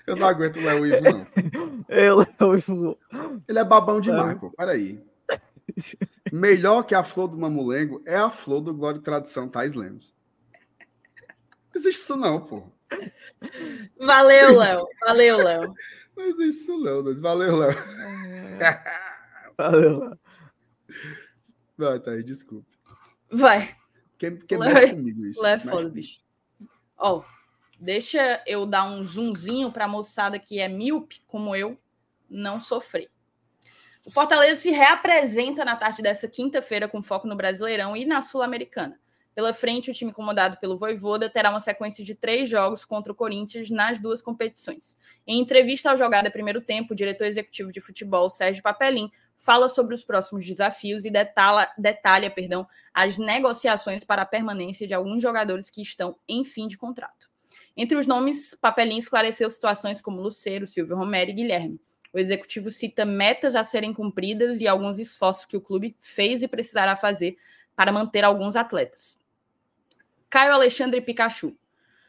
Eu não aguento o Léo Ivo, não. Eu, Ivo. Ele é babão demais, é. pô. Peraí. Melhor que a flor do mamulengo é a flor do Glória e Tradição Thais Lemos. Não existe isso não, pô. Valeu, Léo. Valeu, Léo. Não existe isso não. Valeu, Léo. Valeu, Léo. Vai, tá aí, desculpa. Vai. Quem, quem mexe comigo isso? Leve foda, bicho. Ó, deixa eu dar um zoomzinho pra moçada que é míope, como eu, não sofrer. O Fortaleza se reapresenta na tarde dessa quinta-feira com foco no Brasileirão e na Sul-Americana. Pela frente, o time comandado pelo Voivoda terá uma sequência de três jogos contra o Corinthians nas duas competições. Em entrevista ao Jogada Primeiro Tempo, o diretor executivo de futebol, Sérgio Papelim, fala sobre os próximos desafios e detalha, detalha perdão, as negociações para a permanência de alguns jogadores que estão em fim de contrato. Entre os nomes, Papelinho esclareceu situações como Luceiro, Silvio Romero e Guilherme. O executivo cita metas a serem cumpridas e alguns esforços que o clube fez e precisará fazer para manter alguns atletas. Caio Alexandre Pikachu.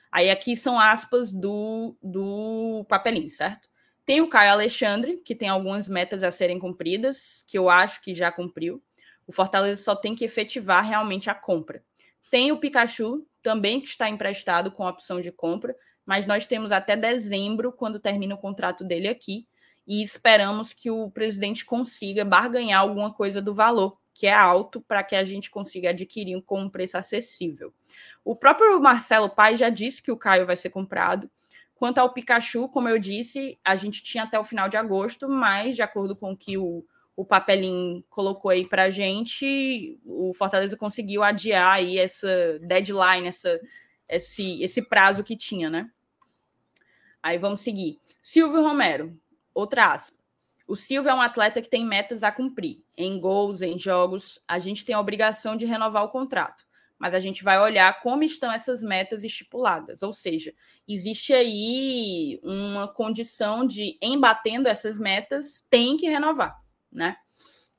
Aí aqui são aspas do, do Papelinho, certo? Tem o Caio Alexandre, que tem algumas metas a serem cumpridas, que eu acho que já cumpriu. O Fortaleza só tem que efetivar realmente a compra. Tem o Pikachu, também que está emprestado com opção de compra, mas nós temos até dezembro, quando termina o contrato dele aqui, e esperamos que o presidente consiga barganhar alguma coisa do valor, que é alto, para que a gente consiga adquirir com um preço acessível. O próprio Marcelo Pai já disse que o Caio vai ser comprado. Quanto ao Pikachu, como eu disse, a gente tinha até o final de agosto, mas de acordo com o que o, o Papelim colocou aí para a gente, o Fortaleza conseguiu adiar aí essa deadline, essa, esse, esse prazo que tinha, né? Aí vamos seguir. Silvio Romero, outra aspa. O Silvio é um atleta que tem metas a cumprir. Em gols, em jogos, a gente tem a obrigação de renovar o contrato mas a gente vai olhar como estão essas metas estipuladas. Ou seja, existe aí uma condição de, em batendo essas metas, tem que renovar, né?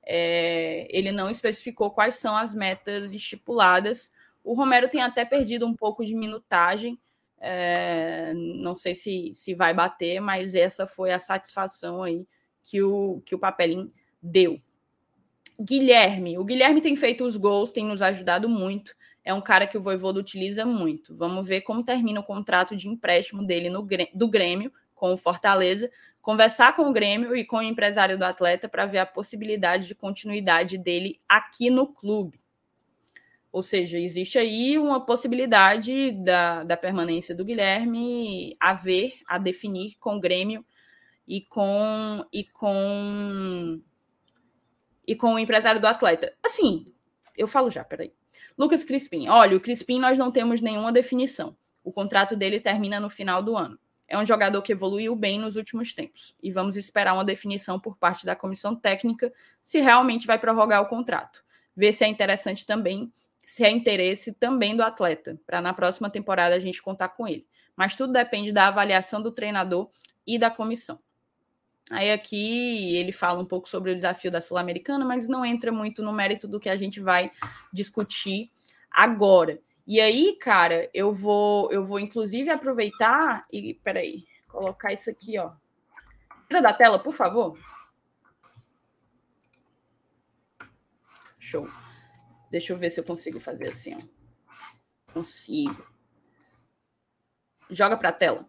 É, ele não especificou quais são as metas estipuladas. O Romero tem até perdido um pouco de minutagem, É, não sei se, se vai bater, mas essa foi a satisfação aí que o, que o Papelim deu. Guilherme. O Guilherme tem feito os gols, tem nos ajudado muito. É um cara que o Voivoda utiliza muito. Vamos ver como termina o contrato de empréstimo dele no, do Grêmio com o Fortaleza. Conversar com o Grêmio e com o empresário do atleta para ver a possibilidade de continuidade dele aqui no clube. Ou seja, existe aí uma possibilidade da, da permanência do Guilherme a ver, a definir com o Grêmio e com e com e com o empresário do atleta. Assim, eu falo já, peraí. Lucas Crispim. Olha, o Crispim nós não temos nenhuma definição. O contrato dele termina no final do ano. É um jogador que evoluiu bem nos últimos tempos e vamos esperar uma definição por parte da comissão técnica se realmente vai prorrogar o contrato. Ver se é interessante também, se é interesse também do atleta, para na próxima temporada a gente contar com ele. Mas tudo depende da avaliação do treinador e da comissão. Aí aqui ele fala um pouco sobre o desafio da Sul-Americana, mas não entra muito no mérito do que a gente vai discutir agora. E aí, cara, eu vou eu vou inclusive aproveitar e peraí, colocar isso aqui, ó. Tira da tela, por favor. Show. Deixa eu ver se eu consigo fazer assim, ó. Consigo. Joga para a tela.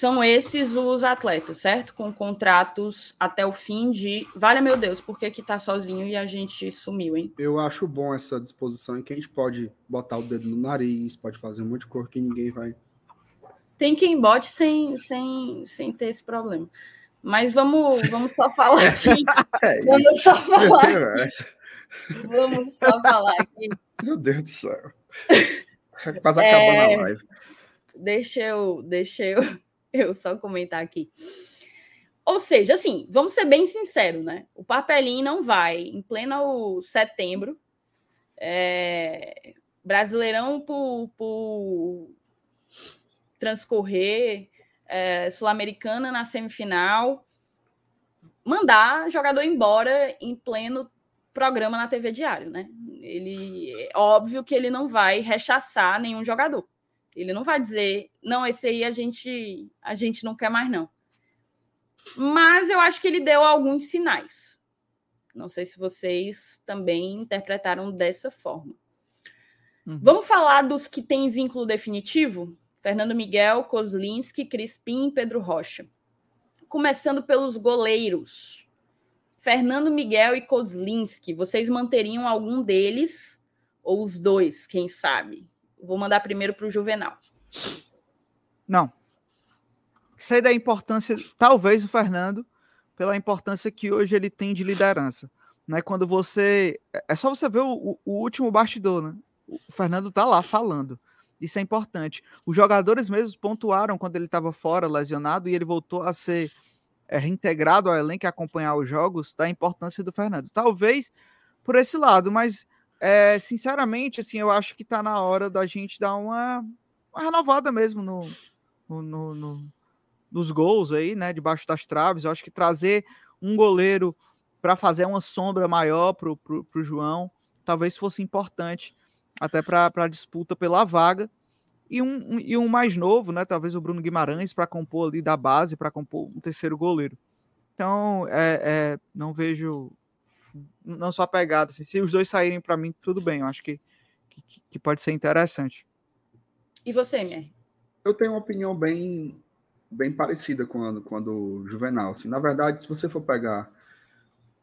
São esses os atletas, certo? Com contratos até o fim de. Vale, meu Deus, por que, que tá sozinho e a gente sumiu, hein? Eu acho bom essa disposição em que a gente pode botar o dedo no nariz, pode fazer um monte de cor que ninguém vai. Tem quem bote sem, sem, sem ter esse problema. Mas vamos, vamos só falar aqui. É vamos só falar. Aqui. Vamos só falar aqui. Meu Deus do céu. Quase acabando é... a live. Deixa eu, deixa eu eu só comentar aqui. Ou seja, assim, vamos ser bem sinceros, né? O papelinho não vai em pleno setembro. É, brasileirão por, por transcorrer, é, Sul-Americana na semifinal, mandar jogador embora em pleno programa na TV Diário, né? Ele é óbvio que ele não vai rechaçar nenhum jogador. Ele não vai dizer, não, esse aí a gente, a gente não quer mais, não. Mas eu acho que ele deu alguns sinais. Não sei se vocês também interpretaram dessa forma. Uhum. Vamos falar dos que têm vínculo definitivo? Fernando Miguel, Kozlinski, Crispim Pedro Rocha. Começando pelos goleiros. Fernando Miguel e Kozlinski, vocês manteriam algum deles ou os dois, quem sabe? Vou mandar primeiro para o Juvenal. Não. Sei da importância, talvez o Fernando, pela importância que hoje ele tem de liderança. Né? Quando você. É só você ver o, o último bastidor, né? O Fernando tá lá falando. Isso é importante. Os jogadores mesmos pontuaram quando ele estava fora, lesionado, e ele voltou a ser é, reintegrado ao elenco e acompanhar os jogos, da importância do Fernando. Talvez por esse lado, mas é, sinceramente, assim, eu acho que está na hora da gente dar uma, uma renovada mesmo no, no, no, nos gols aí, né? Debaixo das traves. Eu acho que trazer um goleiro para fazer uma sombra maior para o João talvez fosse importante até para a disputa pela vaga. E um, um, e um mais novo, né? Talvez o Bruno Guimarães para compor ali da base, para compor um terceiro goleiro. Então, é, é, não vejo não só pegada. Assim, se os dois saírem para mim, tudo bem. Eu acho que, que, que, pode ser interessante. E você, Mier? Eu tenho uma opinião bem, bem parecida com a, com a do Juvenal. Assim, na verdade, se você for pegar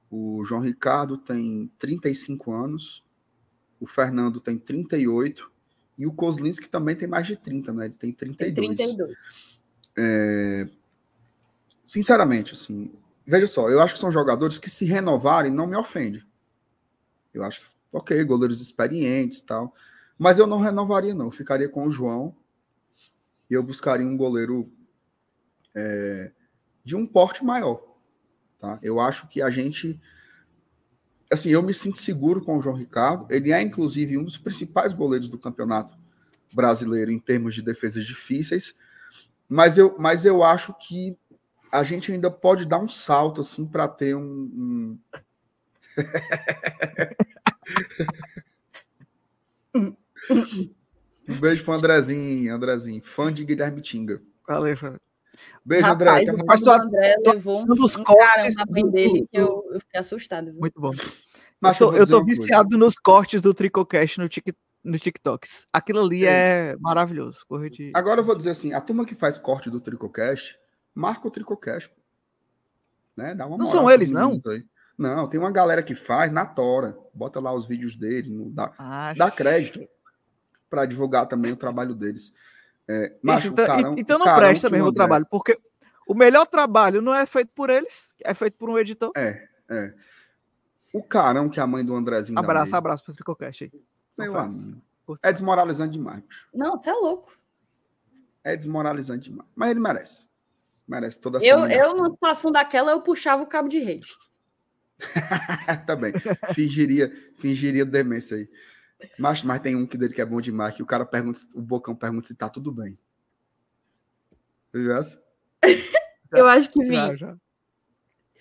o João Ricardo tem 35 anos, o Fernando tem 38 e o Kozlinski também tem mais de 30, né? Ele tem 32. Tem 32. É... Sinceramente, assim, veja só, eu acho que são jogadores que se renovarem não me ofende. Eu acho que, ok, goleiros experientes tal. Mas eu não renovaria, não. Eu ficaria com o João e eu buscaria um goleiro é, de um porte maior. Tá? Eu acho que a gente. Assim, eu me sinto seguro com o João Ricardo. Ele é, inclusive, um dos principais goleiros do campeonato brasileiro em termos de defesas difíceis. Mas eu, mas eu acho que a gente ainda pode dar um salto assim para ter um, um... Um beijo pro Andrezinho, Andrezinho, fã de Guilherme Tinga. Valeu, valeu. Beijo, Rapaz, André. o Mas só- André levou um, um dos um cortes na mãe do- dele que eu, eu fiquei assustado. Viu? Muito bom. Mas eu tô, eu tô uma coisa. viciado nos cortes do Tricocast no, tic, no TikToks. Aquilo ali é maravilhoso. Corre de... Agora eu vou dizer assim, a turma que faz corte do Tricocast, marca o Tricocast. Né? Dá uma Não são eles, não? Não, tem uma galera que faz na tora. Bota lá os vídeos dele, não dá, Ah, dá crédito para divulgar também o trabalho deles. É, o então, carão- então não carão presta mesmo o André- trabalho, porque o melhor trabalho não é feito por eles, é feito por um editor. É, é. O carão que a mãe do Andrezinho dá abraço, nele, abraço pro Tricocast aí. Meu amigo, É desmoralizante demais. Não, você é louco. É desmoralizante demais. Mas ele merece. Merece toda essa Eu, eu, numa situação daquela, eu puxava o cabo de rede. Também. Fingiria, fingiria demência aí. Mas, mas tem um que dele que é bom demais, que o cara pergunta, o Bocão pergunta se tá tudo bem. Viu essa? Eu acho que vi. Já, já.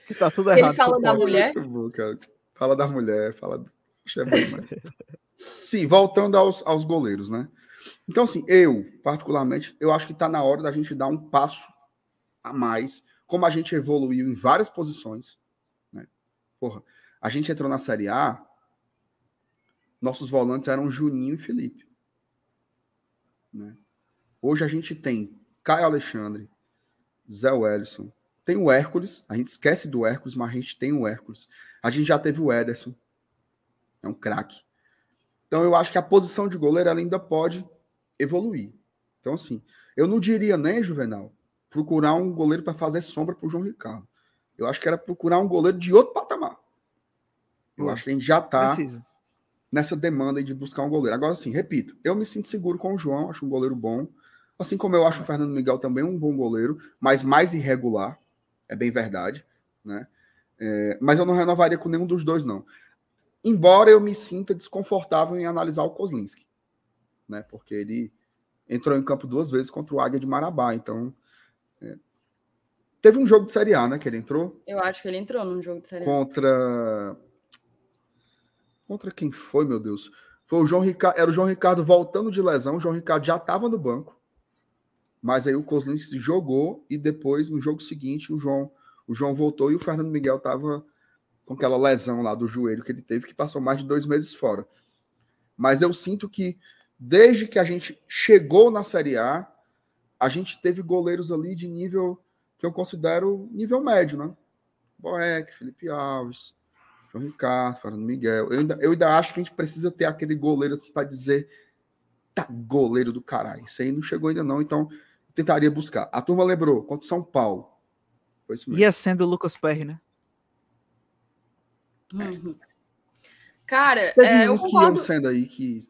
Que Tá tudo Ele errado. fala com o da mulher? Muito bom, cara. Fala da mulher, fala. É bom demais. Sim, voltando aos, aos goleiros, né? Então, assim, eu, particularmente, eu acho que tá na hora da gente dar um passo a mais, como a gente evoluiu em várias posições. Né? Porra, a gente entrou na Série A, nossos volantes eram Juninho e Felipe. Né? Hoje a gente tem Caio Alexandre, Zé Wellison, tem o Hércules, a gente esquece do Hércules, mas a gente tem o Hércules. A gente já teve o Ederson, é um craque. Então eu acho que a posição de goleiro ainda pode evoluir. Então, assim, eu não diria nem, Juvenal, procurar um goleiro para fazer sombra para o João Ricardo. Eu acho que era procurar um goleiro de outro patamar. Eu acho que a gente já está nessa demanda de buscar um goleiro. Agora, sim, repito, eu me sinto seguro com o João, acho um goleiro bom. Assim como eu acho o Fernando Miguel também um bom goleiro, mas mais irregular, é bem verdade, né? É, mas eu não renovaria com nenhum dos dois, não. Embora eu me sinta desconfortável em analisar o Kozlinski, né? Porque ele entrou em campo duas vezes contra o Águia de Marabá, então. É. Teve um jogo de Série A, né? Que ele entrou Eu acho que ele entrou num jogo de série. A. contra. Contra quem foi, meu Deus? Foi o João Ricardo. Era o João Ricardo voltando de lesão. O João Ricardo já estava no banco. Mas aí o Kozlinski jogou e depois, no jogo seguinte, o João, o João voltou e o Fernando Miguel estava com aquela lesão lá do joelho que ele teve, que passou mais de dois meses fora. Mas eu sinto que desde que a gente chegou na Série A, a gente teve goleiros ali de nível que eu considero nível médio, né? Boeck, Felipe Alves, João Ricardo, Fernando Miguel. Eu ainda, eu ainda acho que a gente precisa ter aquele goleiro assim, para dizer tá goleiro do caralho. Isso aí não chegou ainda não, então tentaria buscar. A turma lembrou, contra São Paulo. Foi isso mesmo. Ia sendo o Lucas Perry, né? Uhum. Cara, Teve é, eu uns que iam concordo, sendo aí que.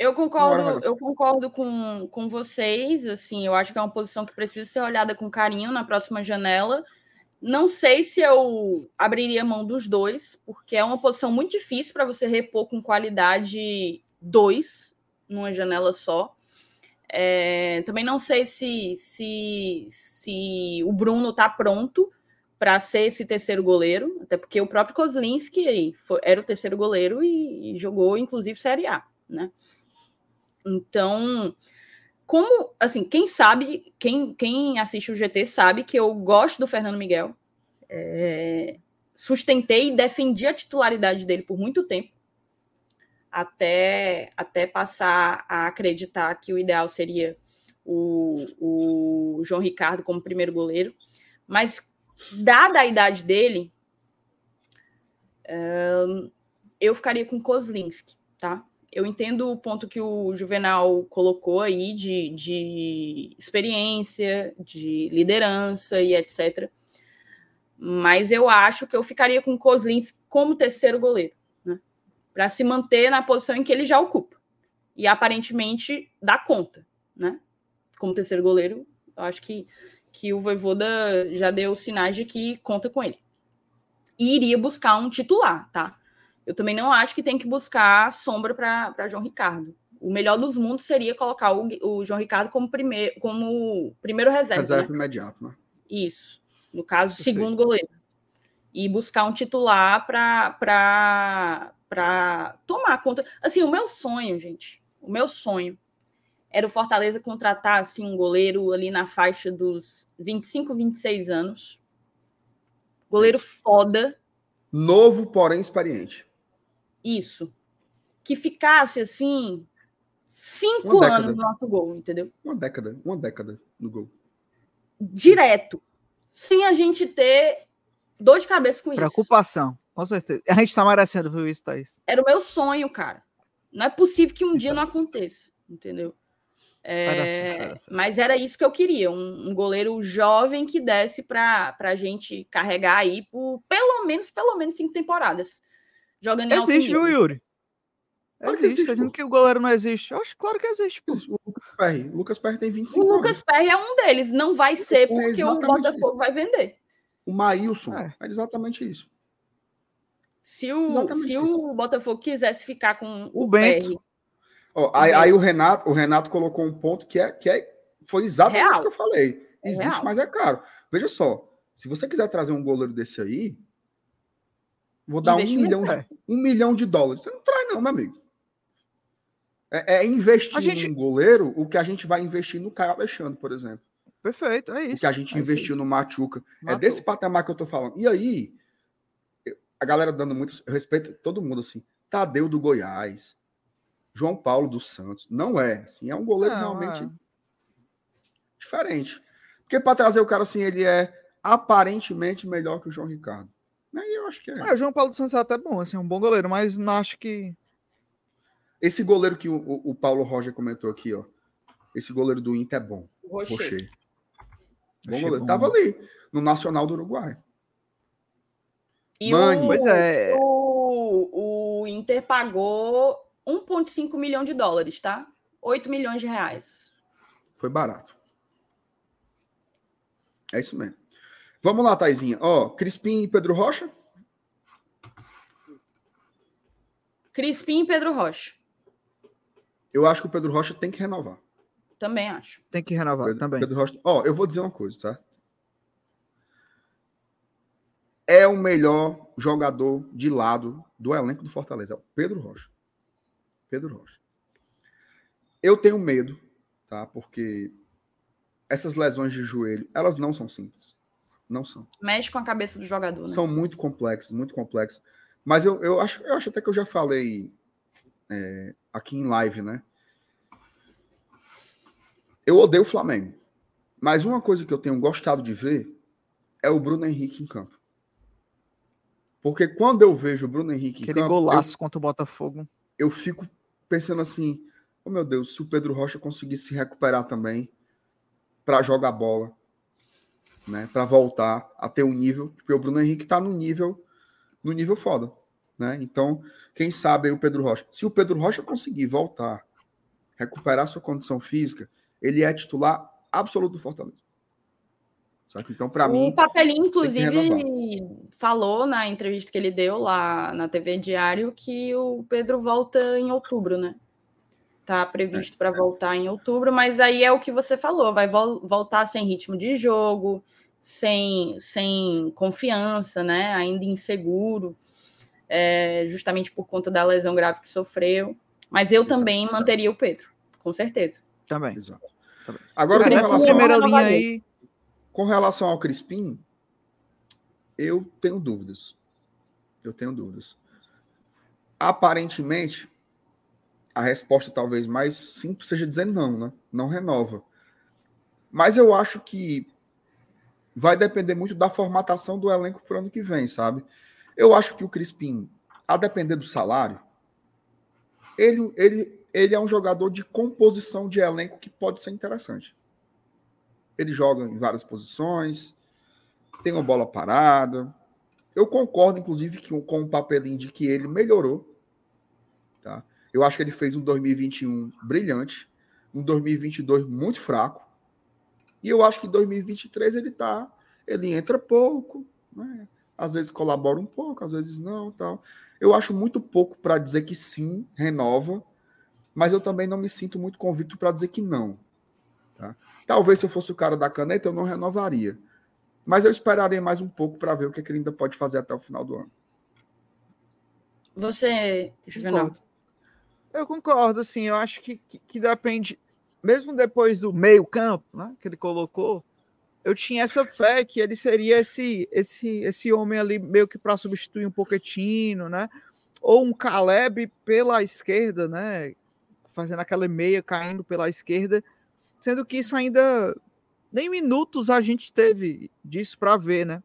Eu concordo, eu concordo com, com vocês. Assim, eu acho que é uma posição que precisa ser olhada com carinho na próxima janela. Não sei se eu abriria mão dos dois, porque é uma posição muito difícil para você repor com qualidade dois numa janela só. É, também não sei se, se, se o Bruno está pronto para ser esse terceiro goleiro, até porque o próprio Kozlinski foi- era o terceiro goleiro e, e jogou, inclusive, Série A, né? Então, como, assim, quem sabe, quem, quem assiste o GT sabe que eu gosto do Fernando Miguel, é, sustentei e defendi a titularidade dele por muito tempo, até, até passar a acreditar que o ideal seria o, o João Ricardo como primeiro goleiro. Mas, dada a idade dele, eu ficaria com Kozlinski, tá? Eu entendo o ponto que o Juvenal colocou aí de, de experiência, de liderança e etc. Mas eu acho que eu ficaria com Kozlinski como terceiro goleiro para se manter na posição em que ele já ocupa. E aparentemente dá conta, né? Como terceiro goleiro, eu acho que, que o Voivoda já deu sinais de que conta com ele. E iria buscar um titular, tá? Eu também não acho que tem que buscar sombra para João Ricardo. O melhor dos mundos seria colocar o, o João Ricardo como, primeir, como primeiro reserva. Reserva né? imediato, né? Isso. No caso, Perfeito. segundo goleiro. E buscar um titular para para tomar conta. Assim, o meu sonho, gente, o meu sonho era o Fortaleza contratar assim um goleiro ali na faixa dos 25, 26 anos. Goleiro foda. Novo, porém experiente. Isso. Que ficasse assim cinco anos no nosso gol, entendeu? Uma década, uma década no gol. Direto. Sem a gente ter dor de cabeça com Preocupação, isso. com certeza. A gente tá merecendo, viu isso, Thaís? Era o meu sonho, cara. Não é possível que um dia não aconteça, entendeu? É, mas era isso que eu queria, um, um goleiro jovem que desse para a gente carregar aí por pelo menos, pelo menos cinco temporadas. Jogando Existe, viu, Yuri? Existe, existe tá dizendo que o goleiro não existe. Eu acho claro que existe. Pô. O Lucas Perry. O Lucas Perry tem 25 anos. O Lucas Perry é um deles. Não vai ser porque é o Botafogo isso. vai vender. O Maílson é. é exatamente isso. Se o, se o Botafogo quisesse ficar com o, o Bento. Perry, Ó, aí, aí, o Renato, o Renato colocou um ponto que é que é, foi exatamente o que eu falei. É Existe, Real. mas é caro. Veja só, se você quiser trazer um goleiro desse aí, vou dar um milhão, de, um milhão de dólares. Você não traz, não, meu amigo. É, é investir gente... em um goleiro o que a gente vai investir no Caio Alexandre, por exemplo. Perfeito, é isso. O que a gente é investiu no Machuca. É desse patamar que eu tô falando. E aí, a galera dando muito. Eu respeito todo mundo assim. Tadeu do Goiás. João Paulo dos Santos. Não é. Assim, é um goleiro não, realmente é. diferente. Porque para trazer o cara assim, ele é aparentemente melhor que o João Ricardo. Aí eu acho que é. é o João Paulo dos Santos é até bom, assim, é um bom goleiro, mas não acho que. Esse goleiro que o, o, o Paulo Roger comentou aqui, ó. Esse goleiro do Inter é bom. Rocher. Rocher. Bom goleiro. Bom. Tava ali, no Nacional do Uruguai. E Mani. O, pois é. O, o Inter pagou 1,5 milhão de dólares, tá? 8 milhões de reais. Foi barato. É isso mesmo. Vamos lá, Taizinha. Ó, Crispim e Pedro Rocha? Crispim e Pedro Rocha. Eu acho que o Pedro Rocha tem que renovar. Também acho. Tem que renovar Pedro, também. Pedro Rocha. Ó, eu vou dizer uma coisa, tá? É o melhor jogador de lado do elenco do Fortaleza, é o Pedro Rocha. Pedro Rocha. Eu tenho medo, tá? Porque essas lesões de joelho, elas não são simples. Não são. Mexe com a cabeça do jogador, né? São muito complexas, muito complexas. Mas eu, eu, acho, eu acho até que eu já falei é, aqui em live, né? Eu odeio o Flamengo. Mas uma coisa que eu tenho gostado de ver é o Bruno Henrique em campo. Porque quando eu vejo o Bruno Henrique Aquele em campo. Aquele golaço eu, contra o Botafogo. Eu fico pensando assim: oh meu Deus, se o Pedro Rocha conseguisse se recuperar também para jogar bola, né, para voltar a ter um nível, porque o Bruno Henrique está no nível no nível foda, né? Então, quem sabe o Pedro Rocha. Se o Pedro Rocha conseguir voltar, recuperar sua condição física, ele é titular absoluto do Fortaleza. Certo? Então, para mim. O Papelinho, inclusive, falou na entrevista que ele deu lá na TV Diário que o Pedro volta em outubro, né? Tá previsto é. para voltar em outubro, mas aí é o que você falou: vai vol voltar sem ritmo de jogo, sem, sem confiança, né? Ainda inseguro, é, justamente por conta da lesão grave que sofreu. Mas eu Exato. também manteria o Pedro, com certeza. Também. Exato. Agora, Cara, essa primeira linha aí com relação ao Crispim, eu tenho dúvidas. Eu tenho dúvidas. Aparentemente, a resposta talvez mais simples seja dizer não, né? Não renova. Mas eu acho que vai depender muito da formatação do elenco para o ano que vem, sabe? Eu acho que o Crispim, a depender do salário, ele, ele, ele é um jogador de composição de elenco que pode ser interessante. Ele joga em várias posições, tem uma bola parada. Eu concordo, inclusive, que, com o papelinho de que ele melhorou. Eu acho que ele fez um 2021 brilhante, um 2022 muito fraco. E eu acho que 2023 ele tá, ele entra pouco, né? às vezes colabora um pouco, às vezes não, tal. Eu acho muito pouco para dizer que sim, renova, mas eu também não me sinto muito convicto para dizer que não. Tá? Talvez se eu fosse o cara da caneta, eu não renovaria. Mas eu esperaria mais um pouco para ver o que, que ele ainda pode fazer até o final do ano. Você, Juvenal? Eu concordo, assim, eu acho que, que, que depende, mesmo depois do meio campo, né, que ele colocou, eu tinha essa fé que ele seria esse esse esse homem ali meio que para substituir um Pochettino, né? Ou um Caleb pela esquerda, né? Fazendo aquela meia caindo pela esquerda, sendo que isso ainda nem minutos a gente teve disso para ver, né?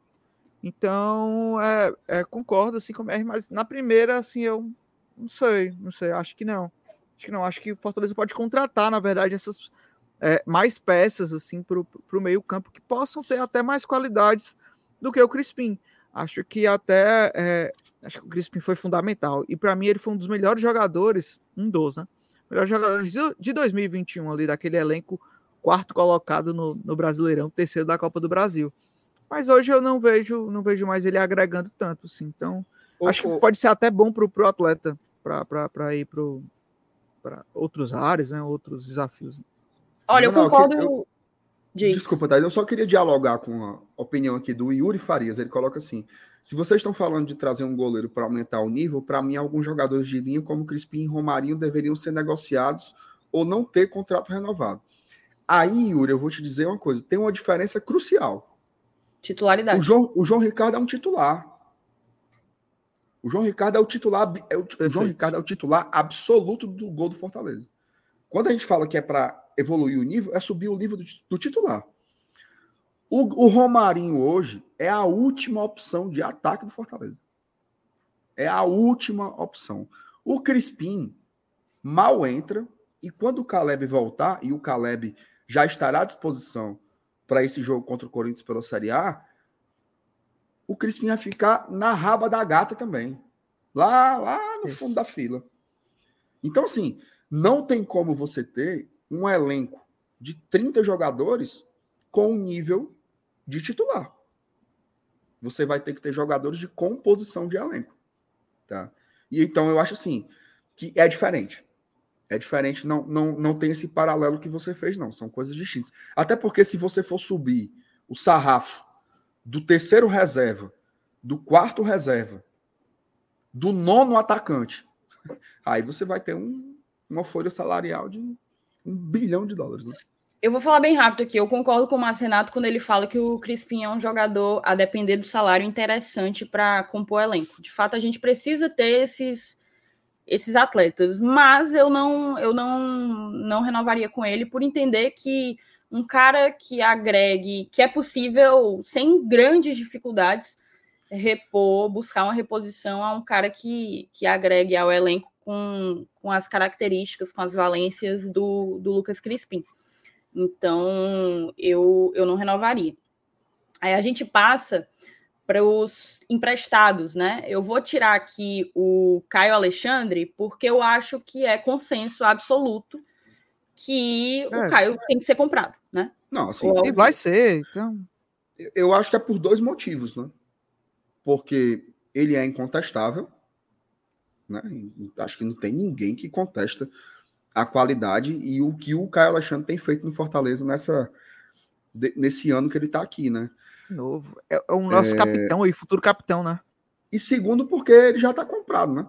Então, é, é, concordo assim com o mas na primeira, assim, eu não sei, não sei, acho que não. Acho que não, acho que o Fortaleza pode contratar, na verdade, essas é, mais peças assim para o meio campo que possam ter até mais qualidades do que o Crispim. Acho que até é, acho que o Crispim foi fundamental e para mim ele foi um dos melhores jogadores, um dos, né? Melhores jogadores de 2021 ali daquele elenco quarto colocado no, no Brasileirão, terceiro da Copa do Brasil. Mas hoje eu não vejo, não vejo mais ele agregando tanto, assim. Então, acho que pode ser até bom para o atleta para ir para outros áreas, né? Outros desafios. Olha, não, eu concordo. Eu, desculpa, Thais, eu só queria dialogar com a opinião aqui do Yuri Farias. Ele coloca assim: se vocês estão falando de trazer um goleiro para aumentar o nível, para mim, alguns jogadores de linha, como Crispim e Romarinho, deveriam ser negociados ou não ter contrato renovado. Aí, Yuri, eu vou te dizer uma coisa: tem uma diferença crucial. Titularidade. O João, o João Ricardo é um titular. O João Ricardo é o titular. É o, o João Ricardo é o titular absoluto do gol do Fortaleza. Quando a gente fala que é para evoluir o nível, é subir o nível do, do titular. O, o, Romarinho hoje é a última opção de ataque do Fortaleza. É a última opção. O Crispim mal entra e quando o Caleb voltar, e o Caleb já estará à disposição para esse jogo contra o Corinthians pela Série A, o Crispim vai ficar na raba da gata também. Lá, lá no fundo da fila. Então, assim, não tem como você ter um elenco de 30 jogadores com um nível de titular. Você vai ter que ter jogadores de composição de elenco. Tá? E então eu acho assim que é diferente. É diferente, não, não, não tem esse paralelo que você fez, não. São coisas distintas. Até porque se você for subir o sarrafo do terceiro reserva, do quarto reserva, do nono atacante, aí você vai ter um, uma folha salarial de um bilhão de dólares. Né? Eu vou falar bem rápido aqui. Eu concordo com o Márcio Renato quando ele fala que o Crispim é um jogador, a depender do salário, interessante para compor elenco. De fato, a gente precisa ter esses, esses atletas, mas eu não, eu não, não renovaria com ele por entender que um cara que agregue, que é possível, sem grandes dificuldades, repor, buscar uma reposição a um cara que, que agregue ao elenco com, com as características, com as valências do, do Lucas Crispim. Então, eu, eu não renovaria. Aí a gente passa para os emprestados, né? Eu vou tirar aqui o Caio Alexandre, porque eu acho que é consenso absoluto que é. o Caio tem que ser comprado, né? Não, assim, e vai ser, então. Eu acho que é por dois motivos, né? Porque ele é incontestável, né? Acho que não tem ninguém que contesta a qualidade e o que o Caio Alexandre tem feito no Fortaleza nessa, nesse ano que ele está aqui, né? Novo. É, é o nosso é... capitão e futuro capitão, né? E segundo, porque ele já está comprado, né?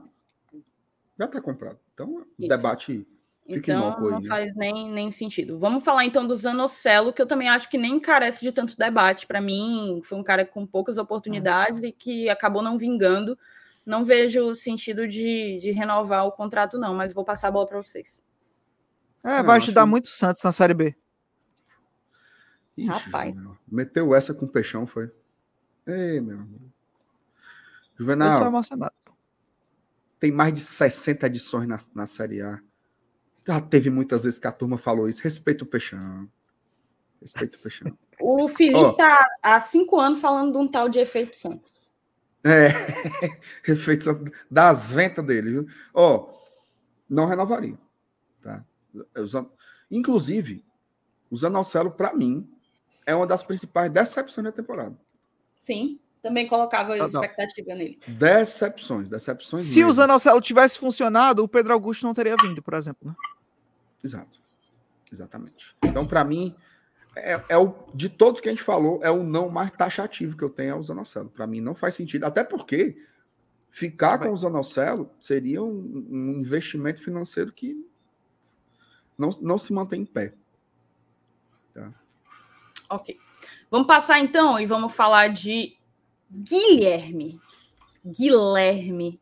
Já está comprado. Então, Isso. debate então, não faz nem, nem sentido. Vamos falar então do Zanocelo, que eu também acho que nem carece de tanto debate. Para mim, foi um cara com poucas oportunidades ah. e que acabou não vingando não vejo sentido de, de renovar o contrato, não, mas vou passar a bola para vocês. É, vai ajudar que... muito o Santos na Série B. Ixi, Rapaz. Juvenal. Meteu essa com o peixão, foi. Ei, meu amigo. Juvenal. Eu sou emocionado. Tem mais de 60 edições na, na Série A. Já teve muitas vezes que a turma falou isso. Respeita o peixão. Respeita o peixão. O Felipe oh. tá há cinco anos falando de um tal de efeito Santos. É, efeitos das ventas dele, viu? Ó, não renovaria, tá? Inclusive, o Zanocelo, para mim, é uma das principais decepções da temporada. Sim, também colocava ah, expectativa nele. Decepções, decepções. Se mesmo. o Zanocelo tivesse funcionado, o Pedro Augusto não teria vindo, por exemplo, né? Exato. Exatamente. Então, para mim, é, é, o de todos que a gente falou, é o não mais taxativo que eu tenho é o Zanocelo. Para mim não faz sentido, até porque Ficar com o Zanocelo seria um, um, investimento financeiro que não, não se mantém em pé. Tá? Ok. Vamos passar então e vamos falar de Guilherme. Guilherme.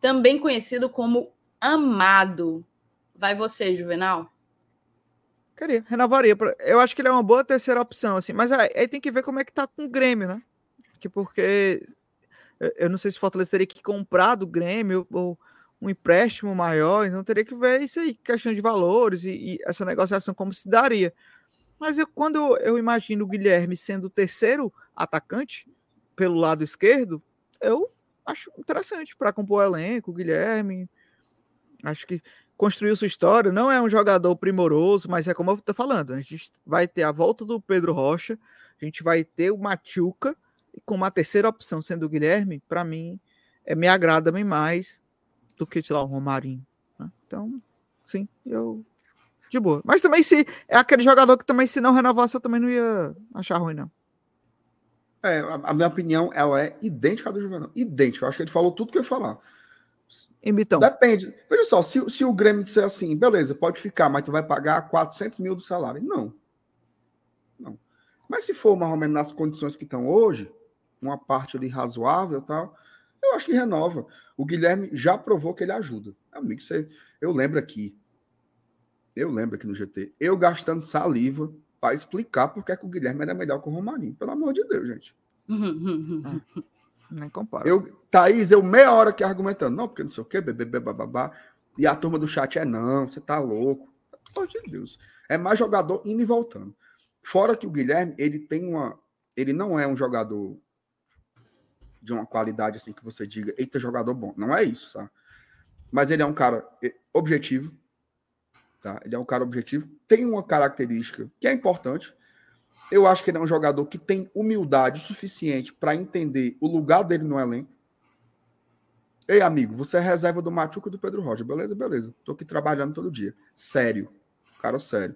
Também conhecido como Amado. Vai você, Juvenal? Queria, renovaria. Eu acho que ele é uma boa terceira opção, assim. Mas aí tem que ver como é que tá com o Grêmio, né? Que porque eu não sei se o Fortaleza teria que comprar do Grêmio ou um empréstimo maior, então teria que ver isso aí, questão de valores e, e essa negociação como se daria. Mas eu, quando eu imagino o Guilherme sendo o terceiro atacante pelo lado esquerdo, eu acho interessante para compor o elenco, o Guilherme. Acho que construiu sua história. Não é um jogador primoroso, mas é como eu estou falando. A gente vai ter a volta do Pedro Rocha, a gente vai ter o Machuca, e com uma terceira opção sendo o Guilherme, para mim, é, me agrada bem mais do que, sei lá, o Romarinho. Né? Então, sim, eu. De boa. Mas também se é aquele jogador que também, se não renovasse, eu também não ia achar ruim, não. É, a, a minha opinião, ela é idêntica à do Juvenal. Idêntica. Eu acho que ele falou tudo que eu ia falar. Então. Depende. Veja só, se, se o Grêmio disser assim, beleza, pode ficar, mas tu vai pagar 400 mil do salário. Não. Não. Mas se for mais ou menos nas condições que estão hoje, uma parte ali razoável tal, eu acho que renova. O Guilherme já provou que ele ajuda. Amigo, você, eu lembro aqui, eu lembro aqui no GT, eu gastando saliva para explicar porque é que o Guilherme era melhor que o Romarinho. Pelo amor de Deus, gente. Nem compara. Eu, Thaís, eu meia hora aqui argumentando, não, porque não sei o quê, bebê, babá. E a turma do chat é não, você tá louco. Pelo de Deus. É mais jogador indo e voltando. Fora que o Guilherme, ele tem uma. Ele não é um jogador de uma qualidade assim que você diga, eita, jogador bom. Não é isso, tá? Mas ele é um cara eh, objetivo, tá? Ele é um cara objetivo, tem uma característica que é importante. Eu acho que ele é um jogador que tem humildade suficiente para entender o lugar dele no elenco. Ei, amigo, você é reserva do Machuca e do Pedro Rocha. Beleza, beleza. Tô aqui trabalhando todo dia. Sério. Cara sério.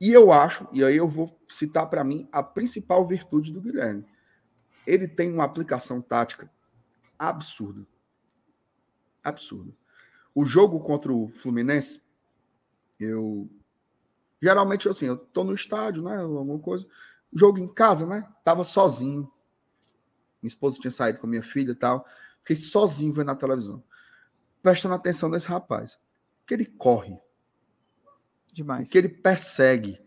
E eu acho, e aí eu vou citar para mim a principal virtude do Guilherme ele tem uma aplicação tática absurda. Absurda. O jogo contra o Fluminense, eu. Geralmente, assim, eu tô no estádio, né? Alguma coisa. Jogo em casa, né? Tava sozinho. Minha esposa tinha saído com minha filha e tal. Fiquei sozinho vendo na televisão. Prestando atenção nesse rapaz. Que ele corre. Demais. Que ele persegue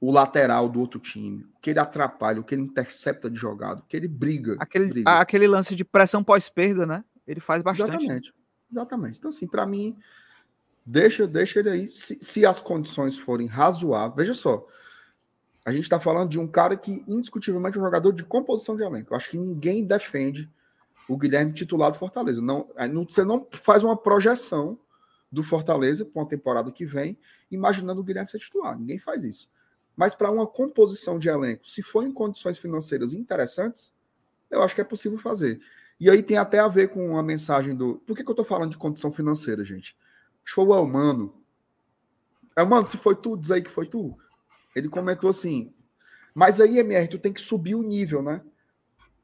o lateral do outro time, que ele atrapalha, o que ele intercepta de jogado, que ele briga. Aquele, briga. aquele lance de pressão pós-perda, né? Ele faz bastante. Exatamente. Exatamente. Então, assim, para mim, deixa, deixa ele aí. Se, se, as condições forem razoáveis, veja só. A gente está falando de um cara que, indiscutivelmente, é um jogador de composição de elenco. Eu acho que ninguém defende o Guilherme titular do Fortaleza. Não, não, você não faz uma projeção do Fortaleza para uma temporada que vem, imaginando o Guilherme ser titular. Ninguém faz isso. Mas para uma composição de elenco, se for em condições financeiras interessantes, eu acho que é possível fazer. E aí tem até a ver com a mensagem do. Por que, que eu estou falando de condição financeira, gente? Acho foi o Elmano. Elmano, se foi tu, diz aí que foi tu. Ele comentou assim. Mas aí, MR, tu tem que subir o nível, né?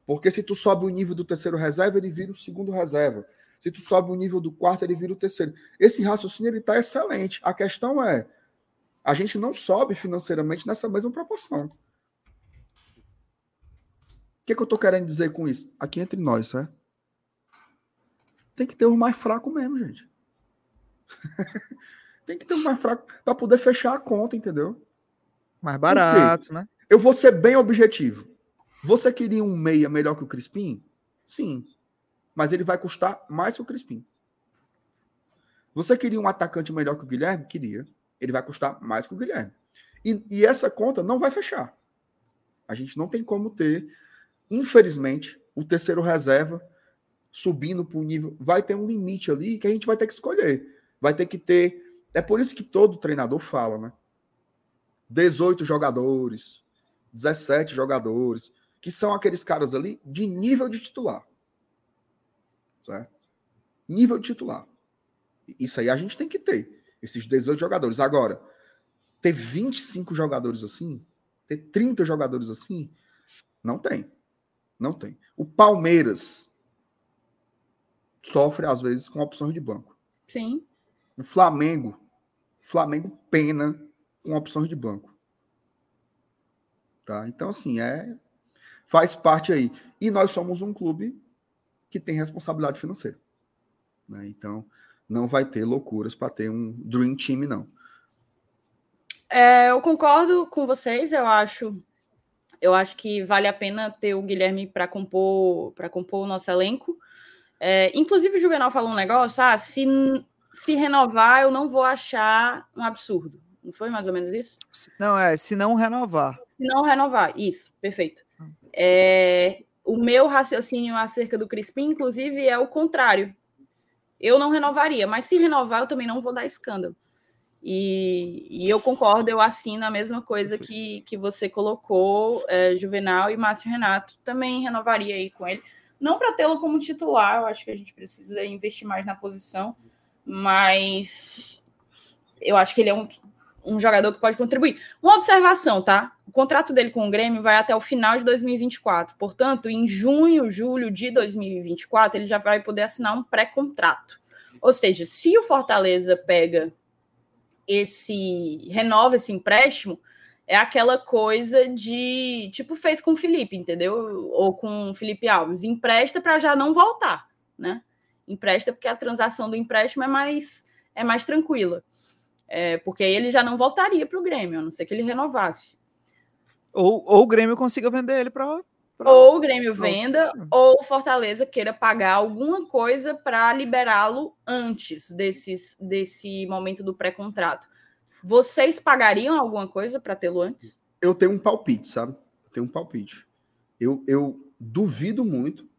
Porque se tu sobe o nível do terceiro reserva, ele vira o segundo reserva. Se tu sobe o nível do quarto, ele vira o terceiro. Esse raciocínio ele está excelente. A questão é a gente não sobe financeiramente nessa mesma proporção. O que, que eu estou querendo dizer com isso? Aqui entre nós, né? Tem que ter o mais fraco mesmo, gente. Tem que ter o mais fraco para poder fechar a conta, entendeu? Mais barato, né? Eu vou ser bem objetivo. Você queria um meia melhor que o Crispim? Sim. Mas ele vai custar mais que o Crispim. Você queria um atacante melhor que o Guilherme? Queria ele vai custar mais que o Guilherme. E, e essa conta não vai fechar. A gente não tem como ter, infelizmente, o terceiro reserva subindo para o nível. Vai ter um limite ali que a gente vai ter que escolher. Vai ter que ter. É por isso que todo treinador fala, né? 18 jogadores, 17 jogadores, que são aqueles caras ali de nível de titular. Certo? Nível de titular. Isso aí a gente tem que ter. Esses 18 jogadores. Agora, ter 25 jogadores assim, ter 30 jogadores assim, não tem. Não tem. O Palmeiras, sofre, às vezes, com opções de banco. Sim. O Flamengo, Flamengo pena com opções de banco. Tá? Então, assim, é faz parte aí. E nós somos um clube que tem responsabilidade financeira. Né? Então, não vai ter loucuras para ter um Dream Team, não. É, eu concordo com vocês, eu acho. Eu acho que vale a pena ter o Guilherme para compor para compor o nosso elenco. É, inclusive, o Juvenal falou um negócio: ah, se, se renovar, eu não vou achar um absurdo. Não foi mais ou menos isso? Não, é, se não renovar. Se não renovar, isso, perfeito. Hum. É, o meu raciocínio acerca do Crispim, inclusive, é o contrário. Eu não renovaria, mas se renovar, eu também não vou dar escândalo. E, e eu concordo, eu assino a mesma coisa que, que você colocou, é, Juvenal e Márcio Renato. Também renovaria aí com ele. Não para tê-lo como titular, eu acho que a gente precisa investir mais na posição, mas eu acho que ele é um, um jogador que pode contribuir. Uma observação, tá? O contrato dele com o Grêmio vai até o final de 2024. Portanto, em junho, julho de 2024, ele já vai poder assinar um pré-contrato. Ou seja, se o Fortaleza pega esse renova esse empréstimo, é aquela coisa de tipo fez com o Felipe, entendeu? Ou com o Felipe Alves, empresta para já não voltar, né? Empresta porque a transação do empréstimo é mais é mais tranquila. É, porque aí ele já não voltaria para o Grêmio, a não ser que ele renovasse. Ou, ou o Grêmio consiga vender ele para. Ou o Grêmio venda, ou o Fortaleza queira pagar alguma coisa para liberá-lo antes desses, desse momento do pré-contrato. Vocês pagariam alguma coisa para tê-lo antes? Eu tenho um palpite, sabe? Eu tenho um palpite. Eu, eu duvido muito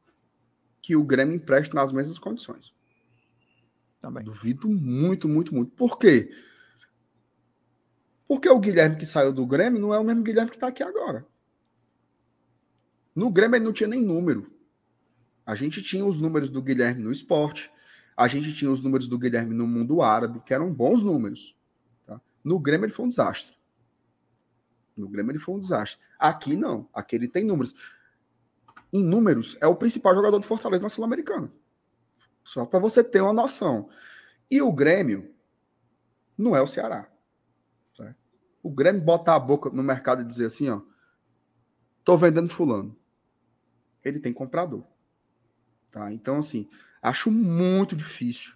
que o Grêmio empreste nas mesmas condições. Também. Duvido muito, muito, muito. Por quê? Porque o Guilherme que saiu do Grêmio não é o mesmo Guilherme que está aqui agora. No Grêmio ele não tinha nem número. A gente tinha os números do Guilherme no esporte, a gente tinha os números do Guilherme no mundo árabe, que eram bons números. Tá? No Grêmio ele foi um desastre. No Grêmio ele foi um desastre. Aqui não. Aqui ele tem números. Em números, é o principal jogador do Fortaleza na Sul-Americana. Só para você ter uma noção. E o Grêmio não é o Ceará. Tá? O Grêmio botar a boca no mercado e dizer assim, ó, tô vendendo fulano ele tem comprador. Tá? Então, assim, acho muito difícil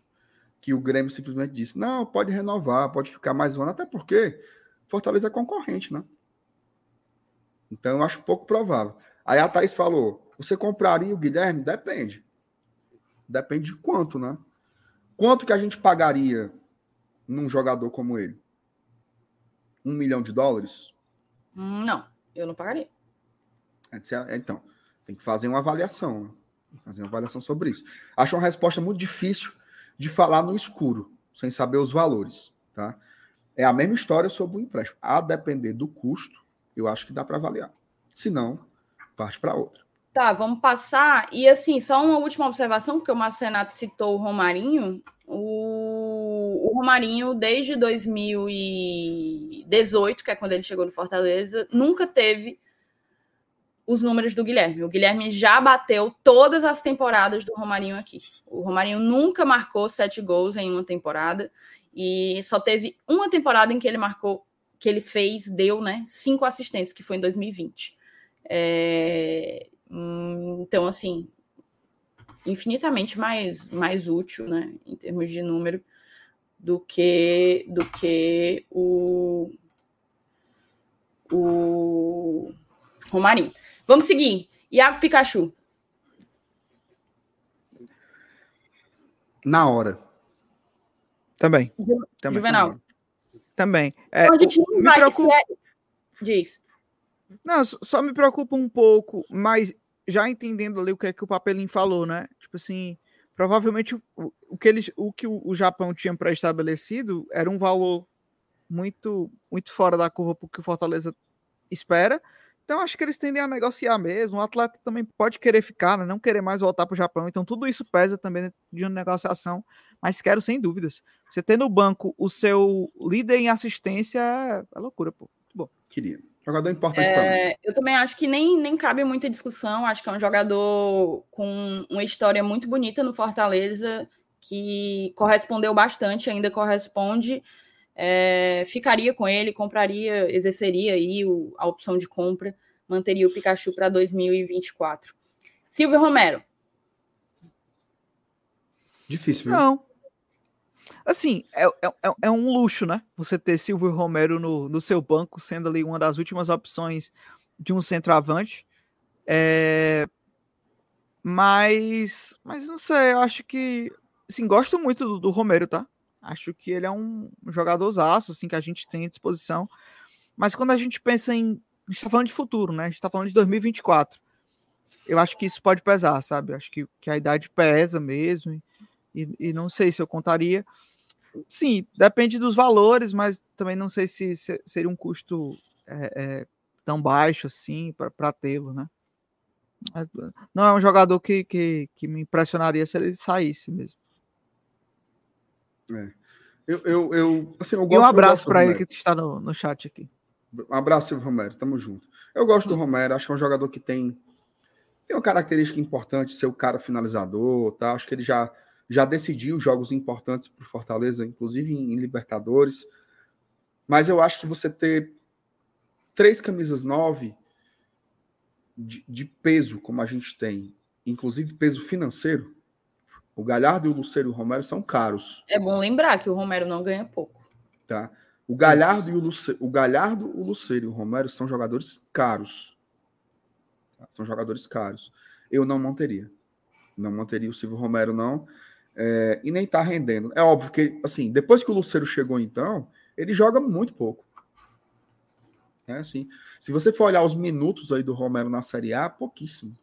que o Grêmio simplesmente disse: não, pode renovar, pode ficar mais um ano, até porque Fortaleza é concorrente, né? Então, eu acho pouco provável. Aí a Thaís falou: você compraria o Guilherme? Depende. Depende de quanto, né? Quanto que a gente pagaria num jogador como ele? Um milhão de dólares? Não, eu não pagaria. É, então, tem que fazer uma avaliação. Né? Fazer uma avaliação sobre isso. Acho uma resposta muito difícil de falar no escuro, sem saber os valores. Tá? É a mesma história sobre o empréstimo. A depender do custo, eu acho que dá para avaliar. Se não, parte para outra. Tá, vamos passar. E assim, só uma última observação, porque o Marcenato citou o Romarinho. O, o Romarinho, desde 2018, que é quando ele chegou no Fortaleza, nunca teve os números do Guilherme. O Guilherme já bateu todas as temporadas do Romarinho aqui. O Romarinho nunca marcou sete gols em uma temporada e só teve uma temporada em que ele marcou, que ele fez, deu, né, cinco assistências, que foi em 2020. É, então, assim, infinitamente mais, mais útil, né, em termos de número, do que do que o o Romarinho. Vamos seguir. Iago Pikachu. Na hora. Também. Também. Juvenal. Também. É, a gente não vai. Preocupa... Diz. Não, só me preocupa um pouco, mas já entendendo ali o que é que o Papelinho falou, né? Tipo assim, provavelmente o, o que eles, o que o, Japão tinha pré-estabelecido era um valor muito muito fora da curva porque o Fortaleza espera. Então acho que eles tendem a negociar mesmo. O atleta também pode querer ficar, né? não querer mais voltar para o Japão. Então tudo isso pesa também de uma negociação. Mas quero sem dúvidas. Você ter no banco o seu líder em assistência é, é loucura, pô. Bom. Queria. Jogador importante é, Eu também acho que nem, nem cabe muita discussão. Acho que é um jogador com uma história muito bonita no Fortaleza, que correspondeu bastante, ainda corresponde. É, ficaria com ele, compraria, exerceria aí o, a opção de compra, manteria o Pikachu para 2024. Silvio Romero. Difícil, viu? Não. Assim, é, é, é, é um luxo, né? Você ter Silvio Romero no, no seu banco, sendo ali uma das últimas opções de um centroavante. É... Mas, mas não sei, eu acho que. Assim, gosto muito do, do Romero, tá? Acho que ele é um jogadorzaço, assim, que a gente tem à disposição. Mas quando a gente pensa em. A gente tá falando de futuro, né? A gente tá falando de 2024. Eu acho que isso pode pesar, sabe? Acho que, que a idade pesa mesmo. E, e não sei se eu contaria. Sim, depende dos valores, mas também não sei se, se seria um custo é, é, tão baixo assim para tê-lo, né? Não é um jogador que, que, que, me impressionaria se ele saísse mesmo. É. Eu, eu, eu, assim, eu gosto, e um abraço para ele que está no, no chat aqui. Um abraço, Silvio Romero, tamo junto. Eu gosto do Romero, acho que é um jogador que tem, tem uma característica importante, ser o cara finalizador, tá? Acho que ele já já decidiu jogos importantes para Fortaleza, inclusive em, em, Libertadores. Mas eu acho que você ter três camisas nove de, de, peso, como a gente tem, inclusive peso financeiro, o Galhardo e o Luceiro e o Romero são caros. É bom lembrar que o Romero não ganha pouco. Tá? O Galhardo, e o, Luce, o Galhardo, o Luceiro e o Romero são jogadores caros. Tá? São jogadores caros. Eu não manteria. Não manteria o Silvio Romero, não é, e nem tá rendendo. É óbvio que, assim, depois que o Luceiro chegou, então, ele joga muito pouco. É assim. Se você for olhar os minutos aí do Romero na Série A, pouquíssimo.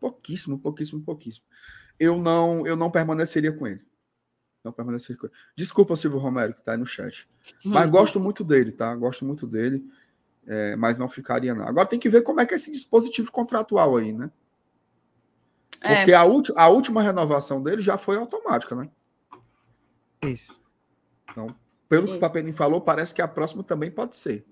Pouquíssimo, pouquíssimo, pouquíssimo. Eu não, eu não permaneceria com ele. Não permaneceria com ele. Desculpa, Silvio Romero, que tá aí no chat. Mas gosto muito dele, tá? Gosto muito dele. É, mas não ficaria, não. Agora tem que ver como é que é esse dispositivo contratual aí, né? É. Porque a, a última renovação dele já foi automática, né? Isso. Então, pelo Isso. que o Papelinho falou, parece que a próxima também pode ser.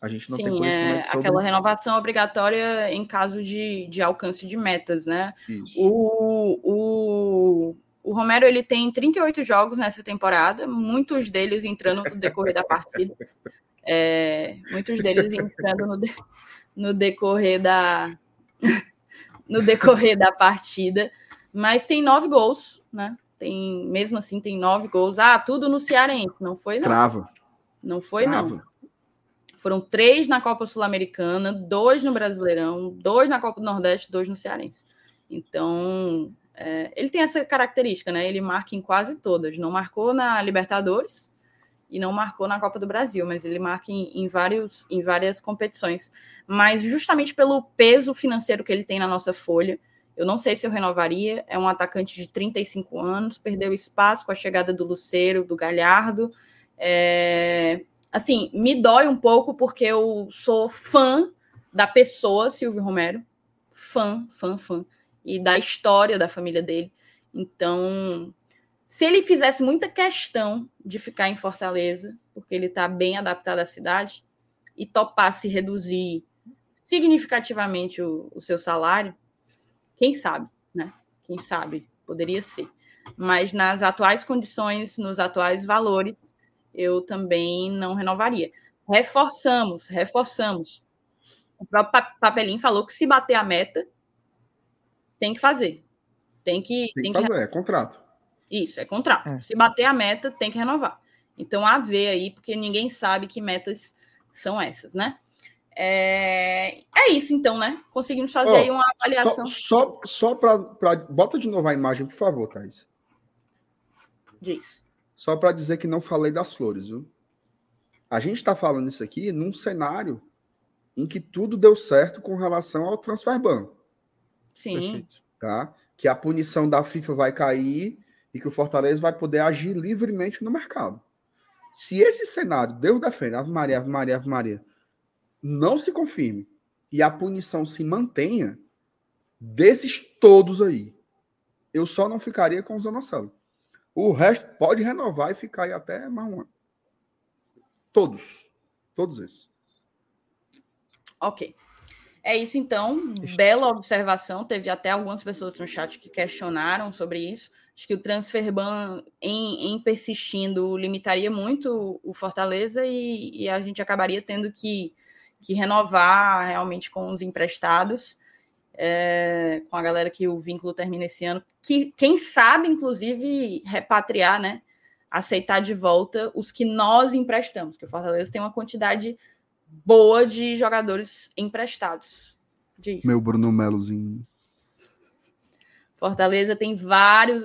A gente não Sim, tem conhecimento é, sobre... aquela renovação obrigatória em caso de, de alcance de metas, né? Isso. O, o, o Romero ele tem 38 jogos nessa temporada, muitos deles entrando no decorrer da partida. É, muitos deles entrando no, de, no decorrer da, no decorrer da partida, mas tem nove gols, né? Tem, mesmo assim, tem nove gols. Ah, tudo no Cearense, não foi não. Crava. Não foi Crava. não. Foram três na Copa Sul-Americana, dois no Brasileirão, dois na Copa do Nordeste, dois no Cearense. Então, é, ele tem essa característica, né? Ele marca em quase todas. Não marcou na Libertadores, e não marcou na Copa do Brasil, mas ele marca em, em, vários, em várias competições. Mas justamente pelo peso financeiro que ele tem na nossa folha, eu não sei se eu renovaria. É um atacante de 35 anos, perdeu espaço com a chegada do Luceiro, do Galhardo. É, assim, me dói um pouco porque eu sou fã da pessoa Silvio Romero, fã, fã, fã, e da história da família dele. Então, se ele fizesse muita questão de ficar em Fortaleza, porque ele está bem adaptado à cidade, e topasse reduzir significativamente o, o, seu salário, quem sabe, né? Quem sabe, poderia ser. Mas nas atuais condições, nos atuais valores, eu também não renovaria. Reforçamos, reforçamos. O próprio Papelinho falou que se bater a meta, tem que fazer. Tem que, tem, tem que fazer, é contrato. Isso, é contrato. É. Se bater a meta, tem que renovar. Então, a ver aí, porque ninguém sabe que metas são essas, né? É, é isso, então, né? Conseguimos fazer oh, aí uma avaliação. Só, só, só para. Bota de novo a imagem, por favor, Thais. Diz. Só para dizer que não falei das flores, viu? A gente está falando isso aqui num cenário em que tudo deu certo com relação ao transfer ban. Sim. Perfeito. Tá? Que a punição da FIFA vai cair e que o Fortaleza vai poder agir livremente no mercado. Se esse cenário, Deus defende, Ave Maria, Ave Maria, Ave Maria, não se confirme e a punição se mantenha, desses todos aí, eu só não ficaria com o Zanocelo. O resto pode renovar e ficar aí até mais um ano. Todos. Todos esses. Ok. É isso então. Bela observação. Teve até algumas pessoas no chat que questionaram sobre isso. Acho que o transfer ban, em, em persistindo, limitaria muito o Fortaleza e, e, a gente acabaria tendo que, que renovar realmente com os emprestados, é, com a galera que o vínculo termina esse ano. Que, quem sabe, inclusive, repatriar, né? Aceitar de volta os que nós emprestamos, que o Fortaleza tem uma quantidade boa de jogadores emprestados. Diz. Meu Bruno Melozinho. Fortaleza tem vários,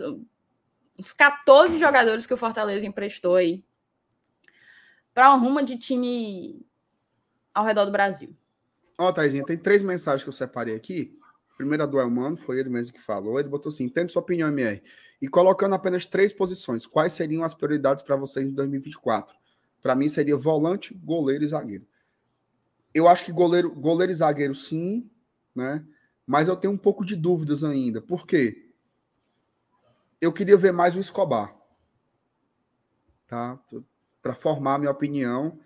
uns 14 jogadores que o Fortaleza emprestou aí para uma ruma de time ao redor do Brasil. Ó, oh, Taizinha, tem três mensagens que eu separei aqui. A primeira do Elmano, foi ele mesmo que falou. Ele botou assim: entendo sua opinião, MR. E colocando apenas três posições, quais seriam as prioridades para vocês em 2024? Para mim seria volante, goleiro e zagueiro. Eu acho que goleiro, goleiro e zagueiro, sim, né? Mas eu tenho um pouco de dúvidas ainda. Por quê? Eu queria ver mais o Escobar. Tá? Para formar minha opinião.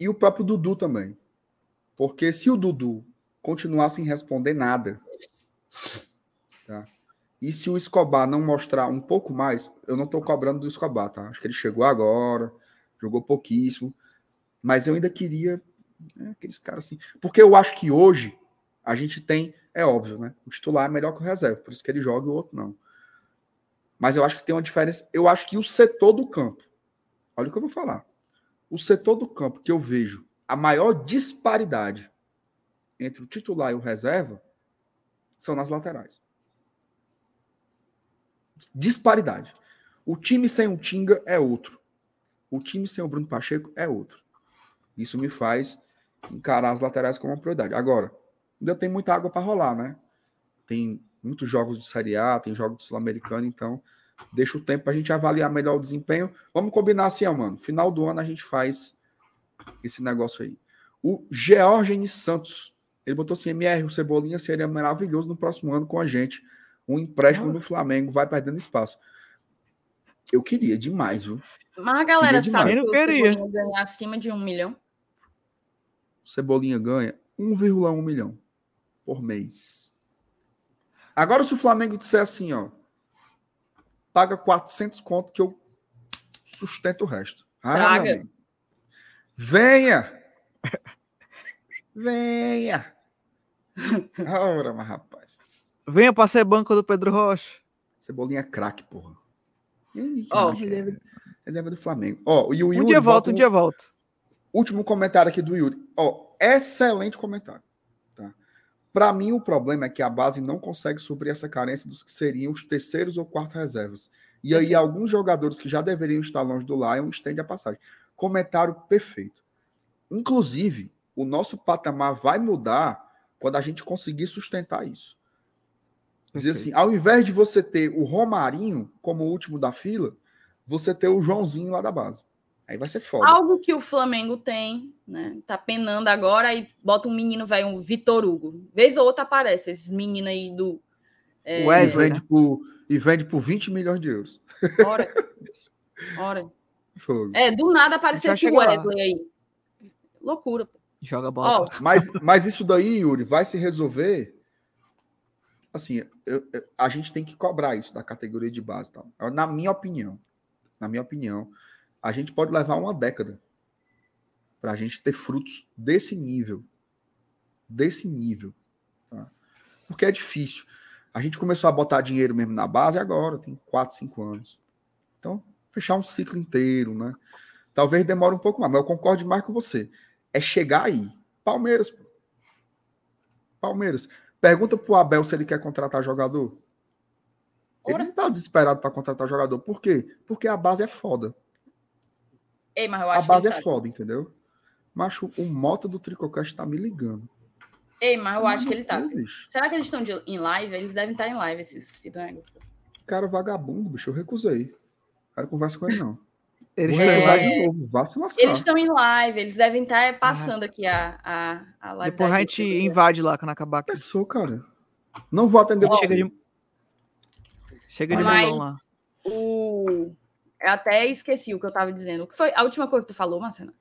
E o próprio Dudu também. Porque se o Dudu continuar sem responder nada, tá? E se o Escobar não mostrar um pouco mais, eu não estou cobrando do Escobar, tá? Acho que ele chegou agora, jogou pouquíssimo, mas eu ainda queria né, aqueles caras assim, porque eu acho que hoje a gente tem, é óbvio, né? O titular é melhor que o reserva, por isso que ele joga e o outro não. Mas eu acho que tem uma diferença. Eu acho que o setor do campo, olha o que eu vou falar. O setor do campo que eu vejo a maior disparidade entre o titular e o reserva são nas laterais. Disparidade. O time sem o Tinga é outro. O time sem o Bruno Pacheco é outro. Isso me faz encarar as laterais como uma prioridade. Agora, ainda tem muita água para rolar, né? Tem muitos jogos de Série A, tem jogos de Sul-Americano, então deixa o tempo para a gente avaliar melhor o desempenho. Vamos combinar assim, ó, mano. Final do ano a gente faz esse negócio aí. O Georgenes Santos, ele botou assim: MR, o Cebolinha seria maravilhoso no próximo ano com a gente. Um empréstimo ah. no Flamengo vai perdendo espaço. Eu queria demais, viu? Mas a galera sabe que o Cebolinha ganha acima de um milhão. Cebolinha ganha 1,1 milhão por mês. Agora, se o Flamengo disser assim, ó, paga 400 conto que eu sustento o resto. Ah, Venha! Venha! Ora, mas rapaz. Venha para ser banco do Pedro Rocha. Cebolinha é craque, porra. Oh, reserva, reserva do Flamengo. Ó, oh, e o Yuri um dia volta, um dia volta. Último comentário aqui do Yuri. Ó, oh, excelente comentário. Para mim, o problema é que a base não consegue suprir essa carência dos que seriam os terceiros ou quartos reservas. E aí, alguns jogadores que já deveriam estar longe do Lion estendem a passagem. Comentário perfeito. Inclusive, o nosso patamar vai mudar quando a gente conseguir sustentar isso. Dizer okay. assim, ao invés de você ter o Romarinho como último da fila, você ter o Joãozinho lá da base. Aí vai ser foda. Algo que o Flamengo tem, né? Tá penando agora e bota um menino, vai um Vitor Hugo. Vez ou outra aparece esses meninos aí do. É... Wesley. Vende por, e vende por 20 milhões de euros. Ora. Ora. Fogo. É, do nada apareceu esse Wesley lá. aí. Loucura. Joga bola. Oh. Mas, mas isso daí, Yuri, vai se resolver. Assim, eu, eu, a gente tem que cobrar isso da categoria de base. Tá? Na minha opinião. Na minha opinião a gente pode levar uma década para a gente ter frutos desse nível. Desse nível. Tá? Porque é difícil. A gente começou a botar dinheiro mesmo na base agora, tem 4, 5 anos. Então, fechar um ciclo inteiro, né? Talvez demore um pouco mais, mas eu concordo mais com você. É chegar aí. Palmeiras. Palmeiras. Pergunta pro Abel se ele quer contratar jogador. Ele não tá desesperado para contratar jogador. Por quê? Porque a base é foda. Ei, mas eu acho a base é tá... foda, entendeu? Macho, o moto do Tricocast tá me ligando. Ei, mas eu acho que ele tá. Bicho. Será que eles estão de... em live? Eles devem estar em live, esses fidangos. Cara, vagabundo, bicho, eu recusei. Cara, conversa com ele, não. Eles Vou recusar é... de novo, vá se lascar. Eles estão em live, eles devem estar é, passando ah. aqui a, a, a live. Depois a gente invade lá quando acabar aqui. Pessoa, cara. Não vou atender oh, Chega de, chega de mas, lá. O... Eu até esqueci o que eu estava dizendo. O que foi a última coisa que tu falou, Marcelo?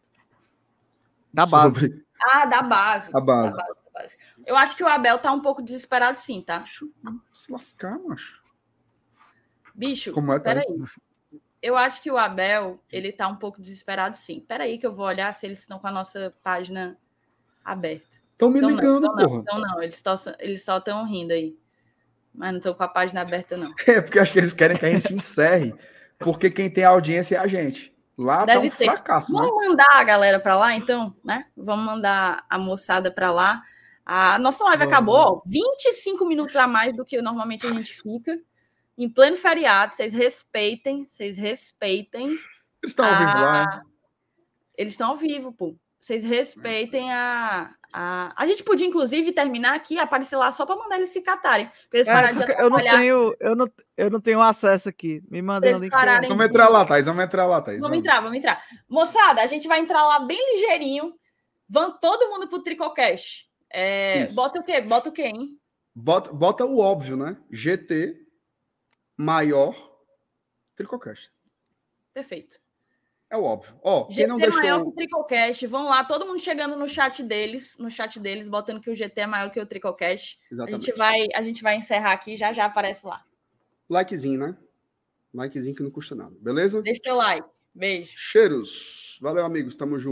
Da base. Sobre... Ah, da base. A base. Da base, da base. Eu acho que o Abel tá um pouco desesperado, sim, tá? Se lascar, macho. Bicho, Como é, tá? peraí. Eu acho que o Abel, ele tá um pouco desesperado, sim. Peraí que eu vou olhar se eles estão com a nossa página aberta. Estão me Então não, ligando, então não, porra. então não, eles só eles só estão rindo aí. Mas não estão com a página aberta, não. É porque eu acho que eles querem que a gente encerre. Porque quem tem audiência é a gente. Lá Deve tá um ser. fracasso, né? Vamos mandar a galera para lá, então, né? Vamos mandar a moçada para lá. A nossa live Vamos. acabou ó, 25 minutos a mais do que normalmente a gente fica. Em pleno feriado, vocês respeitem, vocês respeitem. Eles estão ao vivo lá, a- Eles estão ao vivo, pô. Vocês respeitem a, a. A gente podia, inclusive, terminar aqui, aparecer lá só para mandar eles se catarem. Pra eles É, pararem de eu não tenho, eu não, eu não tenho acesso aqui. Me manda Eles o link. pararem. Vamos entrar lá, Thaís. Vamos entrar lá, Thaís. Vamos entrar, vamos entrar. Moçada, a gente vai entrar lá bem ligeirinho. Vão todo mundo pro Tricocast. É, Isso. bota o quê? Bota o quê, hein? Bota, bota o óbvio, né? GT maior Tricocast. Perfeito. É o óbvio. Ó, GT não deixou. maior que o Tricocast. Vão lá, todo mundo chegando no chat deles, no chat deles, botando que o GT é maior que o Tricocast. A Exatamente. gente vai, a gente vai encerrar aqui, já já aparece lá. Likezinho, né? Likezinho que não custa nada. Beleza? Deixa o like. Beijo. Cheiros. Valeu, amigos. Tamo junto.